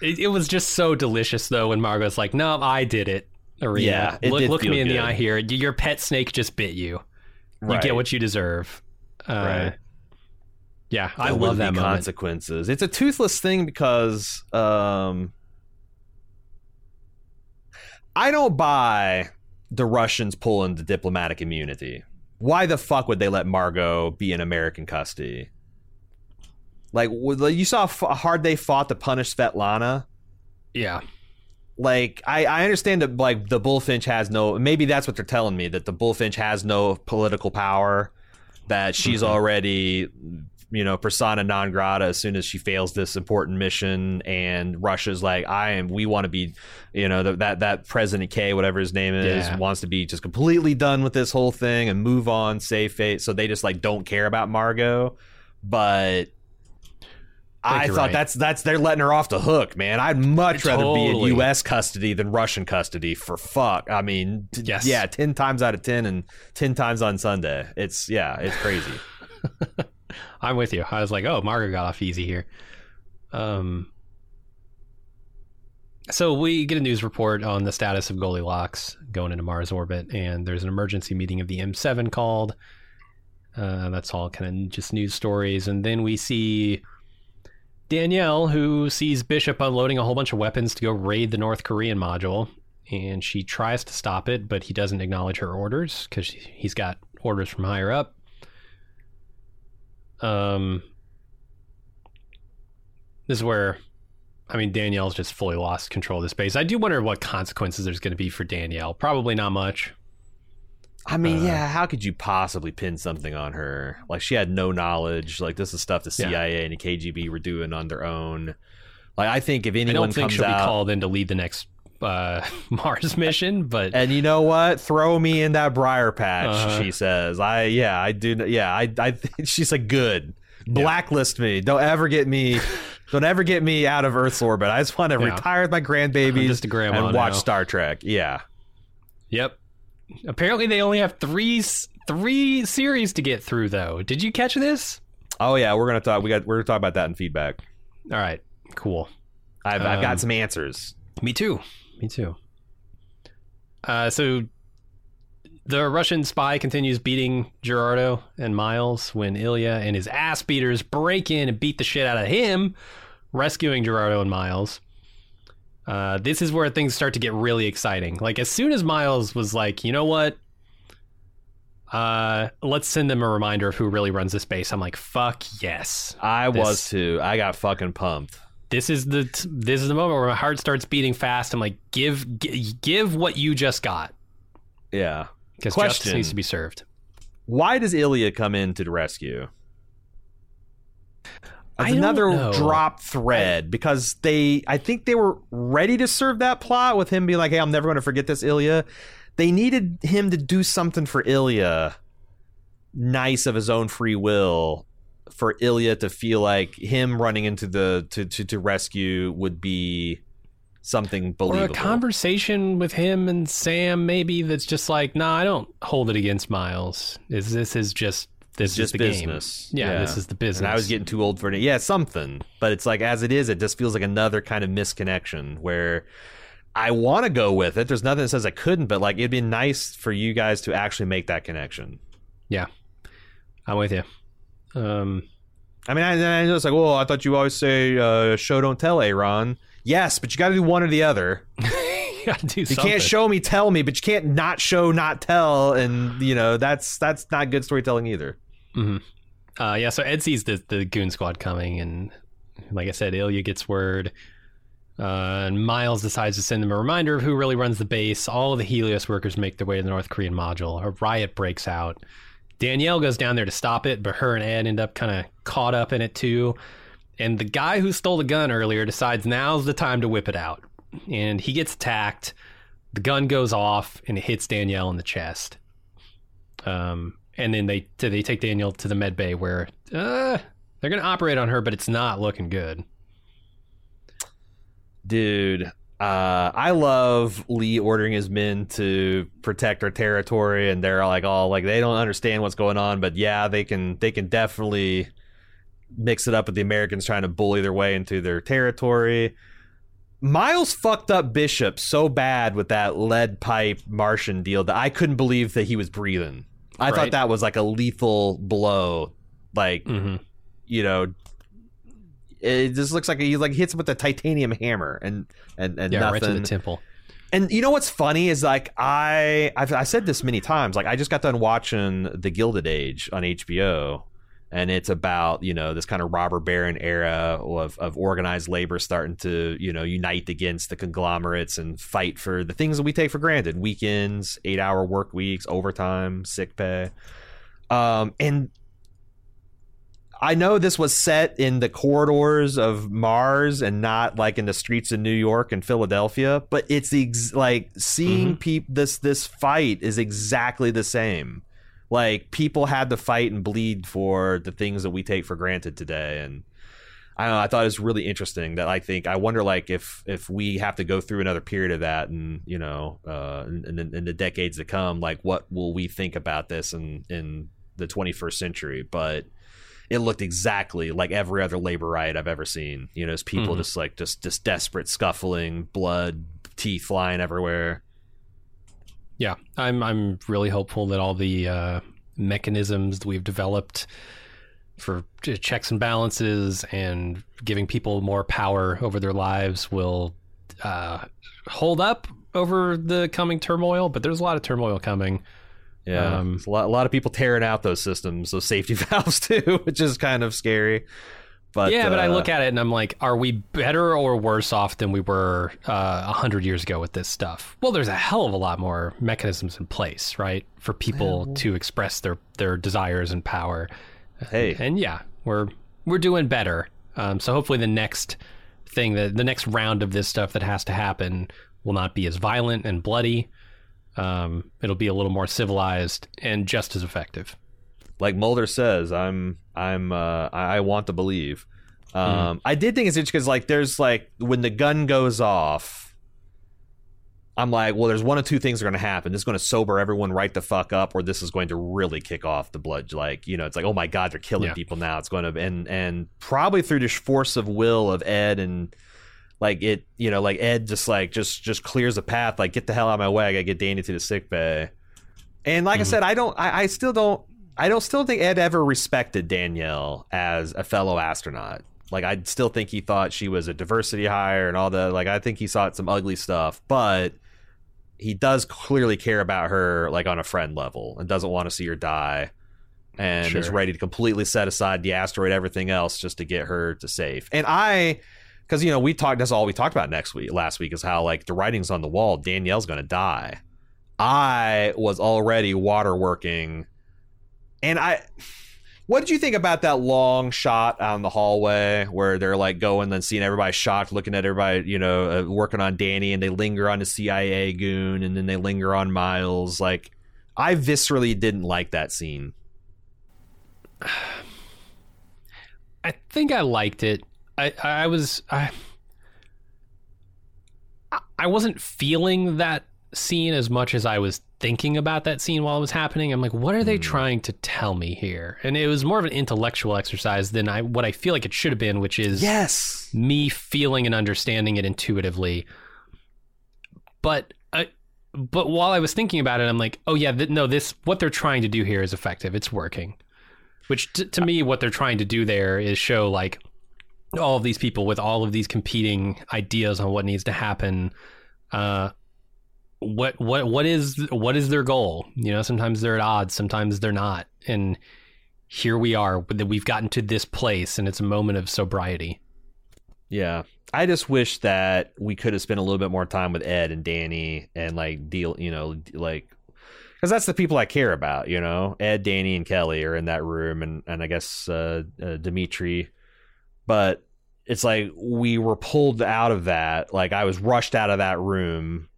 It, it was just so delicious though when Margot's like, "No, I did it." Irina. Yeah, it look, look me in the eye here. Your pet snake just bit you. You Right. get what you deserve. Uh, Right. Yeah, I love that moment. consequences. It's a toothless thing because um, I don't buy the Russians pulling the diplomatic immunity. Why the fuck would they let Margot be in American custody? Like you saw how hard they fought to punish Svetlana. Yeah. Like I, I understand that like the bullfinch has no. Maybe that's what they're telling me that the bullfinch has no political power. That she's mm-hmm. already you know persona non grata as soon as she fails this important mission and russia's like i am we want to be you know that that, that president k whatever his name is Yeah. wants to be just completely done with this whole thing and move on save fate so they just like don't care about margot but I you're thought right. that's that's they're letting her off the hook, man. I'd much rather be in U.S. custody than Russian custody for fuck. I mean, t- Yes. yeah, ten times out of ten, and ten times on Sunday. It's yeah, it's crazy. I'm with you. I was like, oh, Margaret got off easy here. Um, so we get a news report on the status of Goldilocks going into Mars orbit, and there's an emergency meeting of the M7 called. Uh, that's all kind of just news stories, and then we see Danielle, who sees Bishop unloading a whole bunch of weapons to go raid the North Korean module, and she tries to stop it, but he doesn't acknowledge her orders because he's got orders from higher up. Um, this is where, I mean, Danielle's just fully lost control of the space. I do wonder what consequences there's going to be for Danielle. Probably not much. I mean, yeah, how could you possibly pin something on her? Like she had no knowledge. Like this is stuff the Yeah. CIA and the KGB were doing on their own. Like I think if I anyone don't think comes she'll out, be called in to lead the next uh, Mars mission, but and you know what, throw me in that briar patch. Uh-huh. She says, "I yeah, I do. Yeah, I I she's like good, blacklist me. Don't ever get me. Don't ever get me out of Earth's orbit. I just want to Yeah. retire with my grandbabies I'm just a grandma and watch now. Star Trek. Yeah. Yep. Apparently, they only have three three series to get through, though. Did you catch this? Oh yeah, we're gonna talk. We got. We're gonna talk about that in feedback. All right, cool. I've, I've Um, got some answers. Me too. Me too. Uh, so the Russian spy continues beating Gerardo and Miles when Ilya and his ass beaters break in and beat the shit out of him, rescuing Gerardo and Miles. Uh, this is where things start to get really exciting. Like as soon as Miles was like, you know what? Uh, let's send them a reminder of who really runs this base. I'm like, fuck yes. I this- was too. I got fucking pumped. This is the this is the moment where my heart starts beating fast. I'm like, give gi- give what you just got Yeah. because justice needs to be served. Why does Ilya come in to the rescue? I don't another drop thread because they, I think they were ready to serve that plot with him being like, "Hey, I'm never going to forget this, Ilya." They needed him to do something for Ilya, nice of his own free will, for Ilya to feel like him running into the to to, to rescue would be something believable. Or a conversation with him and Sam, maybe that's just like, nah, I don't hold it against Miles. Is this is just this just is the business. game? Yeah, this is the business. And I was getting too old for it. Yeah, something. But it's like as it is, it just feels like another kind of misconnection where I want to go with it. There's nothing that says I couldn't, but like it'd be nice for you guys to actually make that connection. yeah, I'm with you. Um, I mean, I, I was like, well, I thought you always say uh, show don't tell, A.Ron. Yes, but you got to do one or the other. you You can't show me, tell me, but you can't not show, not tell, and you know that's that's not good storytelling either. Mm-hmm. Uh, yeah, so Ed sees the, the goon squad coming, and like I said, Ilya gets word. Uh, and Miles decides to send them a reminder of who really runs the base. All of the Helios workers make their way to the North Korean module. A riot breaks out. Danielle goes down there to stop it, but her and Ed end up kind of caught up in it too. And the guy who stole the gun earlier decides now's the time to whip it out. And he gets attacked. The gun goes off and it hits Danielle in the chest. Um, and then they they take Danielle to the med bay where uh, they're going to operate on her, but it's not looking good. dude uh i love lee ordering his men to protect our territory and they're like all like they don't understand what's going on but yeah they can they can definitely mix it up with the americans trying to bully their way into their territory. Miles fucked up bishop so bad with that lead pipe martian deal that i couldn't believe that he was breathing. I thought that was like a lethal blow like Mm-hmm. you know, it just looks like he like hits him with a titanium hammer and and and Yeah, nothing. right to the temple. and you know what's funny is like I I've I said this many times. Like I just got done watching The Gilded Age on HBO. And it's about you know this kind of robber baron era of, of organized labor starting to you know unite against the conglomerates and fight for the things that we take for granted: weekends, eight-hour work weeks, overtime, sick pay. Um, and I know this was set in the corridors of Mars and not like in the streets of New York and Philadelphia, but it's ex- like seeing peop this this fight is exactly the same. Like people had to fight and bleed for the things that we take for granted today, and I don't know. I thought it was really interesting that I think I wonder like if if we have to go through another period of that, and you know, uh, in, in, in the decades to come, like what will we think about this in in the 21st century? But it looked exactly like every other labor riot I've ever seen. You know, it's people Mhm. just like just just desperate scuffling, blood, teeth flying everywhere. Yeah, I'm I'm really hopeful that all the uh, mechanisms that we've developed for checks and balances and giving people more power over their lives will uh, hold up over the coming turmoil. But there's a lot of turmoil coming. Yeah, Um, a lot, a lot of people tearing out those systems, those safety valves too, which is kind of scary. But yeah, but I uh, look at it and I'm like, are we better or worse off than we were uh, a hundred years ago with this stuff? Well, there's a hell of a lot more mechanisms in place, right, for people to express their their desires and power. Hey, And yeah, we're we're doing better. Um, so hopefully the next thing that the next round of this stuff that has to happen will not be as violent and bloody. Um, it'll be a little more civilized and just as effective. Like Mulder says, I'm I'm uh, I, want to believe. Um, I did think it's interesting because like there's like when the gun goes off, I'm like, well, there's one of two things are going to happen. This is going to sober everyone right the fuck up, or this is going to really kick off the blood. Like you know, it's like oh my god, they're killing Yeah. people now. It's going to and and probably through the force of will of Ed and like it, you know, like Ed just like just just clears a path. Like get the hell out of my way. I got to get Danny to the sick bay. And like I mm-hmm. said, I don't. I, I still don't. I don't still think Ed ever respected Danielle as a fellow astronaut. Like I still think he thought she was a diversity hire and all the like. I think he saw some ugly stuff, but he does clearly care about her like on a friend level and doesn't want to see her die, and is ready to completely set aside the asteroid, everything else, just to get her to safe. And I. Because you know we talked. That's all we talked about next week. Last week is how like the writing's on the wall. Danielle's to die. I was already waterworking, and I. What did you think about that long shot in the hallway where they're like going and seeing everybody shocked, looking at everybody, you know, uh, working on Danny, and they linger on the CIA goon, and then they linger on Miles. Like, I viscerally didn't like that scene. I think I liked it. I I was I I wasn't feeling that scene as much as I was thinking about that scene while it was happening. I'm like, what are they hmm. trying to tell me here? And it was more of an intellectual exercise than I what I feel like it should have been, which is Yes. me feeling and understanding it intuitively. But I, but while I was thinking about it, I'm like, oh yeah, th- no, this what they're trying to do here is effective. It's working. Which t- to me, what they're trying to do there is show like all of these people with all of these competing ideas on what needs to happen. Uh, what what what is what is their goal? You know, sometimes they're at odds, sometimes they're not, and here we are. that We've gotten to this place, and it's a moment of sobriety. Yeah. I just wish that we could have spent a little bit more time with Ed and Danny and like deal, you know, like because that's the people I care about, you know. Ed, Danny, and Kelly are in that room, and and I guess uh, uh, Dimitri. But it's like we were pulled out of that. Like I was rushed out of that room,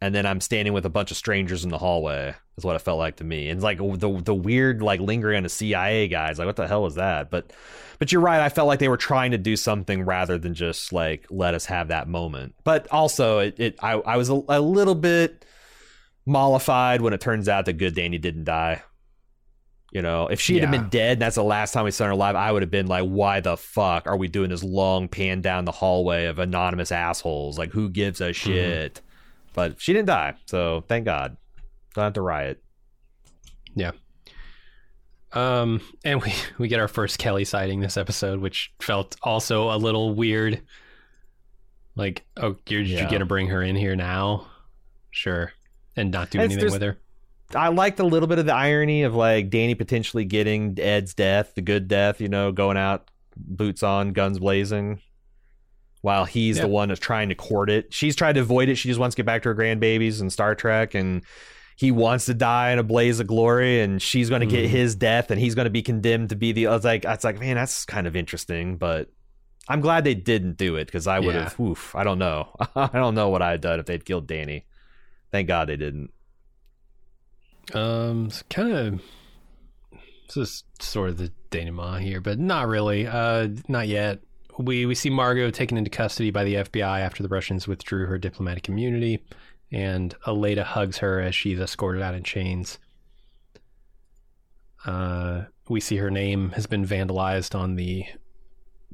and then I'm standing with a bunch of strangers in the hallway. Is what it felt like to me. And it's like the the weird like lingering on the CIA guys. Like what the hell was that? But but you're right. I felt like they were trying to do something rather than just like let us have that moment. But also, it, it I I was a, a little bit mollified when it turns out that good Danny didn't die. You know, if she had Yeah. been dead and that's the last time we saw her alive, I would have been like, why the fuck are we doing this long pan down the hallway of anonymous assholes? Like, who gives a shit? But she didn't die, so thank God. Don't have to riot. Yeah. Um, and we we get our first Kelly sighting this episode, which felt also a little weird. Like, oh, you're Yeah. you gonna bring her in here now? Sure, and not do It's- anything with her. I liked a little bit of the irony of like Danny potentially getting Ed's death, the good death, you know, going out boots on, guns blazing, while he's Yeah. the one that's trying to court it. She's tried to avoid it. She just wants to get back to her grandbabies and Star Trek, and he wants to die in a blaze of glory, and she's going to get Mhm. his death, and he's going to be condemned to be the. I was like, I was like, man, that's kind of interesting, but. I'm glad they didn't do it because I would Yeah. have. Oof, I don't know. I don't know what I'd done if they'd killed Danny. Thank God they didn't. Um, kind of. This is sort of the denouement here, but not really. Uh, not yet. We we see Margot taken into custody by the FBI after the Russians withdrew her diplomatic immunity, and Aleida hugs her as she's escorted out in chains. Uh, we see her name has been vandalized on the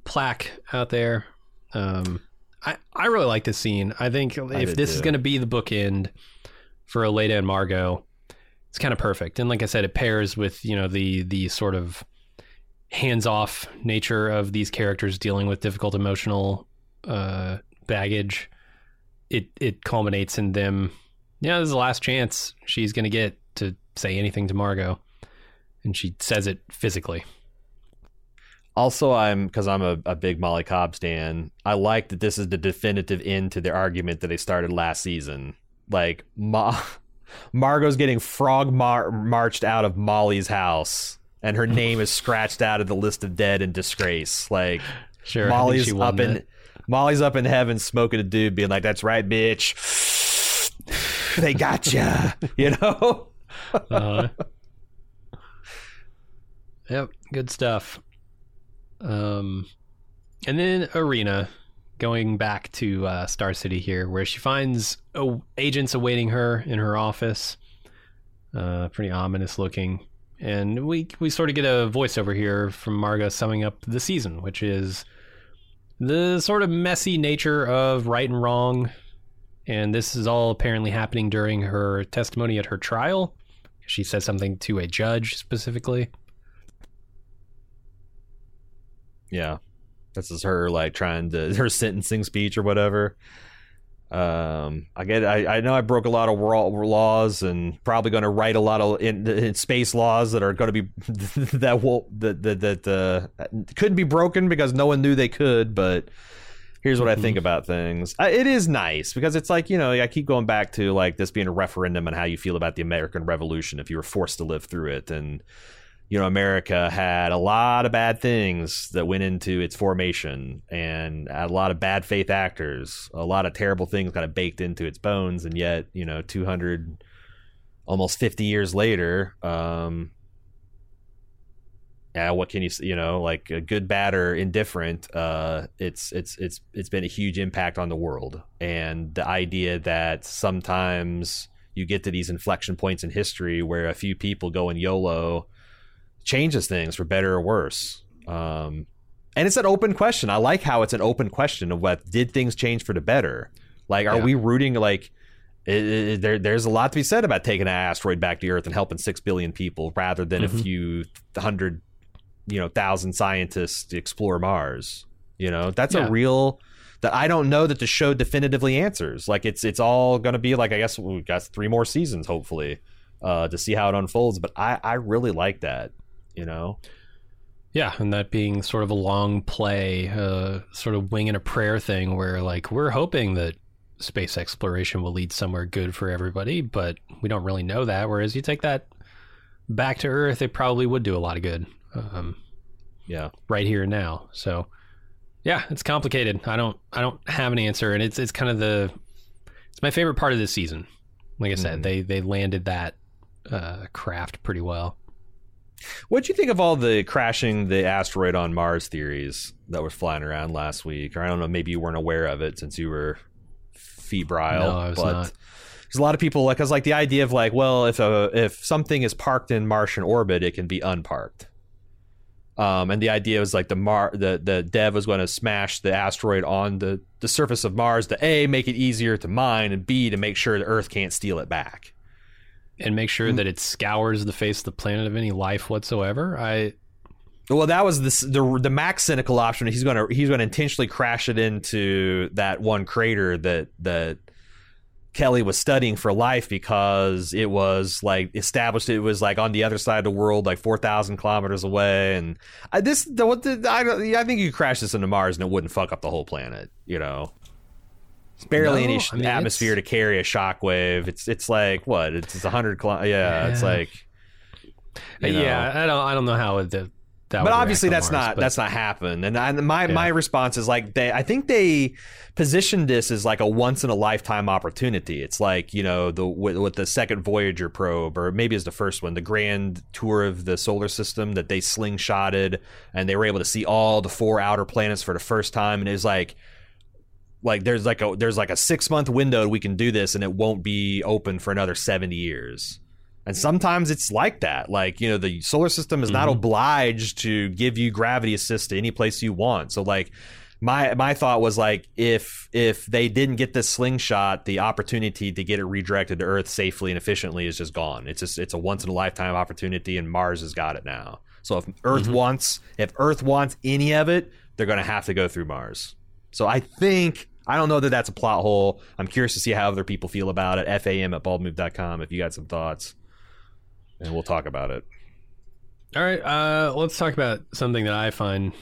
plaque out there. Um, I I really like this scene. I think if this is going to be the bookend for Aleida and Margot, it's kind of perfect. And like I said, it pairs with you know the the sort of hands off nature of these characters dealing with difficult emotional uh, baggage. It it culminates in them. Yeah, this is the last chance she's to get to say anything to Margot, and she says it physically. Also, I'm because I'm a, a big Molly Cobb stan. I like that this is the definitive end to their argument that they started last season. Like, Ma- Margot's getting frog mar- marched out of Molly's house, and her name is scratched out of the list of dead in disgrace. Like, Sure, Molly's up in that. Molly's up in heaven smoking a dude, being like, "That's right, bitch. they got ya." You know. Uh, Yep, good stuff. Um, and then Irina going back to uh, Star City here, where she finds agents awaiting her in her office. Uh, pretty ominous looking, and we we sort of get a voiceover here from Margot summing up the season, which is the sort of messy nature of right and wrong, and this is all apparently happening during her testimony at her trial. She says something to a judge specifically. Yeah. This is her like trying to her sentencing speech or whatever. Um, I get. I, I know I broke a lot of laws and probably going to write a lot of in, in space laws that are going to be that will that that that uh, couldn't be broken because no one knew they could. But here's what mm-hmm. I think about things. It is nice because it's like you know I keep going back to like this being a referendum on how you feel about the American Revolution if you were forced to live through it and you know, America had a lot of bad things that went into its formation and a lot of bad faith actors, a lot of terrible things kind of baked into its bones. And yet, you know, 200, almost 50 years later, um, yeah, what can you you know like a good, bad, or indifferent? Uh, it's it's it's it's been a huge impact on the world, and the idea that sometimes you get to these inflection points in history where a few people go in YOLO changes things for better or worse. Um, and it's an open question. I like how it's an open question of what did things change for the better. Like, are yeah. we rooting like? It, it, there, there's a lot to be said about taking an asteroid back to Earth and helping six billion people, rather than mm-hmm. a few hundred, you know, thousand scientists explore Mars. You know, that's yeah. a real that I don't know that the show definitively answers. Like, it's it's all going to be like I guess we've got three more seasons, hopefully, uh, to see how it unfolds. But I I really like that you know? Yeah, and that being sort of a long play, uh, sort of wing and a prayer thing where, like, we're hoping that space exploration will lead somewhere good for everybody, but we don't really know that. Whereas you take that back to Earth, it probably would do a lot of good. Um, yeah, right here and now. So, yeah, it's complicated. I don't, I don't have an answer, and it's, it's kind of the, it's my favorite part of this season. Like I said, mm. they, they landed that uh, craft pretty well. What do you think of all the crashing the asteroid on Mars theories that were flying around last week? Or I don't know, maybe you weren't aware of it since you were febrile. No, I was but not. There's a lot of people like, cause like the idea of like, well, if a if something is parked in Martian orbit, it can be unparked. Um, and the idea was like the Mar the the dev was going to smash the asteroid on the the surface of Mars to a make it easier to mine and b to make sure the Earth can't steal it back and make sure mm. that it scours the face of the planet of any life whatsoever. I well, that was the the, the max cynical option. He's gonna he's gonna intentionally crash it into that one crater that that Kelly was studying for life because it was like established it was like on the other side of the world, like four thousand kilometers away. And I, this the, what the, I, I think you crash this into Mars and it wouldn't fuck up the whole planet. You know. It's barely no, any I mean, atmosphere to carry a shockwave. It's it's like what? It's, it's hundred. yeah, yeah, it's like. You know. Yeah, I don't. I don't know how it. did. That but obviously that's Mars, not but... that's not happened and I, my yeah. my response is like they i think they positioned this as like a once in a lifetime opportunity it's like you know the with, with, the second voyager probe or maybe it's the first one the grand tour of the solar system that they slingshotted and they were able to see all the four outer planets for the first time and it was like like there's like a there's like a six month window we can do this and it won't be open for another 70 years. And sometimes it's like that. Like you know the solar system is mm-hmm. not obliged to give you gravity assist to any place you want. So like my my thought was like if if they didn't get this slingshot the opportunity to get it redirected to earth safely and efficiently is just gone. It's just it's a once in a lifetime opportunity and mars has got it now. So if earth mm-hmm. wants if earth wants any of it they're going to have to go through mars so i think I don't know that that's a plot hole. I'm curious to see how other people feel about it. FAM at baldmove.com if you got some thoughts. And we'll talk about it. All right. Uh, let's talk about something that I find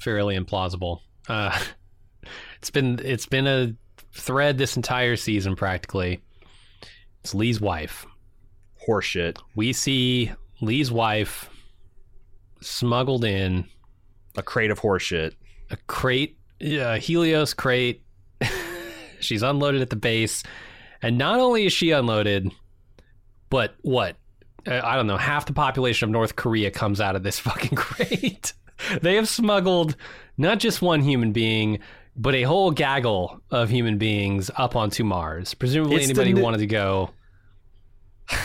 fairly implausible. Uh, it's been it's been a thread this entire season practically. It's Lee's wife. Horseshit. We see Lee's wife smuggled in a crate of horseshit. A crate, yeah, Helios crate She's unloaded at the base. And not only is she unloaded, but what? uh, I don't know, half the population of North Korea comes out of this fucking crate. they have smuggled not just one human being, but a whole gaggle of human beings up onto Mars. Presumably, It's anybody new- who wanted to go.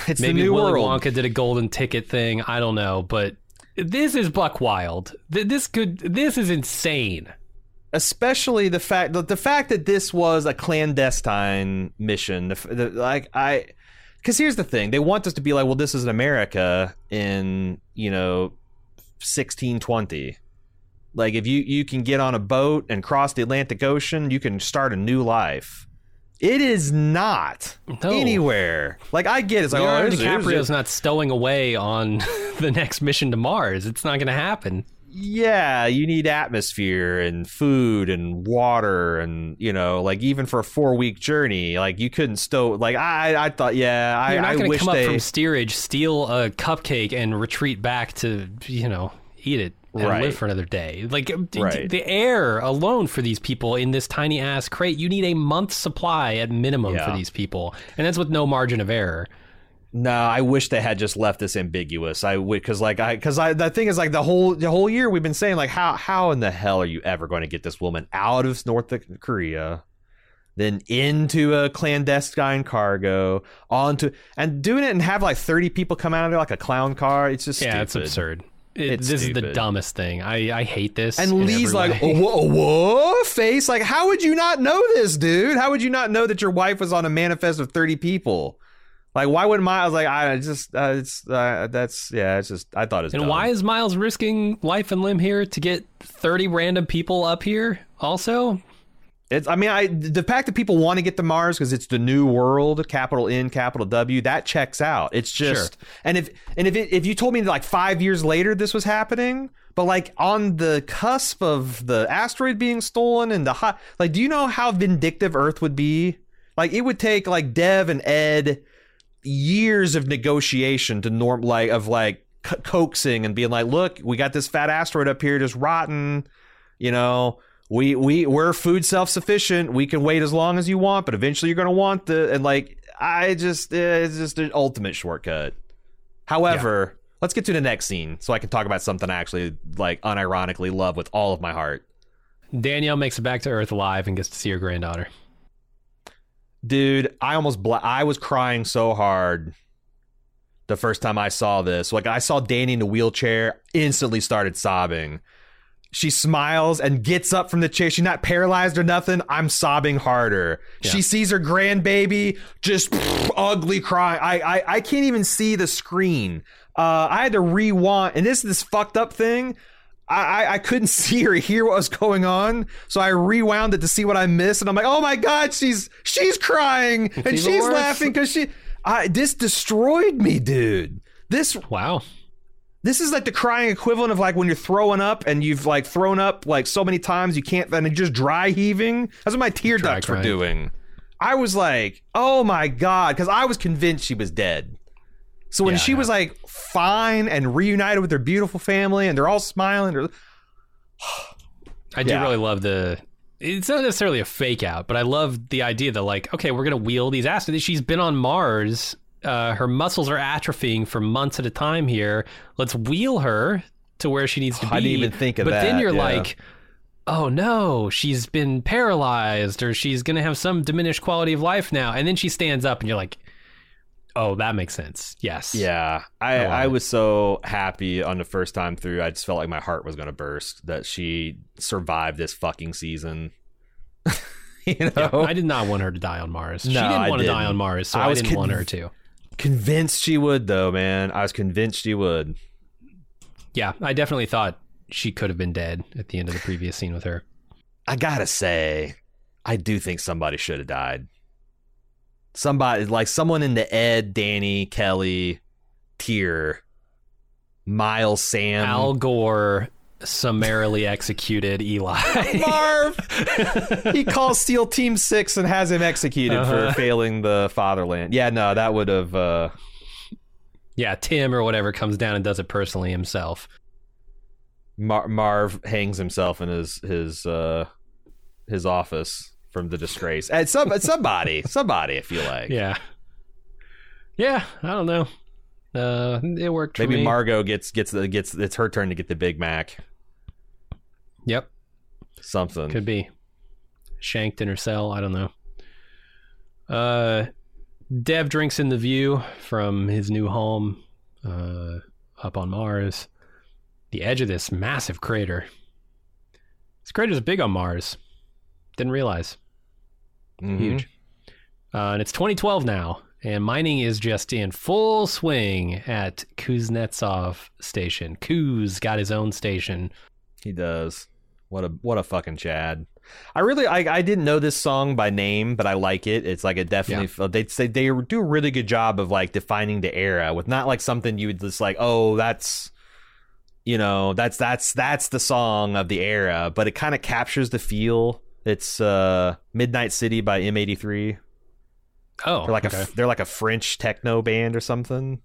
It's Maybe the new Willy world. Wonka did a golden ticket thing. I don't know, but this is buck wild. This could. This is insane. Especially the fact the, the fact that this was a clandestine mission the, the, like i because here's the thing they want us to be like well this is america in you know 1620 like if you you can get on a boat and cross the atlantic ocean you can start a new life it is not No. anywhere like i get it. it's like Leonardo oh, DiCaprio's not stowing away on the next mission to Mars. It's not going to happen. Yeah, you need atmosphere and food and water and you know, like even for a four week journey, like you couldn't stow. Like I, I thought, yeah, I, You're not I going to wish come they. up from steerage, steal a cupcake, and retreat back to you know eat it and Right. live for another day. Like Right. the air alone for these people in this tiny ass crate, you need a month's supply at minimum for these people, and that's with no margin of error. No, I wish they had just left this ambiguous. I would because like I because I the thing is like the whole the whole year we've been saying like how how in the hell are you ever going to get this woman out of North Korea, then into a clandestine cargo onto and doing it and have like thirty people come out of there like a clown car. It's just Yeah, it's absurd. It, It's this is the dumbest thing. I, I hate this. And Lee's like, way. whoa, whoa, face. Like, how would you not know this, dude? How would you not know that your wife was on a manifest of 30 people? Like, why I was like, I just, uh, it's, uh, that's, yeah, it's just, I thought it's And dumb. why is Miles risking life and limb here to get 30 random people up here also? It's, I mean, I, the fact that people want to get to Mars because it's the new world, capital N, capital W, that checks out. It's just, and if, and if, it, if you told me that like five years later this was happening, but like on the cusp of the asteroid being stolen and the hot, like, do you know how vindictive Earth would be? Like, it would take like Dev and Ed years of negotiation to norm, like, of like co- coaxing and being like, look, we got this fat asteroid up here just rotten, you know we we we're food self sufficient. We can wait as long as you want, but eventually you're going to want the and like I just eh, it's just an ultimate shortcut. However, let's get to the next scene so I can talk about something I actually like unironically love with all of my heart. Danielle makes it back to Earth alive and gets to see her granddaughter. Dude, I almost bla- I was crying so hard the first time I saw this. Like I saw Danny in the wheelchair, instantly started sobbing. She smiles and gets up from the chair. She's not paralyzed or nothing. I'm sobbing harder. She sees her grandbaby just ugly crying. I, I I can't even see the screen. Uh, I had to rewind, and this is this fucked up thing. I, I couldn't see or hear what was going on, so I rewound it to see what I missed, and I'm like, oh my god, she's she's crying and she's worse. laughing because she. I this destroyed me, dude. This Wow. this is like the crying equivalent of like when you're throwing up and you've like thrown up like so many times you can't and you're just dry heaving. That's what my tear Dry ducts were doing. I was like, oh my god, because I was convinced she was dead. So when Yeah, she was like fine and reunited with her beautiful family and they're all smiling, they're- I do Yeah. really love the. It's not necessarily a fake out, but I love the idea that like, okay, we're gonna wheel these asteroids. She's been on Mars. Uh, her muscles are atrophying for months at a time here. Let's wheel her to where she needs to be. I didn't even think of but then you're yeah. like, oh no, she's been paralyzed, or she's gonna have some diminished quality of life now. And then she stands up, and you're like, oh, that makes sense. Yes. Yeah, I, I I was so happy on the first time through. I just felt like my heart was going to burst that she survived this fucking season. you know, Yeah, I did not want her to die on Mars. she No, didn't I want to die on Mars, so I I, didn't want her to. convinced she would, though, man. I was convinced she would. Yeah, I definitely thought she could have been dead at the end of the previous scene with her. I gotta say, I do think somebody should have died. Somebody like someone in the Ed, Danny, Kelly tier, Miles, Sam, Al Gore summarily executed Eli. Marv. he calls Steel Team Six and has him executed Uh-huh. for failing the fatherland. Yeah, no, that would have. Uh, yeah, Tim or whatever comes down and does it personally himself. Mar- Marv hangs himself in his his uh, his office from the disgrace. And some somebody, somebody, I feel like. Yeah. Yeah, I don't know. Uh, it worked. for Maybe me. Margot gets gets the gets it's her turn to get the Big Mac. Yep, Something. could be shanked in her cell. I don't know. Uh, Dev drinks in the view from his new home, uh, up on Mars. The edge of this massive crater. This crater's big on Mars. Didn't realize. Mhm. Huge. Uh, and it's 2012 now, and mining is just in full swing at Kuznetsov Station. Kuz got his own station. He does. What a what a fucking Chad. I really I, I didn't know this song by name, but I like it. It's like it definitely they say they do a really good job of like defining the era with not like something you would just like oh that's you know that's that's that's the song of the era, but it kind of captures the feel. It's uh Midnight City by M83. Oh, They're like okay. a they're like a French techno band or something.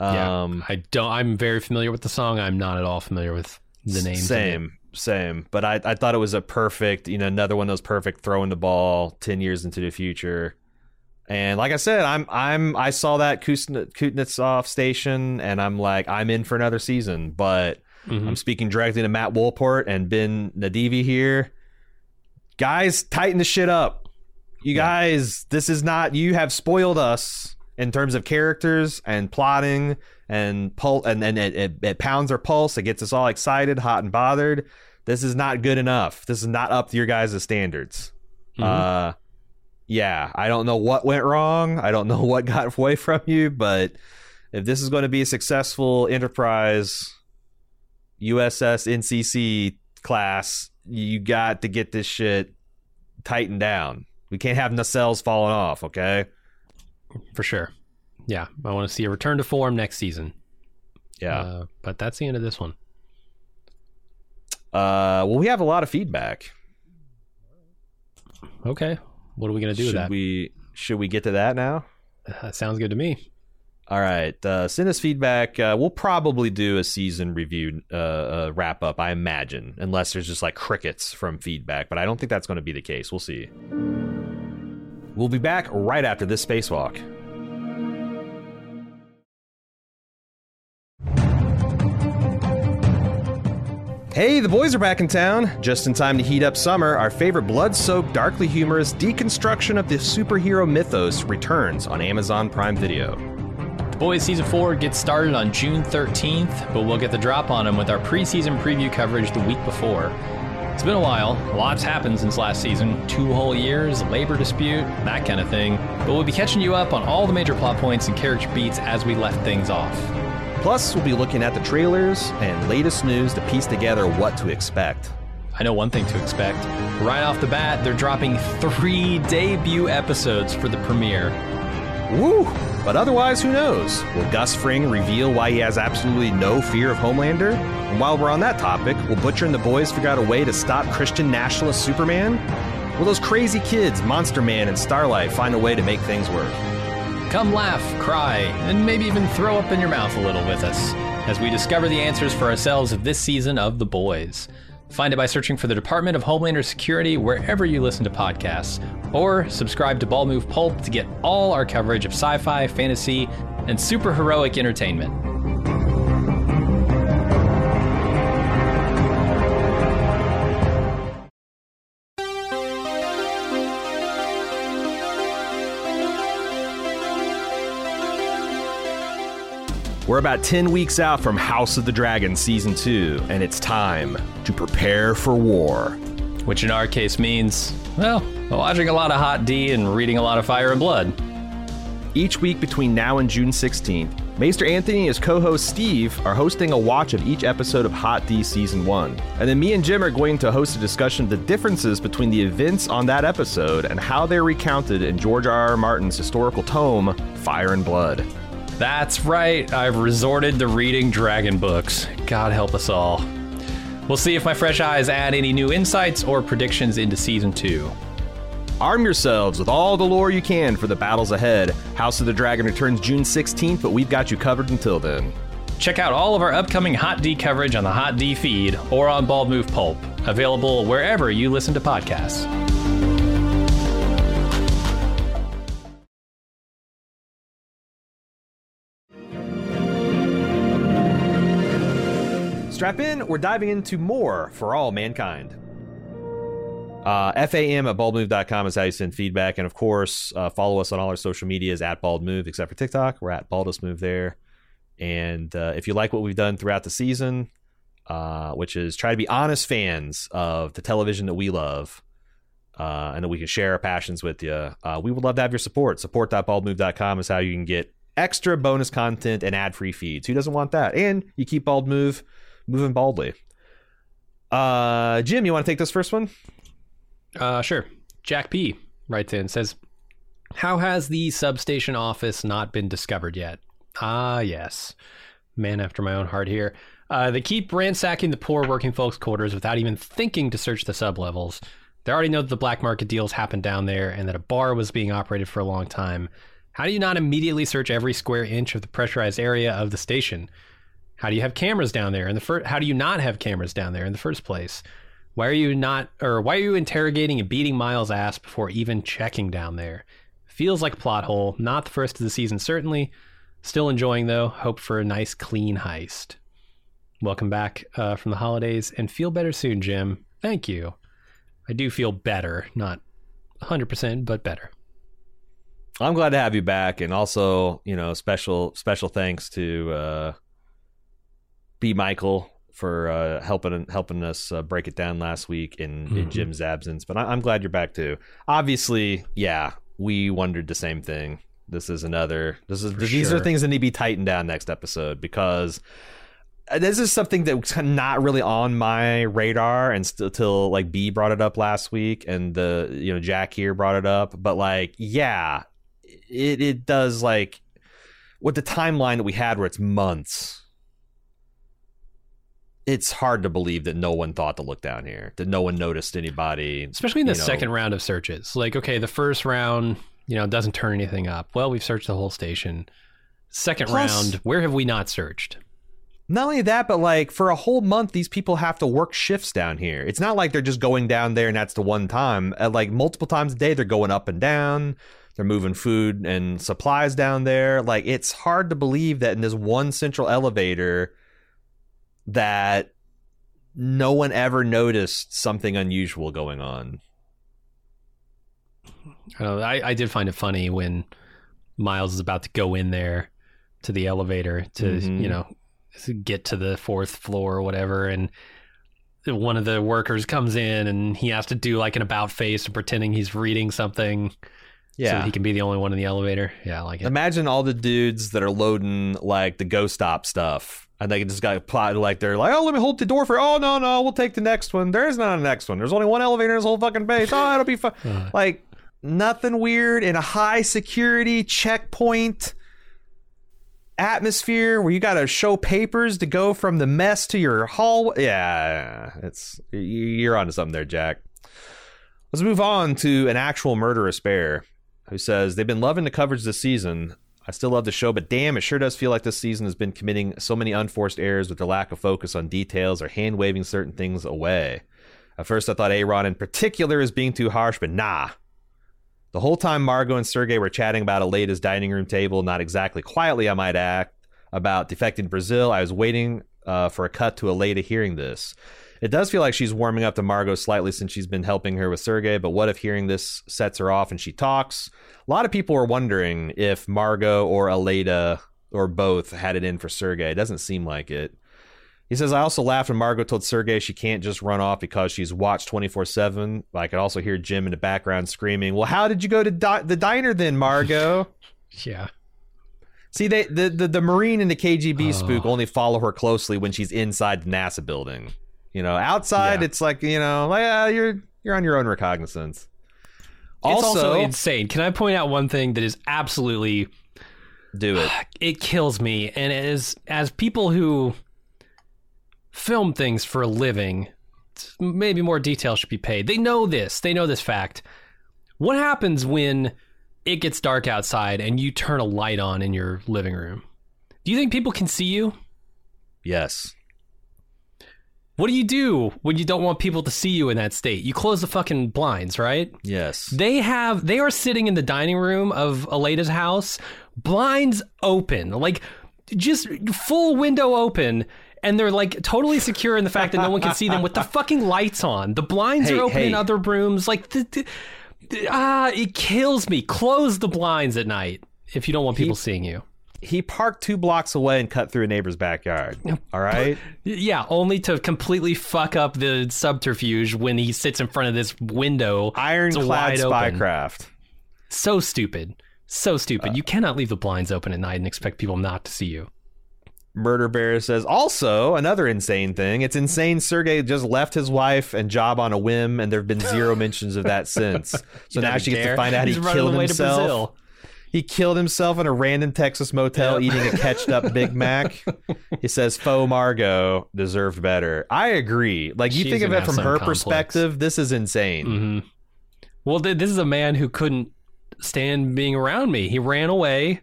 yeah. Um, I don't. I'm very familiar with the song. I'm not at all familiar with the name. Same, same. But I, I thought it was a perfect, you know, another one of those perfect throwing the ball ten years into the future. And like I said, I'm I'm I saw that Kuzn- Kuznetsov station, and I'm like I'm in for another season. But Mhm. I'm speaking directly to Matt Wolpert and Ben Nedivi here. Guys, tighten the shit up. You guys, this is not. You have spoiled us in terms of characters and plotting and pul and and it, it, it pounds our pulse. It gets us all excited, hot and bothered. This is not good enough. This is not up to your guys' standards. Uh, yeah, I don't know what went wrong. I don't know what got away from you, but if this is going to be a successful enterprise USS NCC class, you got to get this shit tightened down. We can't have nacelles falling off, okay? for sure. Yeah, I want to see a return to form next season. Yeah. Uh, but that's the end of this one. Uh, well, we have a lot of feedback. Okay, what are we gonna do should with that? we should we get to that now? That sounds good to me. All right, uh, send us feedback. Uh, we'll probably do a season review uh, uh, wrap up, I imagine, unless there's just like crickets from feedback. But I don't think that's going to be the case. We'll see. We'll be back right after this spacewalk. Hey, the boys are back in town. Just in time to heat up summer, our favorite blood soaked, darkly humorous deconstruction of the superhero mythos returns on Amazon Prime Video. Boys Season 4 gets started on June 13th, but we'll get the drop on them with our preseason preview coverage the week before. It's been a while. A lot's happened since last season two whole years, labor dispute, that kind of thing. But we'll be catching you up on all the major plot points and character beats as we left things off. Plus, we'll be looking at the trailers and latest news to piece together what to expect. I know one thing to expect. Right off the bat, they're dropping three debut episodes for the premiere. Woo! But otherwise, who knows? Will Gus Fring reveal why he has absolutely no fear of Homelander? And while we're on that topic, will Butcher and the boys figure out a way to stop Christian nationalist Superman? Will those crazy kids, Monster Man and Starlight, find a way to make things work? Come laugh, cry, and maybe even throw up in your mouth a little with us as we discover the answers for ourselves of this season of The Boys. Find it by searching for the Department of Homelander Security wherever you listen to podcasts, or subscribe to Bald Move Pulp to get all our coverage of sci fi, fantasy, and superheroic entertainment. We're about 10 weeks out from House of the Dragon Season 2, and it's time to prepare for war. Which in our case means, well, watching a lot of Hot D and reading a lot of Fire and Blood. Each week between now and June 16th, Maester Anthony and his co host Steve are hosting a watch of each episode of Hot D Season 1. And then me and Jim are going to host a discussion of the differences between the events on that episode and how they're recounted in George R. R. Martin's historical tome, Fire and Blood. That's right, I've resorted to reading dragon books. God help us all. We'll see if my fresh eyes add any new insights or predictions into season two. Arm yourselves with all the lore you can for the battles ahead. House of the Dragon returns June 16th, but we've got you covered until then. Check out all of our upcoming Hot D coverage on the Hot D feed or on Bald Move Pulp, available wherever you listen to podcasts. Strap in, we're diving into more for all mankind. Uh, FAM at baldmove.com is how you send feedback. And of course, uh, follow us on all our social medias at baldmove, except for TikTok. We're at baldestmove there. And uh, if you like what we've done throughout the season, uh, which is try to be honest fans of the television that we love, uh, and that we can share our passions with you, uh, we would love to have your support. Support.baldmove.com is how you can get extra bonus content and ad free feeds. Who doesn't want that? And you keep Bald Move moving baldly. Uh, Jim, you want to take this first one? Uh, sure. Jack P writes in says, "How has the substation office not been discovered yet?" Ah, yes, man after my own heart here. Uh, they keep ransacking the poor working folks' quarters without even thinking to search the sublevels. They already know that the black market deals happened down there and that a bar was being operated for a long time. How do you not immediately search every square inch of the pressurized area of the station? How do you have cameras down there in the first? How do you not have cameras down there in the first place? Why are you not, or why are you interrogating and beating Miles' ass before even checking down there? Feels like a plot hole. Not the first of the season, certainly. Still enjoying though. Hope for a nice, clean heist. Welcome back uh, from the holidays, and feel better soon, Jim. Thank you. I do feel better, not 100%, but better. I'm glad to have you back, and also, you know, special special thanks to uh, B. Michael for uh, helping helping us uh, break it down last week in, mm-hmm. in Jim's absence. But I, am glad you're back too. Obviously, yeah, we wondered the same thing. This is another. This is for these sure. are things that need to be tightened down next episode because uh, this is something that's not really on my radar and still till like B brought it up last week and the you know Jack here brought it up but like yeah it it does like with the timeline that we had where it's months it's hard to believe that no one thought to look down here that no one noticed anybody especially in the know. second round of searches like okay the first round you know doesn't turn anything up well we've searched the whole station second Plus, round where have we not searched not only that, but like for a whole month, these people have to work shifts down here. It's not like they're just going down there and that's the one time. At like multiple times a day, they're going up and down. They're moving food and supplies down there. Like it's hard to believe that in this one central elevator that no one ever noticed something unusual going on. I, I did find it funny when Miles is about to go in there to the elevator to mm-hmm. you know get to the fourth floor or whatever and one of the workers comes in and he has to do like an about face and pretending he's reading something yeah. So he can be the only one in the elevator. Yeah, I like it. Imagine all the dudes that are loading like the go stop stuff. And they just got plot like they're like, oh, let me hold the door for. Oh no, no, we'll take the next one. There is not a next one. There's only one elevator in this whole fucking base. Oh, it'll be fun. like nothing weird in a high security checkpoint atmosphere where you got to show papers to go from the mess to your hall. Yeah, it's you're onto something there, Jack. Let's move on to an actual murderous bear who says they've been loving the coverage this season. I still love the show, but damn, it sure does feel like this season has been committing so many unforced errors with their lack of focus on details or hand waving certain things away. At first, I thought A.Ron in particular is being too harsh, but nah, the whole time Margot and Sergey were chatting about Aleida's dining room table, not exactly quietly, I might add, about defecting Brazil, I was waiting uh, for a cut to Aleda hearing this. It does feel like she's warming up to Margot slightly since she's been helping her with Sergey, but what if hearing this sets her off and she talks? A lot of people are wondering if Margot or Aleida or both had it in for Sergey. It doesn't seem like it. He says, I also laughed when Margot told Sergey she can't just run off because she's watched 24 7. I could also hear Jim in the background screaming, Well, how did you go to di- the diner then, Margot? yeah. See, they, the, the, the Marine and the KGB oh. spook only follow her closely when she's inside the NASA building. You know, outside, yeah. it's like, you know, like, uh, you're, you're on your own recognizance. Also, it's also insane. Can I point out one thing that is absolutely. Do it. It kills me. And as, as people who film things for a living, maybe more detail should be paid. They know this. They know this fact. What happens when it gets dark outside and you turn a light on in your living room? Do you think people can see you? Yes. What do you do when you don't want people to see you in that state? You close the fucking blinds, right? Yes. They have they are sitting in the dining room of Aleida's house, blinds open. Like just full window open and they're like totally secure in the fact that no one can see them with the fucking lights on. The blinds Hey, are open hey. in other rooms. Like, the, the- ah, it kills me. Close the blinds at night if you don't want people seeing you. He parked two blocks away and cut through a neighbor's backyard. All right. Yeah, only to completely fuck up the subterfuge when he sits in front of this window. Ironclad spycraft. So stupid. So stupid. you cannot leave the blinds open at night and expect people not to see you. Murder Bear says also another insane thing. It's insane Sergey just left his wife and job on a whim, and there have been zero mentions of that since. So now she gets to find out He's he killed himself. He killed himself in a random Texas motel Yep. eating a catched up Big Mac. He says faux Margot deserved better. I agree. Like you She's think of it from her complex. perspective, this is insane. hmm Well, th- this is a man who couldn't stand being around me. He ran away.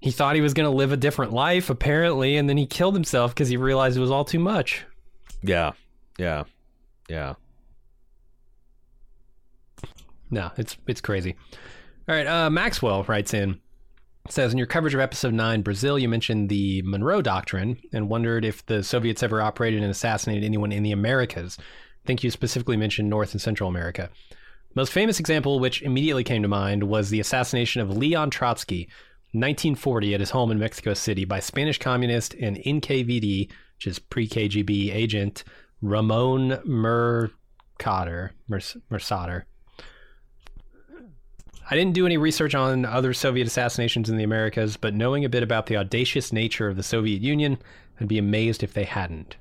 He thought he was going to live a different life, apparently, and then he killed himself because he realized it was all too much. Yeah. Yeah. Yeah. No, it's it's crazy. All right, uh, Maxwell writes in says in your coverage of episode 9 Brazil you mentioned the Monroe doctrine and wondered if the Soviets ever operated and assassinated anyone in the Americas. I think you specifically mentioned North and Central America. Most famous example which immediately came to mind was the assassination of Leon Trotsky 1940 at his home in Mexico City by Spanish communist and NKVD, which is pre-KGB agent Ramon Mercader, Mer- Mercader. I didn't do any research on other Soviet assassinations in the Americas, but knowing a bit about the audacious nature of the Soviet Union, I'd be amazed if they hadn't.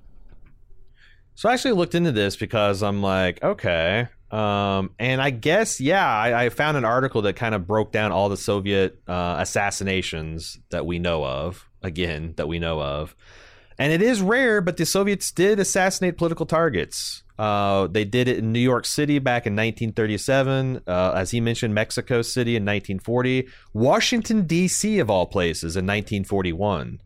So I actually looked into this because I'm like, okay. Um, and I guess, yeah, I, I found an article that kind of broke down all the Soviet uh, assassinations that we know of, again, that we know of. And it is rare, but the Soviets did assassinate political targets. Uh, they did it in New York City back in 1937. Uh, as he mentioned, Mexico City in 1940. Washington, D.C., of all places, in 1941.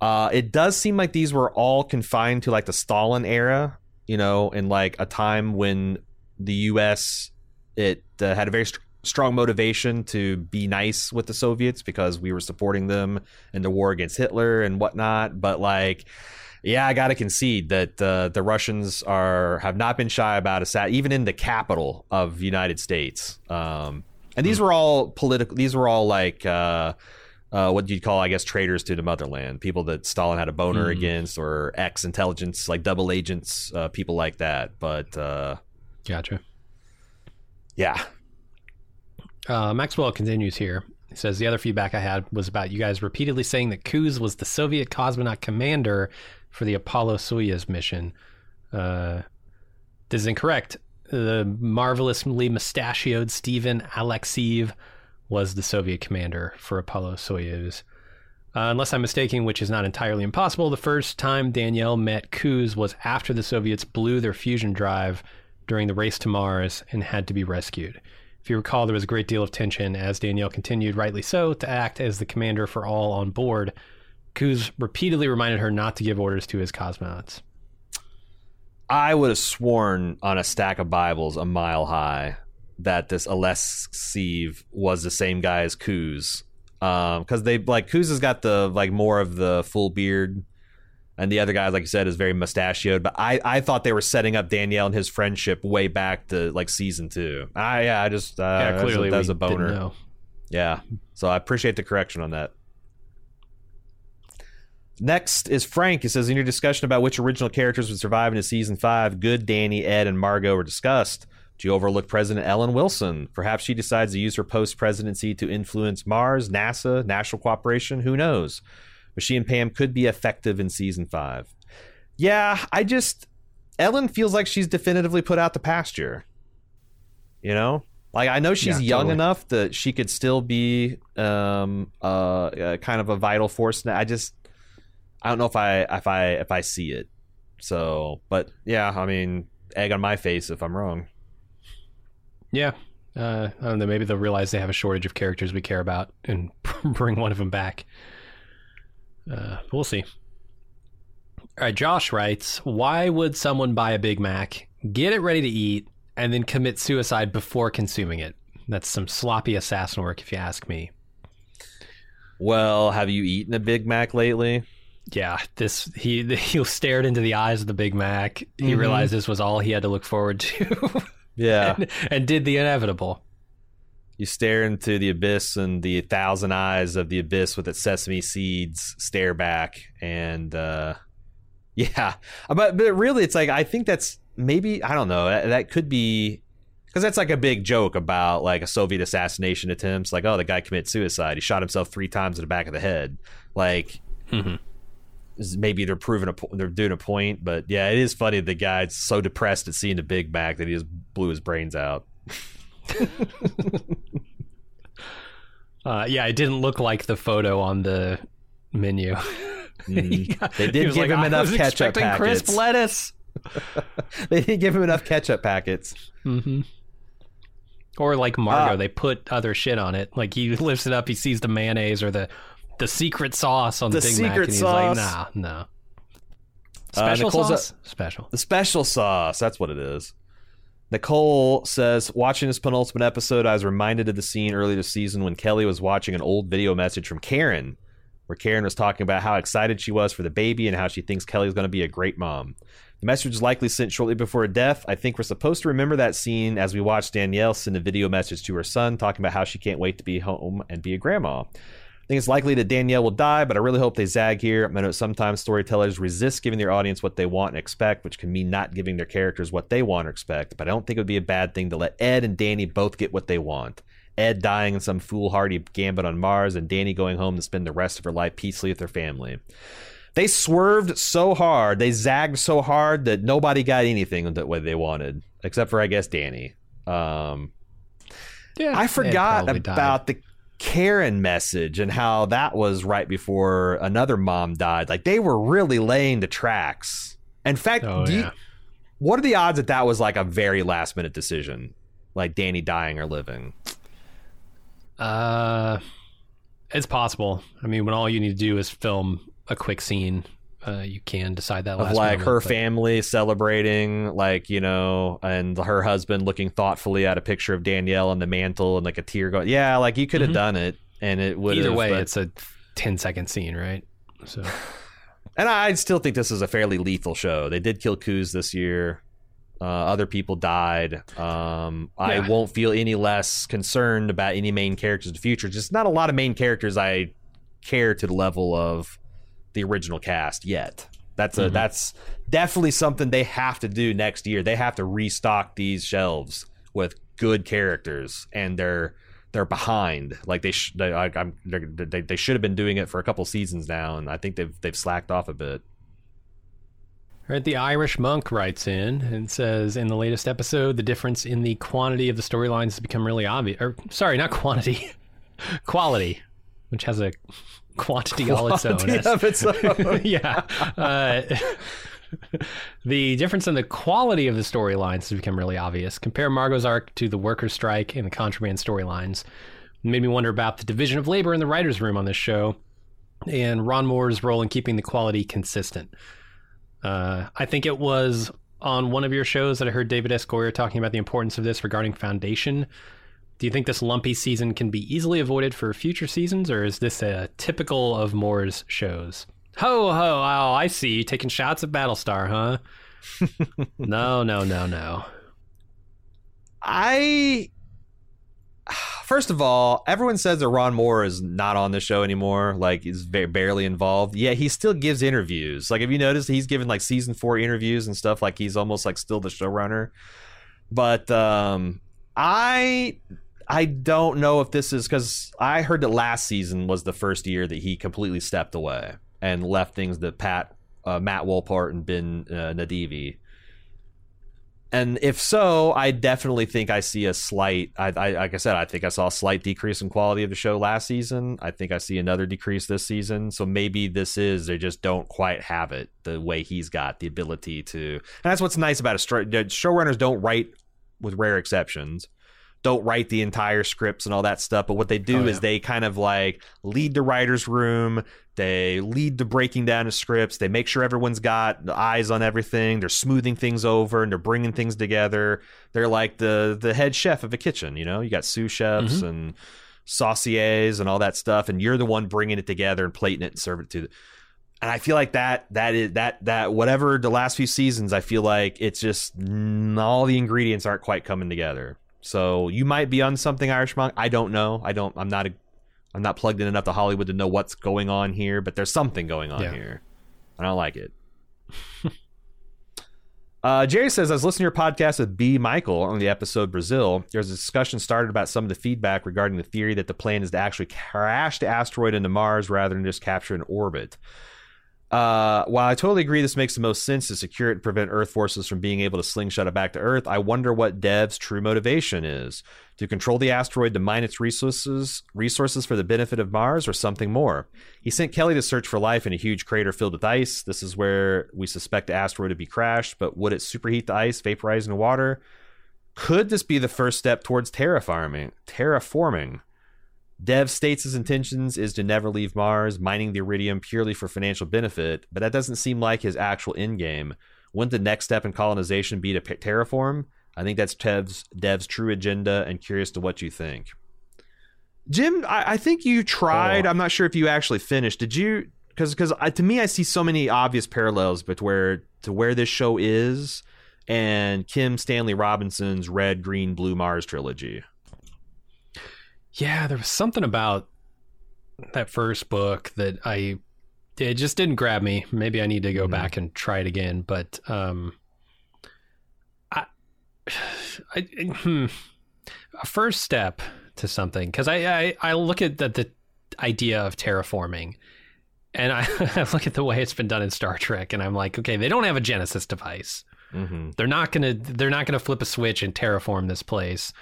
Uh, it does seem like these were all confined to like the Stalin era, you know, in like a time when the U.S. it uh, had a very st- strong motivation to be nice with the Soviets because we were supporting them in the war against Hitler and whatnot. But like, yeah, I got to concede that uh, the Russians are have not been shy about assassin, even in the capital of the United States. Um, and these were all political. These were all like. Uh, uh, what you'd call, I guess, traitors to the motherland, people that Stalin had a boner against, or ex intelligence, like double agents, uh, people like that. But uh, Gotcha. yeah, Uh, Maxwell continues here. He says the other feedback I had was about you guys repeatedly saying that Kuz was the Soviet cosmonaut commander for the Apollo Soyuz mission. Uh, this is incorrect. The marvelously mustachioed Stephen Alexeyev was the Soviet commander for Apollo Soyuz. Uh, unless I'm mistaken, which is not entirely impossible, the first time Danielle met Kuz was after the Soviets blew their fusion drive during the race to Mars and had to be rescued. If you recall, there was a great deal of tension as Danielle continued, rightly so, to act as the commander for all on board. Kuz repeatedly reminded her not to give orders to his cosmonauts. I would have sworn on a stack of Bibles a mile high that this Alexeyev was the same guy as Kuz. Because they like Kuz has got the like more of the full beard, and the other guy, like you said, is very mustachioed. But I, I thought they were setting up Danielle and his friendship way back to like season two. I yeah, I just uh, yeah, clearly that was a boner. Yeah. So I appreciate the correction on that. Next is Frank. He says, In your discussion about which original characters would survive into season five, Good, Danny, Ed, and Margot were discussed. Do you overlook President Ellen Wilson? Perhaps she decides to use her post presidency to influence Mars, NASA, national cooperation. Who knows? But she and Pam could be effective in season five. Yeah, I just. Ellen feels like she's definitively put out the pasture. You know? Like I know she's Yeah, young totally. enough that she could still be um uh, uh kind of a vital force. Now. I just I don't know if I if I if I see it. So, but yeah, I mean, egg on my face if I'm wrong. Yeah. Uh, I don't know. Maybe they'll realize they have a shortage of characters we care about and bring one of them back. Uh, we'll see. All right. Josh writes Why would someone buy a Big Mac, get it ready to eat, and then commit suicide before consuming it? That's some sloppy assassin work, if you ask me. Well, have you eaten a Big Mac lately? Yeah, this he he stared into the eyes of the Big Mac. He Mhm. realized this was all he had to look forward to, Yeah. and, and did the inevitable. You stare into the abyss, and the thousand eyes of the abyss with its sesame seeds stare back, and uh, yeah, but but really, it's like I think that's maybe I don't know that, that could be because that's like a big joke about like a Soviet assassination attempts, like oh the guy committed suicide, he shot himself three times in the back of the head, like Mhm. Maybe they're proving a they're doing a point, but yeah, it is funny the guy's so depressed at seeing the Big Mac that he just blew his brains out. Uh, yeah, it didn't look like the photo on the menu. Got- They did give like, him "I enough ketchup expecting crisp lettuce. they didn't give him enough ketchup packets. hmm Or like Margot, Ah. they put other shit on it. Like he lifts it up, he sees the mayonnaise or the the secret sauce on the, The Big Mac, and he's sauce. like, nah, no. Uh, Special Nicole's sauce, special. The special sauce, that's what it is. Nicole says, watching this penultimate episode, I was reminded of the scene earlier this season when Kelly was watching an old video message from Karen, where Karen was talking about how excited she was for the baby and how she thinks Kelly is going to be a great mom. The message was likely sent shortly before her death. I think we're supposed to remember that scene as we watch Danielle send a video message to her son talking about how she can't wait to be home and be a grandma. I think it's likely that Danielle will die, but I really hope they zag here. I know sometimes storytellers resist giving their audience what they want and expect, which can mean not giving their characters what they want or expect. But I don't think it would be a bad thing to let Ed and Danny both get what they want. Ed dying in some foolhardy gambit on Mars, and Danny going home to spend the rest of her life peacefully with her family. They swerved so hard, they zagged so hard that nobody got anything that way they wanted, except for I guess Danny. Um, Yeah, I forgot probably died. about the Karen message and how that was right before another mom died. Like they were really laying the tracks. In fact, Oh, do you- what are the odds that that was like a very last minute decision, like Danny dying or living? Uh, it's possible. I mean, when all you need to do is film a quick scene, uh, you can decide that. Of like moment, her but- family celebrating, like you know, and her husband looking thoughtfully at a picture of Danielle on the mantle and like a tear going. Yeah, like you could have Mhm. done it, and it would. Either way, but- it's a 10 second scene, right? So And I still think this is a fairly lethal show. They did kill Kuz this year. Uh, other people died. Um, I won't feel any less concerned about any main characters in the future. Just not a lot of main characters I care to the level of the original cast yet. That's a Mhm. that's definitely something they have to do next year. They have to restock these shelves with good characters, and they're they're behind. Like they sh- they, I, they they should have been doing it for a couple seasons now, and I think they've they've slacked off a bit. Right, the Irish monk writes in and says, in the latest episode, the difference in the quantity of the storylines has become really obvious. Or, sorry, not quantity, quality, which has a quantity all its own. Its own. yeah. Uh, the difference in the quality of the storylines has become really obvious. Compare Margot's arc to the worker strike and the contraband storylines. Made me wonder about the division of labor in the writer's room on this show and Ron Moore's role in keeping the quality consistent. Uh, I think it was on one of your shows that I heard David S. Goyer talking about the importance of this regarding Foundation. Do you think this lumpy season can be easily avoided for future seasons, or is this a typical of Moore's shows? Ho ho! Oh, I see. You taking shots at Battlestar, huh? no, no, no, no. I first of all, everyone says that Ron Moore is not on the show anymore. Like he's very barely involved. Yeah, he still gives interviews. Like, have you noticed he's given like season four interviews and stuff? Like he's almost like still the showrunner. But um, I I don't know if this is because I heard that last season was the first year that he completely stepped away and left things to Pat, uh, Matt Wolpert, and Ben uh, Nedivi. And if so, I definitely think I see a slight. I, I like I said, I think I saw a slight decrease in quality of the show last season. I think I see another decrease this season. So maybe this is they just don't quite have it the way he's got the ability to. And that's what's nice about a stro- showrunners don't write with rare exceptions don't write the entire scripts and all that stuff. But what they do Oh, is they kind of like lead the writer's room. They lead the breaking down of scripts. They make sure everyone's got the eyes on everything. They're smoothing things over and they're bringing things together. They're like the the head chef of a kitchen. You know, you got sous chefs mm-hmm. and sauciers and all that stuff, and you're the one bringing it together and plating it and serving it to. The, and I feel like that that is that that whatever the last few seasons, I feel like it's just all the ingredients aren't quite coming together. So you might be on something, Irish Monk. I don't know. I don't. I'm not. A, I'm not plugged in enough to Hollywood to know what's going on here, but there's something going on Yeah. here. I don't like it. Uh, Jerry says, I was listening to your podcast with B. Michael on the episode Brazil. There's a discussion started about some of the feedback regarding the theory that the plan is to actually crash the asteroid into Mars rather than just capture an orbit. Uh, while I totally agree this makes the most sense to secure it and prevent Earth forces from being able to slingshot it back to Earth, I wonder what Dev's true motivation is. To control the asteroid to mine its resources resources for the benefit of Mars or something more. He sent Kelly to search for life in a huge crater filled with ice. This is where we suspect the asteroid to be crashed, but would it superheat the ice, vaporizing the water? Could this be the first step towards terraforming? Terraforming. Dev states his intentions is to never leave Mars, mining the iridium purely for financial benefit, but that doesn't seem like his actual end game. Wouldn't the next step in colonization be to terraform? I think that's Dev's, Dev's true agenda, and curious to what you think. Jim, I, I think you tried. Oh. I'm not sure if you actually finished. Did you? Because because to me, I see so many obvious parallels, but where to where this show is and Kim Stanley Robinson's Red, Green, Blue Mars trilogy. Yeah, there was something about that first book that I it just didn't grab me. Maybe I need to go Mhm. back and try it again. But um, I, I hmm, a first step to something because I, I I look at the the idea of terraforming. And I, I look at the way it's been done in Star Trek, and I'm like, okay, they don't have a Genesis device. Mm-hmm. They're not gonna they're not gonna flip a switch and terraform this place.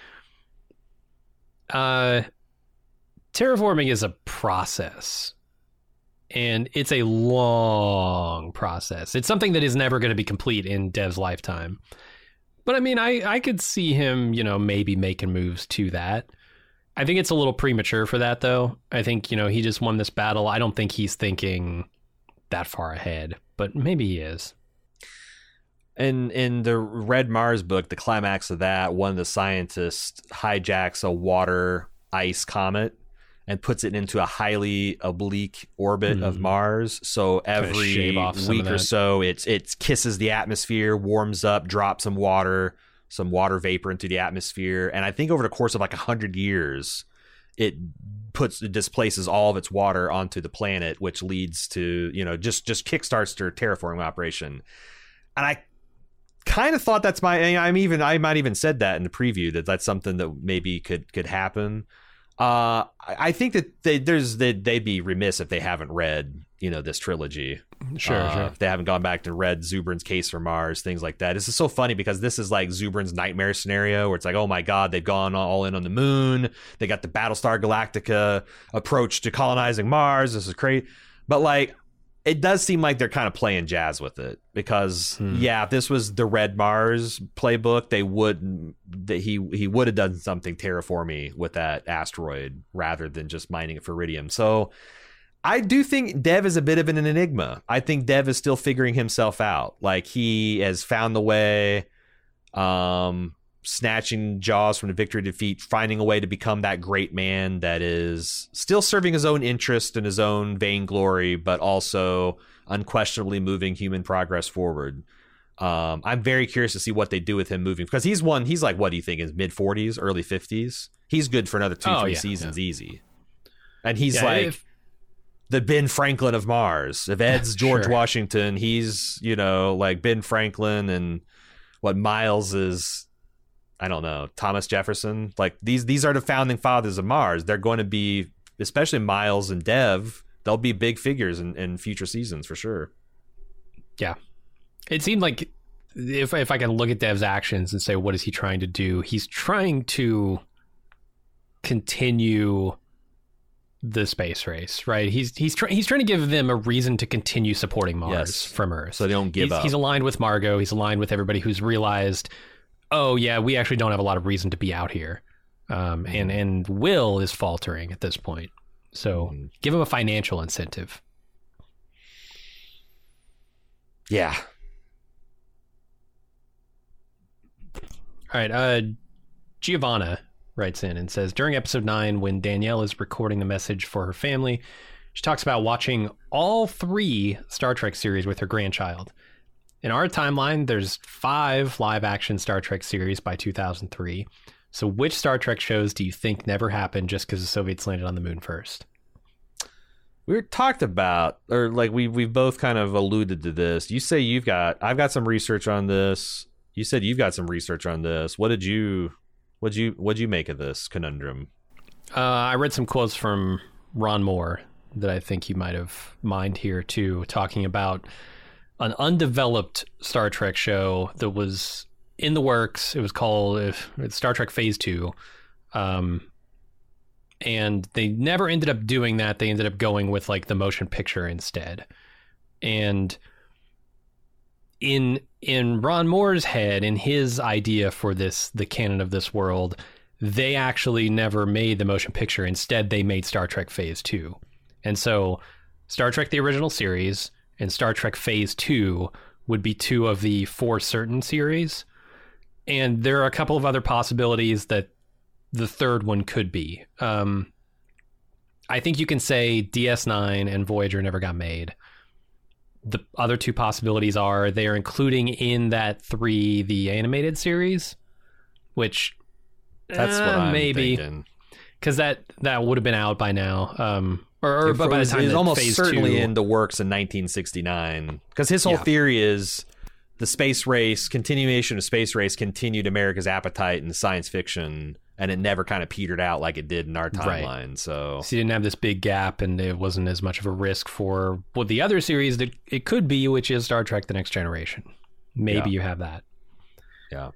Uh terraforming is a process. And it's a long process. It's something that is never going to be complete in Dev's lifetime. But I mean, I, I could see him, you know, maybe making moves to that. I think it's a little premature for that, though. I think, you know, he just won this battle. I don't think he's thinking that far ahead, but maybe he is. In in the Red Mars book, the climax of that, one of the scientists hijacks a water ice comet and puts it into a highly oblique orbit of Mhm. Mars. So every shave off some of week or so, it's it kisses the atmosphere, warms up, drops some water, some water vapor into the atmosphere, and I think over the course of like a hundred years, it puts it displaces all of its water onto the planet, which leads to you know just just kickstarts their terraforming operation. And I kind of thought that's my I'm even I might even said that in the preview that that's something that maybe could could happen. Uh, I think that they, there's they, they'd be remiss if they haven't read you know this trilogy. Sure, Uh, sure. If they haven't gone back to read Zubrin's Case for Mars, things like that. This is so funny because this is like Zubrin's nightmare scenario where it's like, oh my god, they've gone all in on the moon. They got the Battlestar Galactica approach to colonizing Mars. This is crazy. but like. It does seem like they're kind of playing jazz with it because, Hmm. yeah, if this was the Red Mars playbook, they would that he he would have done something terraformy with that asteroid rather than just mining it for iridium. So I do think Dev is a bit of an enigma. I think Dev is still figuring himself out. Like he has found the way, um, snatching Jaws from the victory defeat, finding a way to become that great man that is still serving his own interest and his own vainglory, but also unquestionably moving human progress forward. Um, I'm very curious to see what they do with him moving because he's one. He's like what do you think? His mid 40s, early 50s. He's good for another two, Oh, three yeah, seasons easy. And he's Yeah, like if- the Ben Franklin of Mars. If Ed's George Sure. Washington, he's you know like Ben Franklin, and what Miles is. I don't know Thomas Jefferson. Like these, these are the founding fathers of Mars. They're going to be, especially Miles and Dev. They'll be big figures in, in future seasons for sure. Yeah. It seemed like if if I can look at Dev's actions and say what is he trying to do, he's trying to continue the space race, right? He's he's trying he's trying to give them a reason to continue supporting Mars Yes. from Earth. So they don't give he's, up. he's aligned with Margot. He's aligned with everybody who's realized, oh yeah, we actually don't have a lot of reason to be out here, um, and and Will is faltering at this point. So Mhm. give him a financial incentive. yeah, All right. Uh, Giovanna writes in and says During episode nine, when Danielle is recording the message for her family, She talks about watching all three Star Trek series with her grandchild. In our timeline, there's five live action Star Trek series by 2003. So, which Star Trek shows do you think never happened just because the Soviets landed on the moon first? We were talked about, or like we we've both kind of alluded to this. You say you've got, I've got some research on this. You said you've got some research on this. What did you, what did you, what did you make of this conundrum? Uh, I read some quotes from Ron Moore that I think you might have mined here too, talking about an undeveloped Star Trek show that was in the works. It was called Star Trek Phase Two, um, and they never ended up doing that. They ended up going with like the motion picture instead, and in in Ron Moore's head, in his idea for this, the canon of this world, they actually never made the motion picture. Instead, they made Star Trek Phase Two, and so Star Trek the original series and Star Trek Phase Two would be two of the four certain series, and there are a couple of other possibilities that the third one could be. Um, I think you can say DS9 and Voyager never got made. The other two possibilities are they are including in that three the animated series, which That's uh, what I'm maybe because that that would have been out by now. Um, or, or by the time it was that almost certainly two, in the works in 1969 because his whole Yeah. theory is the space race continuation of space race continued America's appetite in science fiction and it never kind of petered out like it did in our Right. timeline. So So you didn't have this big gap, and it wasn't as much of a risk for what the other series that it could be, which is Star Trek: The Next Generation. Maybe Yeah. you have that. yeah.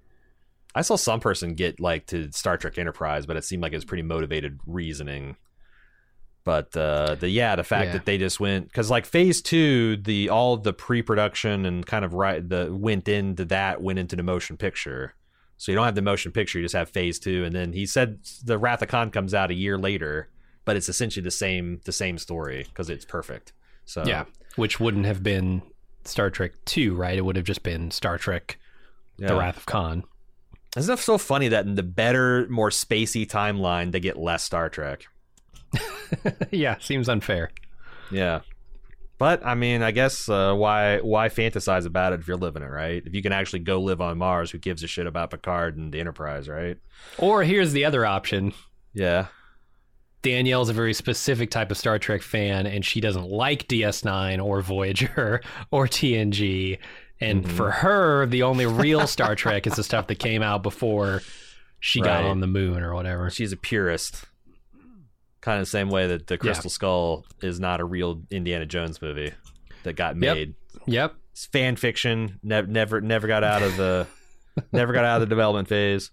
I saw some person get like to Star Trek Enterprise, but it seemed like it was pretty motivated reasoning. But uh, the yeah, the fact Yeah. that they just went because like Phase Two, the all the pre-production and kind of right the went into that went into the motion picture. So you don't have the motion picture, you just have Phase Two, and then he said the Wrath of Khan comes out a year later, but it's essentially the same the same story because it's perfect. So Yeah, which wouldn't have been Star Trek Two, right? It would have just been Star Trek: The. Wrath of Khan. Isn't it so funny that in the better, more spacey timeline, they get less Star Trek? yeah, seems unfair. Yeah. But I mean, I guess uh, why why fantasize about it if you're living it, right? If you can actually go live on Mars, who gives a shit about Picard and the Enterprise, right? Or here's the other option: Yeah. Danielle's a very specific type of Star Trek fan, and she doesn't like DS9 or Voyager or TNG. And Mhm. for her, the only real Star Trek is the stuff that came out before she got on the moon or whatever. She's a purist. Kind of the same way that the Crystal Skull is not a real Indiana Jones movie that got made. Yep. It's fan fiction. Never, never, never got out of the, never got out of the development phase.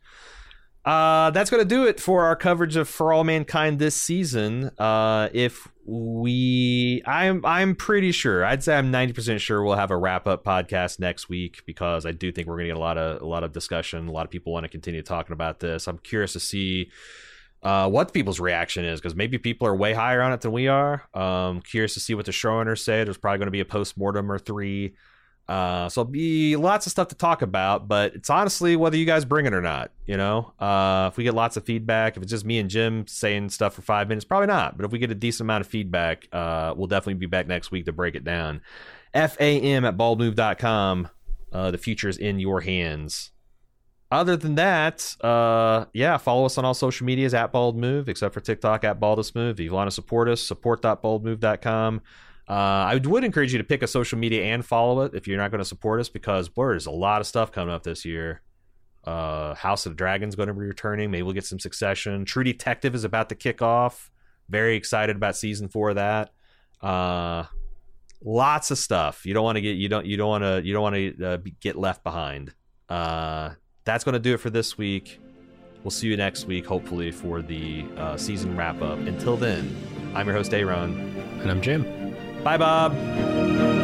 Uh, that's going to do it for our coverage of For All Mankind this season. Uh, if we, I'm, I'm pretty sure. I'd say I'm 90 percent sure we'll have a wrap up podcast next week because I do think we're going to get a lot of, a lot of discussion. A lot of people want to continue talking about this. I'm curious to see. Uh, what people's reaction is because maybe people are way higher on it than we are. Um, curious to see what the showrunners say. There's probably going to be a post mortem or three. Uh, so be lots of stuff to talk about, but it's honestly whether you guys bring it or not. You know, uh, if we get lots of feedback, if it's just me and Jim saying stuff for five minutes, probably not. But if we get a decent amount of feedback, uh, we'll definitely be back next week to break it down. FAM at baldmove.com. Uh, the future is in your hands. Other than that, uh, yeah, follow us on all social medias at Bald Move, except for TikTok at Baldest Move. If you want to support us, support.baldmove.com. Uh, I would encourage you to pick a social media and follow it if you're not going to support us because boy, there's a lot of stuff coming up this year. Uh, House of the Dragon's going to be returning. Maybe we'll get some Succession. True Detective is about to kick off. Very excited about season four of that. Uh, lots of stuff. You don't want to get you don't you don't want to you don't want to uh, get left behind. That's going to do it for this week. We'll see you next week, hopefully, for the uh, season wrap up. Until then, I'm your host, A.Ron. And I'm Jim. Bye, Bob.